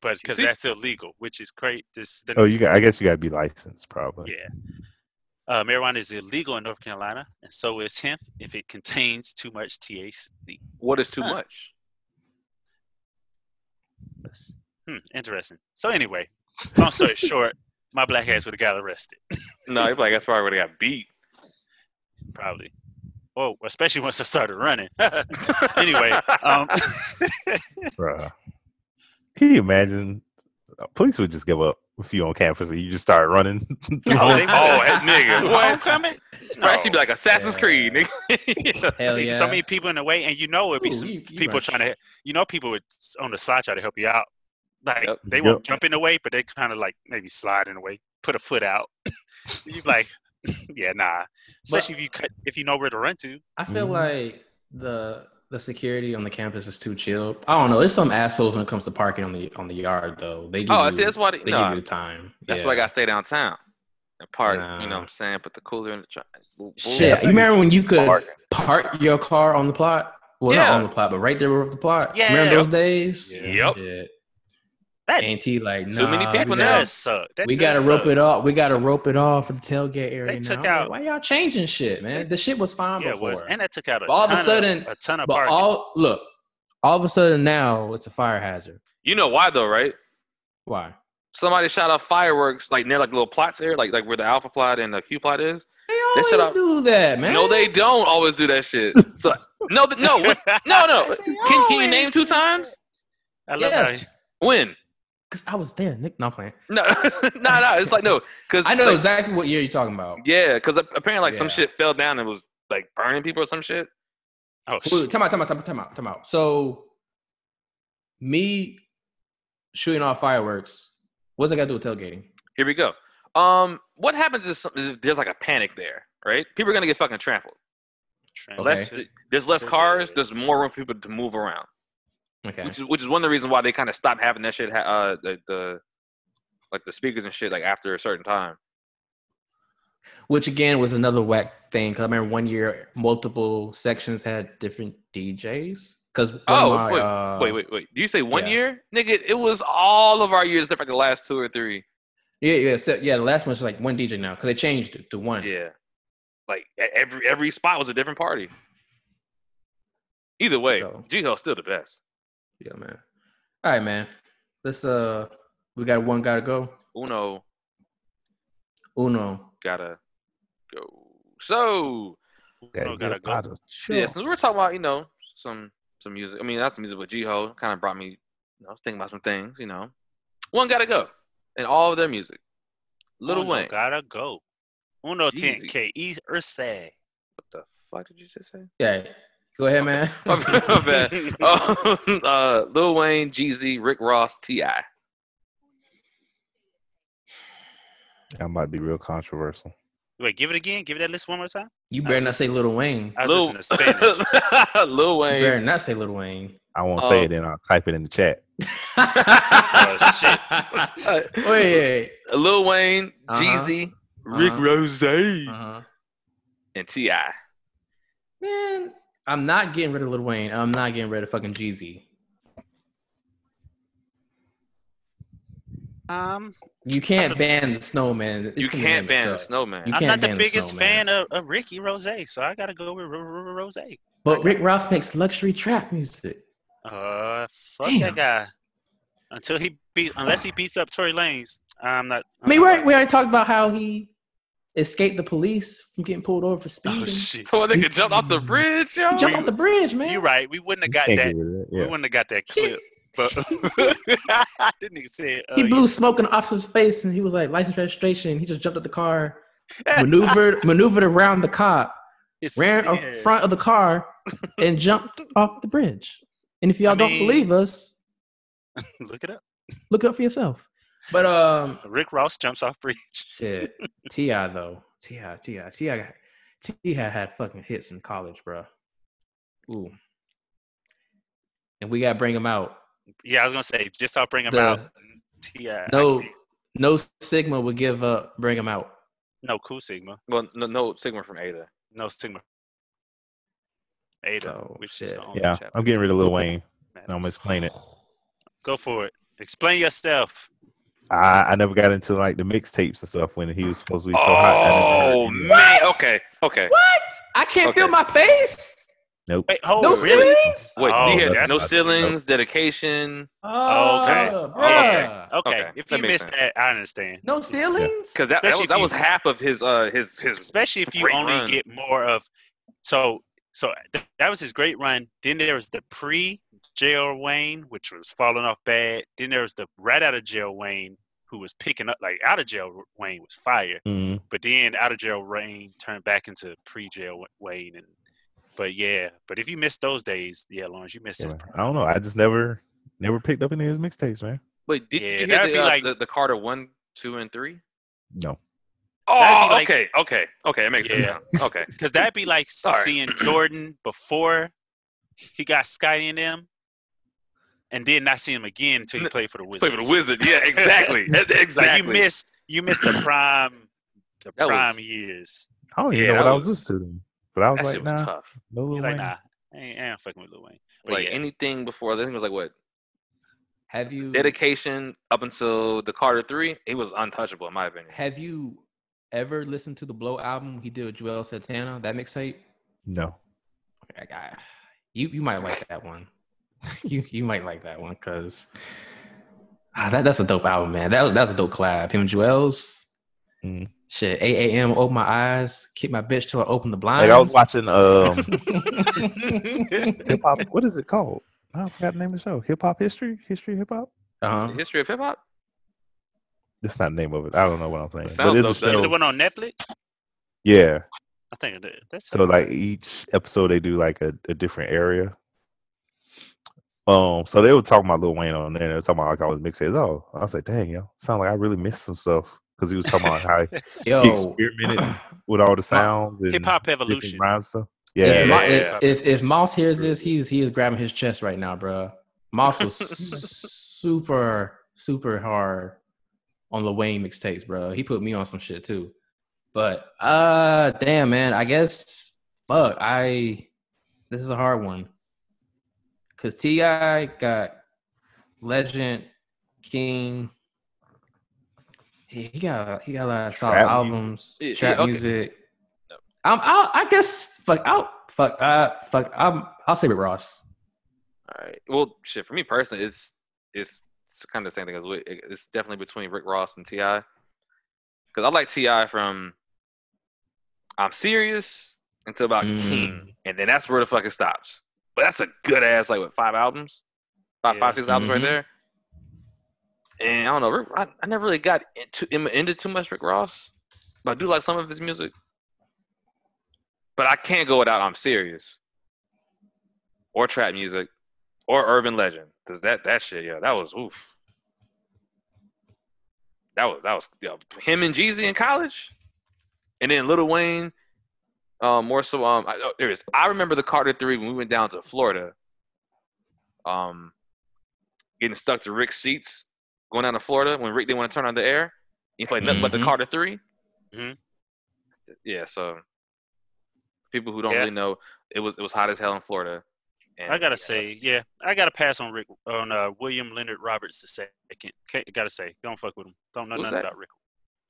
but because that's illegal, which is great. This Oh, you got. I guess you got to be licensed, probably. yeah. Uh, marijuana is illegal in North Carolina, and so is hemp if it contains too much THC. What is too Huh. much? Hmm, interesting. So anyway, long story short, my black ass would have got arrested, No, it's like that's probably where they got beat. probably. Oh, especially once I started running. anyway, um, Bruh. Can you imagine? Police would just give up if you on campus and you just start running. Oh, the- they would. that nigga, Through what? homecoming? Right, she'd be like Assassin's Yeah. Creed, nigga. hell Be yeah. So many people in the way, and you know it'd be Ooh, some you- you people run trying to, you know, people would on the slide try to help you out. Like Yep. they Yep. won't jump in the way, but they kind of like maybe slide in the way, put a foot out. you be like, yeah, nah. Especially if you cut, if you know where to run to. I feel Mhm. like the the security on the campus is too chill. I don't know. There's some assholes when it comes to parking on the on the yard though. They give Oh, you, see, that's why they, they no, give you time. that's yeah. why I got to stay downtown and park. You know what I'm saying? Put the cooler in the truck. Boop, boop. Shit, you remember when you could Parking. park your car on the plot? Well, not on the plot, but right there with the plot. Yeah. Remember those days? Yep. Shit. That Ain't like Too many people we now. gotta- suck. That we gotta rope it off. We gotta rope it off for the tailgate area. They took I'm like, out- Why y'all changing shit, man? The shit was fine Yeah, it before. was, and that took out a But all of a ton sudden- a ton of but parking. all look, all of a sudden now it's a fire hazard. You know why though, right? Why? Somebody shot off fireworks like near like little plots there, like like where the alpha plot and the Q plot is. They They always shut up- do that, man. No, they don't always do that shit. So no, no, no, no. Can can you name two times? I love Yes. When? Cause I was there. Nick, not playing. No, no, no. It's like no, because I know exactly what year you're talking about. Yeah, because apparently like some shit fell down and was like burning people or some shit. Oh, Wait, time out, time out, time out, time out, time out. So, me shooting off fireworks. What's that got to do with tailgating? Here we go. Um, what happens if some- if there's like a panic there, right? People are gonna get fucking trampled. Less, there's less cars. There's more room for people to move around. Okay. Which is which is one of the reasons why they kind of stopped having that shit. ha- Uh, the, the like the speakers and shit like after a certain time. Which again was another whack thing. Cause I remember one year multiple sections had different DJs. Cause oh my, wait, uh, wait, wait, wait. Do you say one yeah. year, nigga? It was all of our years except for the last two or three. Yeah, yeah, so, yeah. The last one's like one DJ now because they changed it to one. Yeah, like every every spot was a different party. Either way, So- GHOE's still the best. Yeah, man. All right, man. Let's uh, we got one gotta go. Uno Uno. gotta go. So Gotta gotta go. yeah, chill. since we were talking about you know some some music. I mean, not some music, with GHOE kind of brought me. You know, I was thinking about some things. You know, one gotta go, and all of their music. Little Uno Wayne. gotta go. Uno Jeezy. 10K. E Ursa. What the fuck did you just say? Yeah. Go ahead, man. My bad. my bad. Um, uh, Lil Wayne, Jeezy, Rick Ross, Ti. That might be real controversial. Wait, give it again. Give it that list one more time. You better not say Lil Wayne. I was Lil, listening to Spanish. Lil You Wayne. better not say Little Wayne. I won't say it, then I'll type it in the chat. oh shit. wait, wait. Lil Wayne, Uh-huh. Jeezy, Rick Uh-huh. Ross, Uh-huh. and Ti. Man, I'm not getting rid of Little Wayne. I'm not getting rid of fucking Jeezy. Um, You can't ban the snowman. It's You can't ban the snowman. You I'm can't not the biggest snowman. fan of, of Ricky Rose, so I gotta go with Rose. But Rick Ross makes luxury trap music. Uh, fuck Damn. that guy. Until he beat, unless he beats up Tory Lanez, I'm not. I mean, we already, we already talked about how he escaped the police from getting pulled over for speeding. Oh shit. So they could jump off the bridge, yo. Jump off the bridge, man. You're right. We wouldn't have got Can't that. get rid of it. We wouldn't have got that clip. But I didn't even say it. He uh, blew you- smoke in the officer's face, and he was like, "License registration." He just jumped out the car, maneuvered, maneuvered around the cop, It's- ran in front of the car, and jumped off the bridge. And if y'all I don't believe us, Look it up. look it up for yourself. But um, Rick Ross jumps off bridge. shit, T.I. though, T.I., T.I., T.I., T.I. had fucking hits in college, bro. Ooh, and we gotta bring him out. Yeah, I was gonna say just I'll bring him The- out. Yeah, No, no Sigma would give up. Bring him out. no cool Sigma, Well, no, no Sigma from Ada. no Sigma. Ada, Oh, which is the only Yeah, chapter. I'm getting rid of Lil Wayne. Man, I'm gonna explain it. Go for it. Explain yourself. I, I never got into like the mixtapes and stuff when he was supposed to be so hot. I never heard Oh any of it. man. Okay. Okay. What? I can't feel my face. Nope. Wait, hold No really? ceilings? Wait. Oh, he had no not- ceilings, dedication. Oh, Okay. bruh. Yeah. Okay. Okay, If that you missed sense. that, I understand. No ceilings. Because that, that was that you- was half of his uh his his Especially if you only run. get more of. So, so that was his great run. Then there was the pre jail Wayne, which was falling off bad. Then there was the right out of jail Wayne, who was picking up like out of jail Wayne was fire. Mhm. But then out of jail Wayne turned back into pre jail Wayne, and but yeah. But if you missed those days, yeah, Lawrence, you missed Yeah, his. man. I don't know. I just never never picked up any of his mixtapes, man. Wait, did, Yeah, did you that'd get be the, uh, like- the the Carter one, two, and three? No. Oh, like- okay, okay, okay. It makes Yeah. sense. now. Okay. Because that'd be like seeing Jordan before he got Scottie in them, and then not see him again until he played for the Wizards. Play for the Wizard. Yeah, exactly. Exactly. Like you missed, you missed the prime, the That prime was- years. I don't even Yeah, know what that I was was- listening to then. But I was that like, shit was tough. no Lil You're like, nah, I ain't, I ain't fucking with Lil Wayne. But Like yeah, anything before, I think it was like what Have you dedication up until the Carter three. He was untouchable in my opinion. have you ever listened to the Blow album he did with Juelz Santana? That mixtape. No. Okay, I- you you might like that one. you you might like that one because ah, that that's a dope album, man. That was that's a dope collab. Him and Juelz'. Mhm. Shit, 8 a.m. Open my eyes, keep my bitch till I open the blinds. Like I was watching um hip hop. What is it called? I forgot the name of the show. Hip hop history, history hip hop. Uh-huh. History of hip hop. That's not the name of it. I don't know what I'm saying. sounds But it's a dope. Is show. the one on Netflix? Yeah. I think it is. That's So like each episode they do like a, a different area. Um, so they were talking about Lil Wayne on there. They were talking about like all his mixtapes. Oh, I was like, dang, yo, sound like I really missed some stuff because he was talking about how he Yo. experimented with all the sounds and Hip Hop Evolution. rhyme stuff. Yeah, Yeah, Ma- yeah, if, if if Moss hears this, he's he is grabbing his chest right now, bro. Moss was super super hard on the Wayne mixtapes, bro. He put me on some shit too. But uh, damn man, I guess fuck. I this is a hard one because T.I. got Legend King. He, he got he got a lot of solid Trap albums, music. Yeah, trap okay. music. I'm, I'll, I guess fuck out fuck uh fuck I'm I'll say with Ross. All right. Well, shit. For me personally, it's it's, it's kind of the same thing as Wi- it's definitely between Rick Ross and Ti. Because I like T.I. from I'm serious until about Mm. King, and then that's where the fuck it stops. But that's a good ass like what five albums, five five six albums right Mhm. there. And I don't know, Rick, I, I never really got into into too much Rick Ross, but I do like some of his music. But I can't go without I'm serious. Or trap music. Or urban legend. Because that that shit yeah that was oof. That was that was yeah, him and Jeezy in college? And then Little Wayne um more so um I, oh, there it is I remember the Carter three when we went down to Florida um getting stuck to Rick's seats going down to Florida when Rick didn't want to turn on the air he played nothing but the Mhm. Carter 3 Mhm. yeah so people who don't Yeah. really know it was it was hot as hell in Florida and I gotta yeah, say, yeah, I gotta pass on Rick on uh, William Leonard Roberts the second. Can't, gotta say, don't fuck with him. Don't know Who's nothing that? about Rick.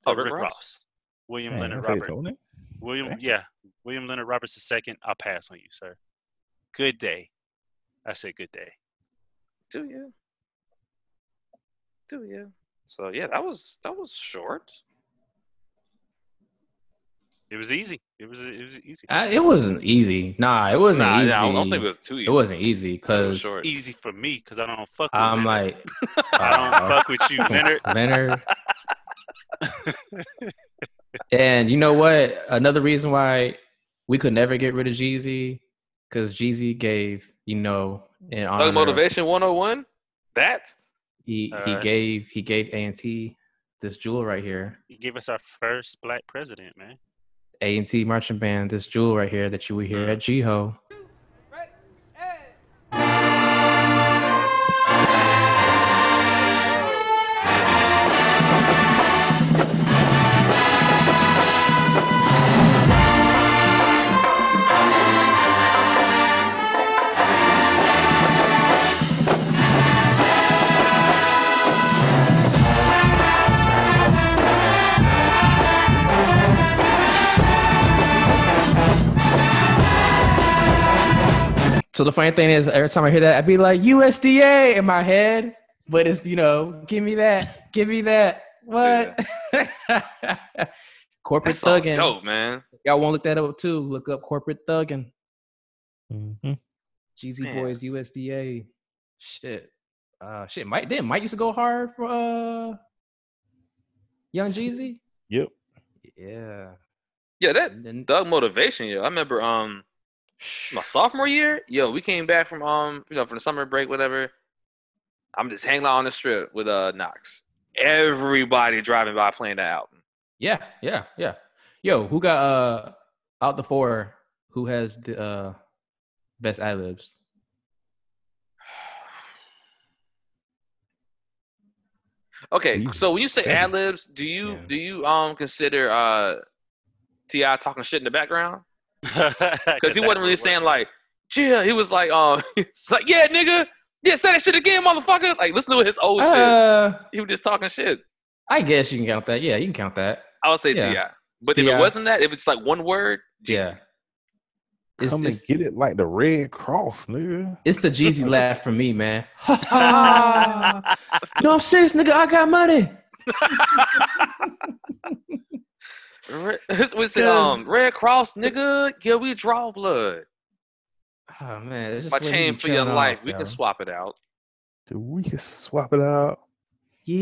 Oh, uh, Rick Rick Ross? Ross. William Dang, Leonard that's how you Roberts. Told it? William, Dang. yeah, William Leonard Roberts the second. I'll pass on you, sir. Good day. I say good day. Do you? Do you? So yeah, that was that was short. It was easy. It was it was easy. Uh, it wasn't easy. Nah, it wasn't Nah, easy. yeah, I don't think it was too easy. It wasn't easy It was because easy for me because I don't fuck with I'm Leonard. like I don't fuck with you, Leonard. Leonard. and you know what? Another reason why we could never get rid of Jeezy because Jeezy gave you know in honor Thug of- Motivation 101. That he he Alright. gave he gave A and T this jewel right here. You gave us our first black president, man. A and T marching band, this jewel right here that you will hear mm. at GHOE. So the funny thing is, every time I hear that, I'd be like USDA in my head, but it's you know, give me that, give me that. What? corporate that song thugging. dope, man. Y'all want to look that up too? Look up corporate thugging. Mhm. GZ Man. Boys USDA. Shit. Uh shit. Mike did Mike used to go hard for uh Young Jeezy? Yep. Yeah. Yeah, that And then Thug Motivation. Yeah, I remember um my sophomore year. Yo, we came back from um you know from the summer break, whatever. I'm just hanging out on the strip with uh Knox. Everybody driving by playing that album. yeah, yeah, yeah. Yo, who got uh out the four who has the uh best ad libs? Okay, so when you say ad libs, do you Yeah. do you um consider uh T.I. talking shit in the background? Because Because he wasn't really saying like, yeah, he was like, um, he's like, yeah, nigga, yeah, say that shit again, motherfucker. Like, listen to his old shit. Uh He was just talking shit. I guess you can count that. Yeah, you can count that. I would say Yeah. Ti. But if it wasn't that, if it's like one word, Yeah. It's, Come it's, and get it like the Red Cross, nigga. it's the Jeezy laugh for me, man. Ha ha. no, I'm serious, nigga. I got money. Re- what's it, um, Red Cross, nigga, yeah, we draw blood. Oh man, it's just My the way he chain for your trailing life, off, we yo. can swap it out. So we can swap it out. Yeah.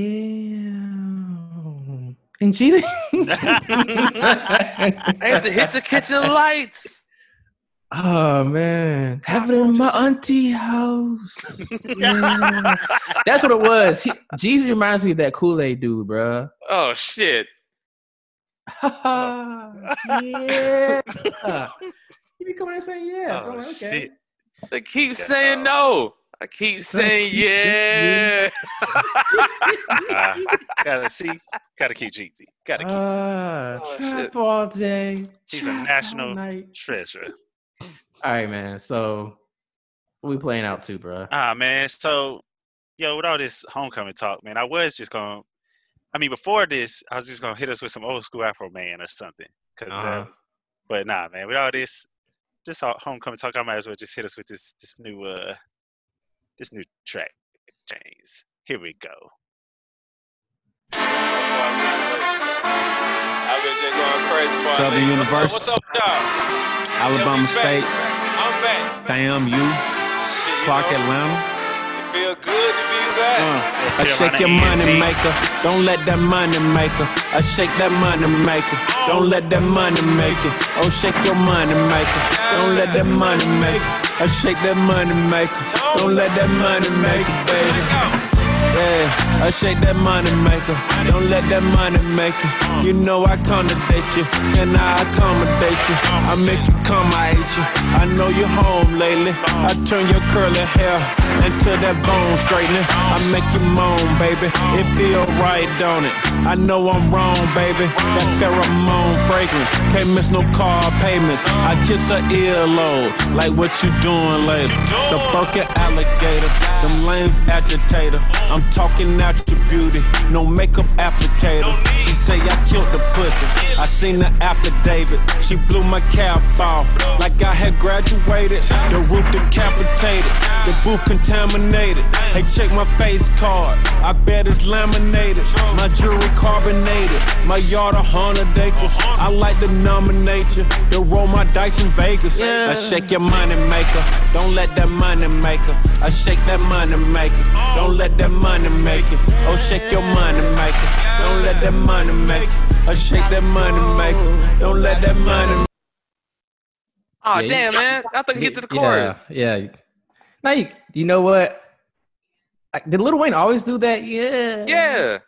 And Jesus. I had to hit the kitchen lights. Oh man, have it in my auntie house. That's what it was. He, Jesus reminds me of that Kool Aid dude, bro. Oh shit. yeah. You be coming and saying yeah. so I'm Oh, like, okay. shit. I keep saying no. I keep saying keep yeah. Uh, gotta see, gotta keep GT. Gotta keep. Ah, Oh, trap shit. all day. He's a national treasure. All right, man. So we playing out too, bro. Ah man, so yo, with all this homecoming talk, man, I was just gonna. I mean, before this, I was just gonna hit us with some old school Afroman or something. Cause, uh, Uh-huh. but nah, man, with all this, this all homecoming talk, I might as well just hit us with this this new uh this new track, James. Here we go. I've been just going crazy. for a Southern. University. What's up, what's up y'all? Alabama Yo, we State. back. I'm back. Damn you. Shit, you Clark know, Atlanta. It feel good Uh, I shake your money maker. Don't let that money maker. I shake that money maker. Don't let that money make it. Oh, shake your money maker. Don't let that money make it. I shake that money maker. Don't let that money make it, baby. Yeah, I shake that money maker. Don't let that money make it. You know I accommodate you. Can I accommodate you? I make you come, I hate you. I know you're home lately. I turn your curly hair into that bone straightening. I make you moan, baby. It feel right, don't it? I know I'm wrong, baby. That pheromone fragrance. Can't miss no car payments. I kiss her earlobe. Like what you doing later? The Birkin alligator. Them lames agitator. I'm talking out No makeup applicator. She say I killed the pussy. I seen the affidavit. She blew my cap off. Like I had graduated. The roof decapitated. The booth contaminated. Hey, check my face card. I bet it's laminated. My jewelry carbonated. My yard a hundred acres. I like to nominate you. To roll my dice in Vegas. I shake your money maker. Don't let that money maker. I shake that money maker. Don't let that money make it. Oh, shake your money maker. Don't let that money make it. I shake that money maker. Don't let that money. Oh Yeah, you- damn, man! I thought you get to the chorus. Yeah. Now you, you know what? I- Did Lil Wayne always do that? Yeah. Yeah.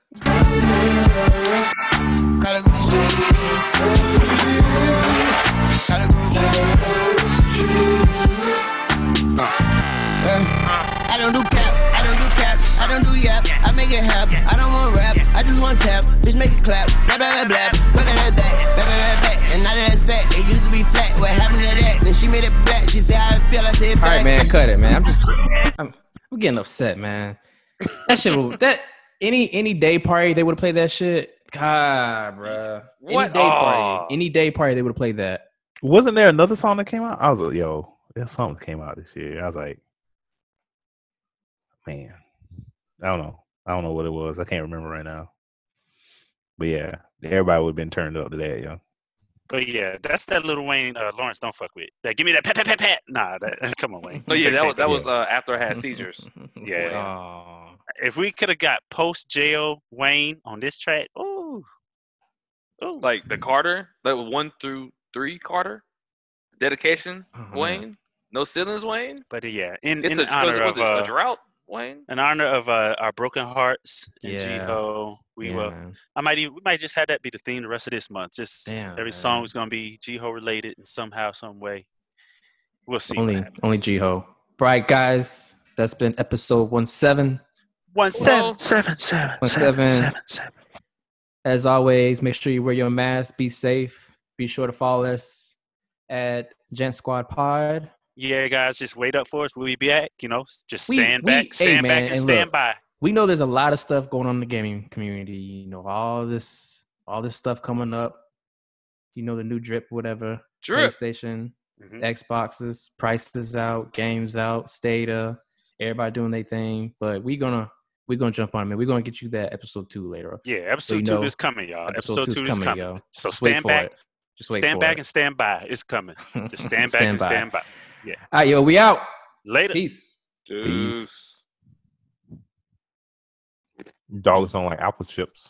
Uh. I don't do cap, I don't do cap, I don't do yap, I make it happen. I don't want rap, I just want tap, bitch make it clap, blah blah blah blah, put that back, back back back back, and now that it's back, it used to be flat. What happened to that? Then she made it black. She said how I feel, I said All back. right, man, cut it, man. I'm just, I'm, I'm getting upset, man. That shit, will- that any any day party they would have played that shit. God, bruh. Any What? day Aw. party, oh. any day party they would have played that. Wasn't there another song that came out? I was like, yo, there's something came out this year. I was like, man, I don't know. I don't know what it was. I can't remember right now. But yeah, everybody would have been turned up to that, yo. But yeah, that's that little Wayne uh, Lawrence don't fuck with. That give me that pat pat pat pat. Nah, that come on Wayne. Oh yeah, that was that was uh, after I had seizures. Yeah. If we could have got post jail Wayne on this track, ooh, ooh. Like the Carter, like one through three Carter, dedication Uh-huh. Wayne, no ceilings Wayne. But uh, yeah, in, It's in a, honor was of it a uh, drought Wayne. in honor of uh, our broken hearts and Yeah. GHOE, we Yeah, will. man. I might even, we might just have that be the theme the rest of this month. Just Damn, every man. song is gonna be GHOE related in somehow, some way. We'll see. Only, what only GHOE. Right, guys. That's been episode one seven. one Well- seven seven seven One seven seven. seven seven. As always, make sure you wear your mask. Be safe. Be sure to follow us at Jant Squad Pod. Yeah, guys, just wait up for us. We'll be back. You know, just stand we- back, hey, stand man, back, and and stand look, by. We know there's a lot of stuff going on in the gaming community. You know, all this, all this stuff coming up. You know, the new drip, whatever. Drip. PlayStation, Mhm. Xboxes, prices out, games out, Stadia, everybody doing their thing. But we gonna we gonna jump on it, man. We're gonna get you that episode two later. Yeah, episode you two know, is coming, y'all. episode Episode, two is coming, coming. yo. So Just wait stand for back, it. Just wait stand back, it. and stand by. It's coming. Just stand back Stand and by. stand by. Yeah. All right, yo, we out. Later. Peace. Deuce. Peace. Dogs don't like apple chips.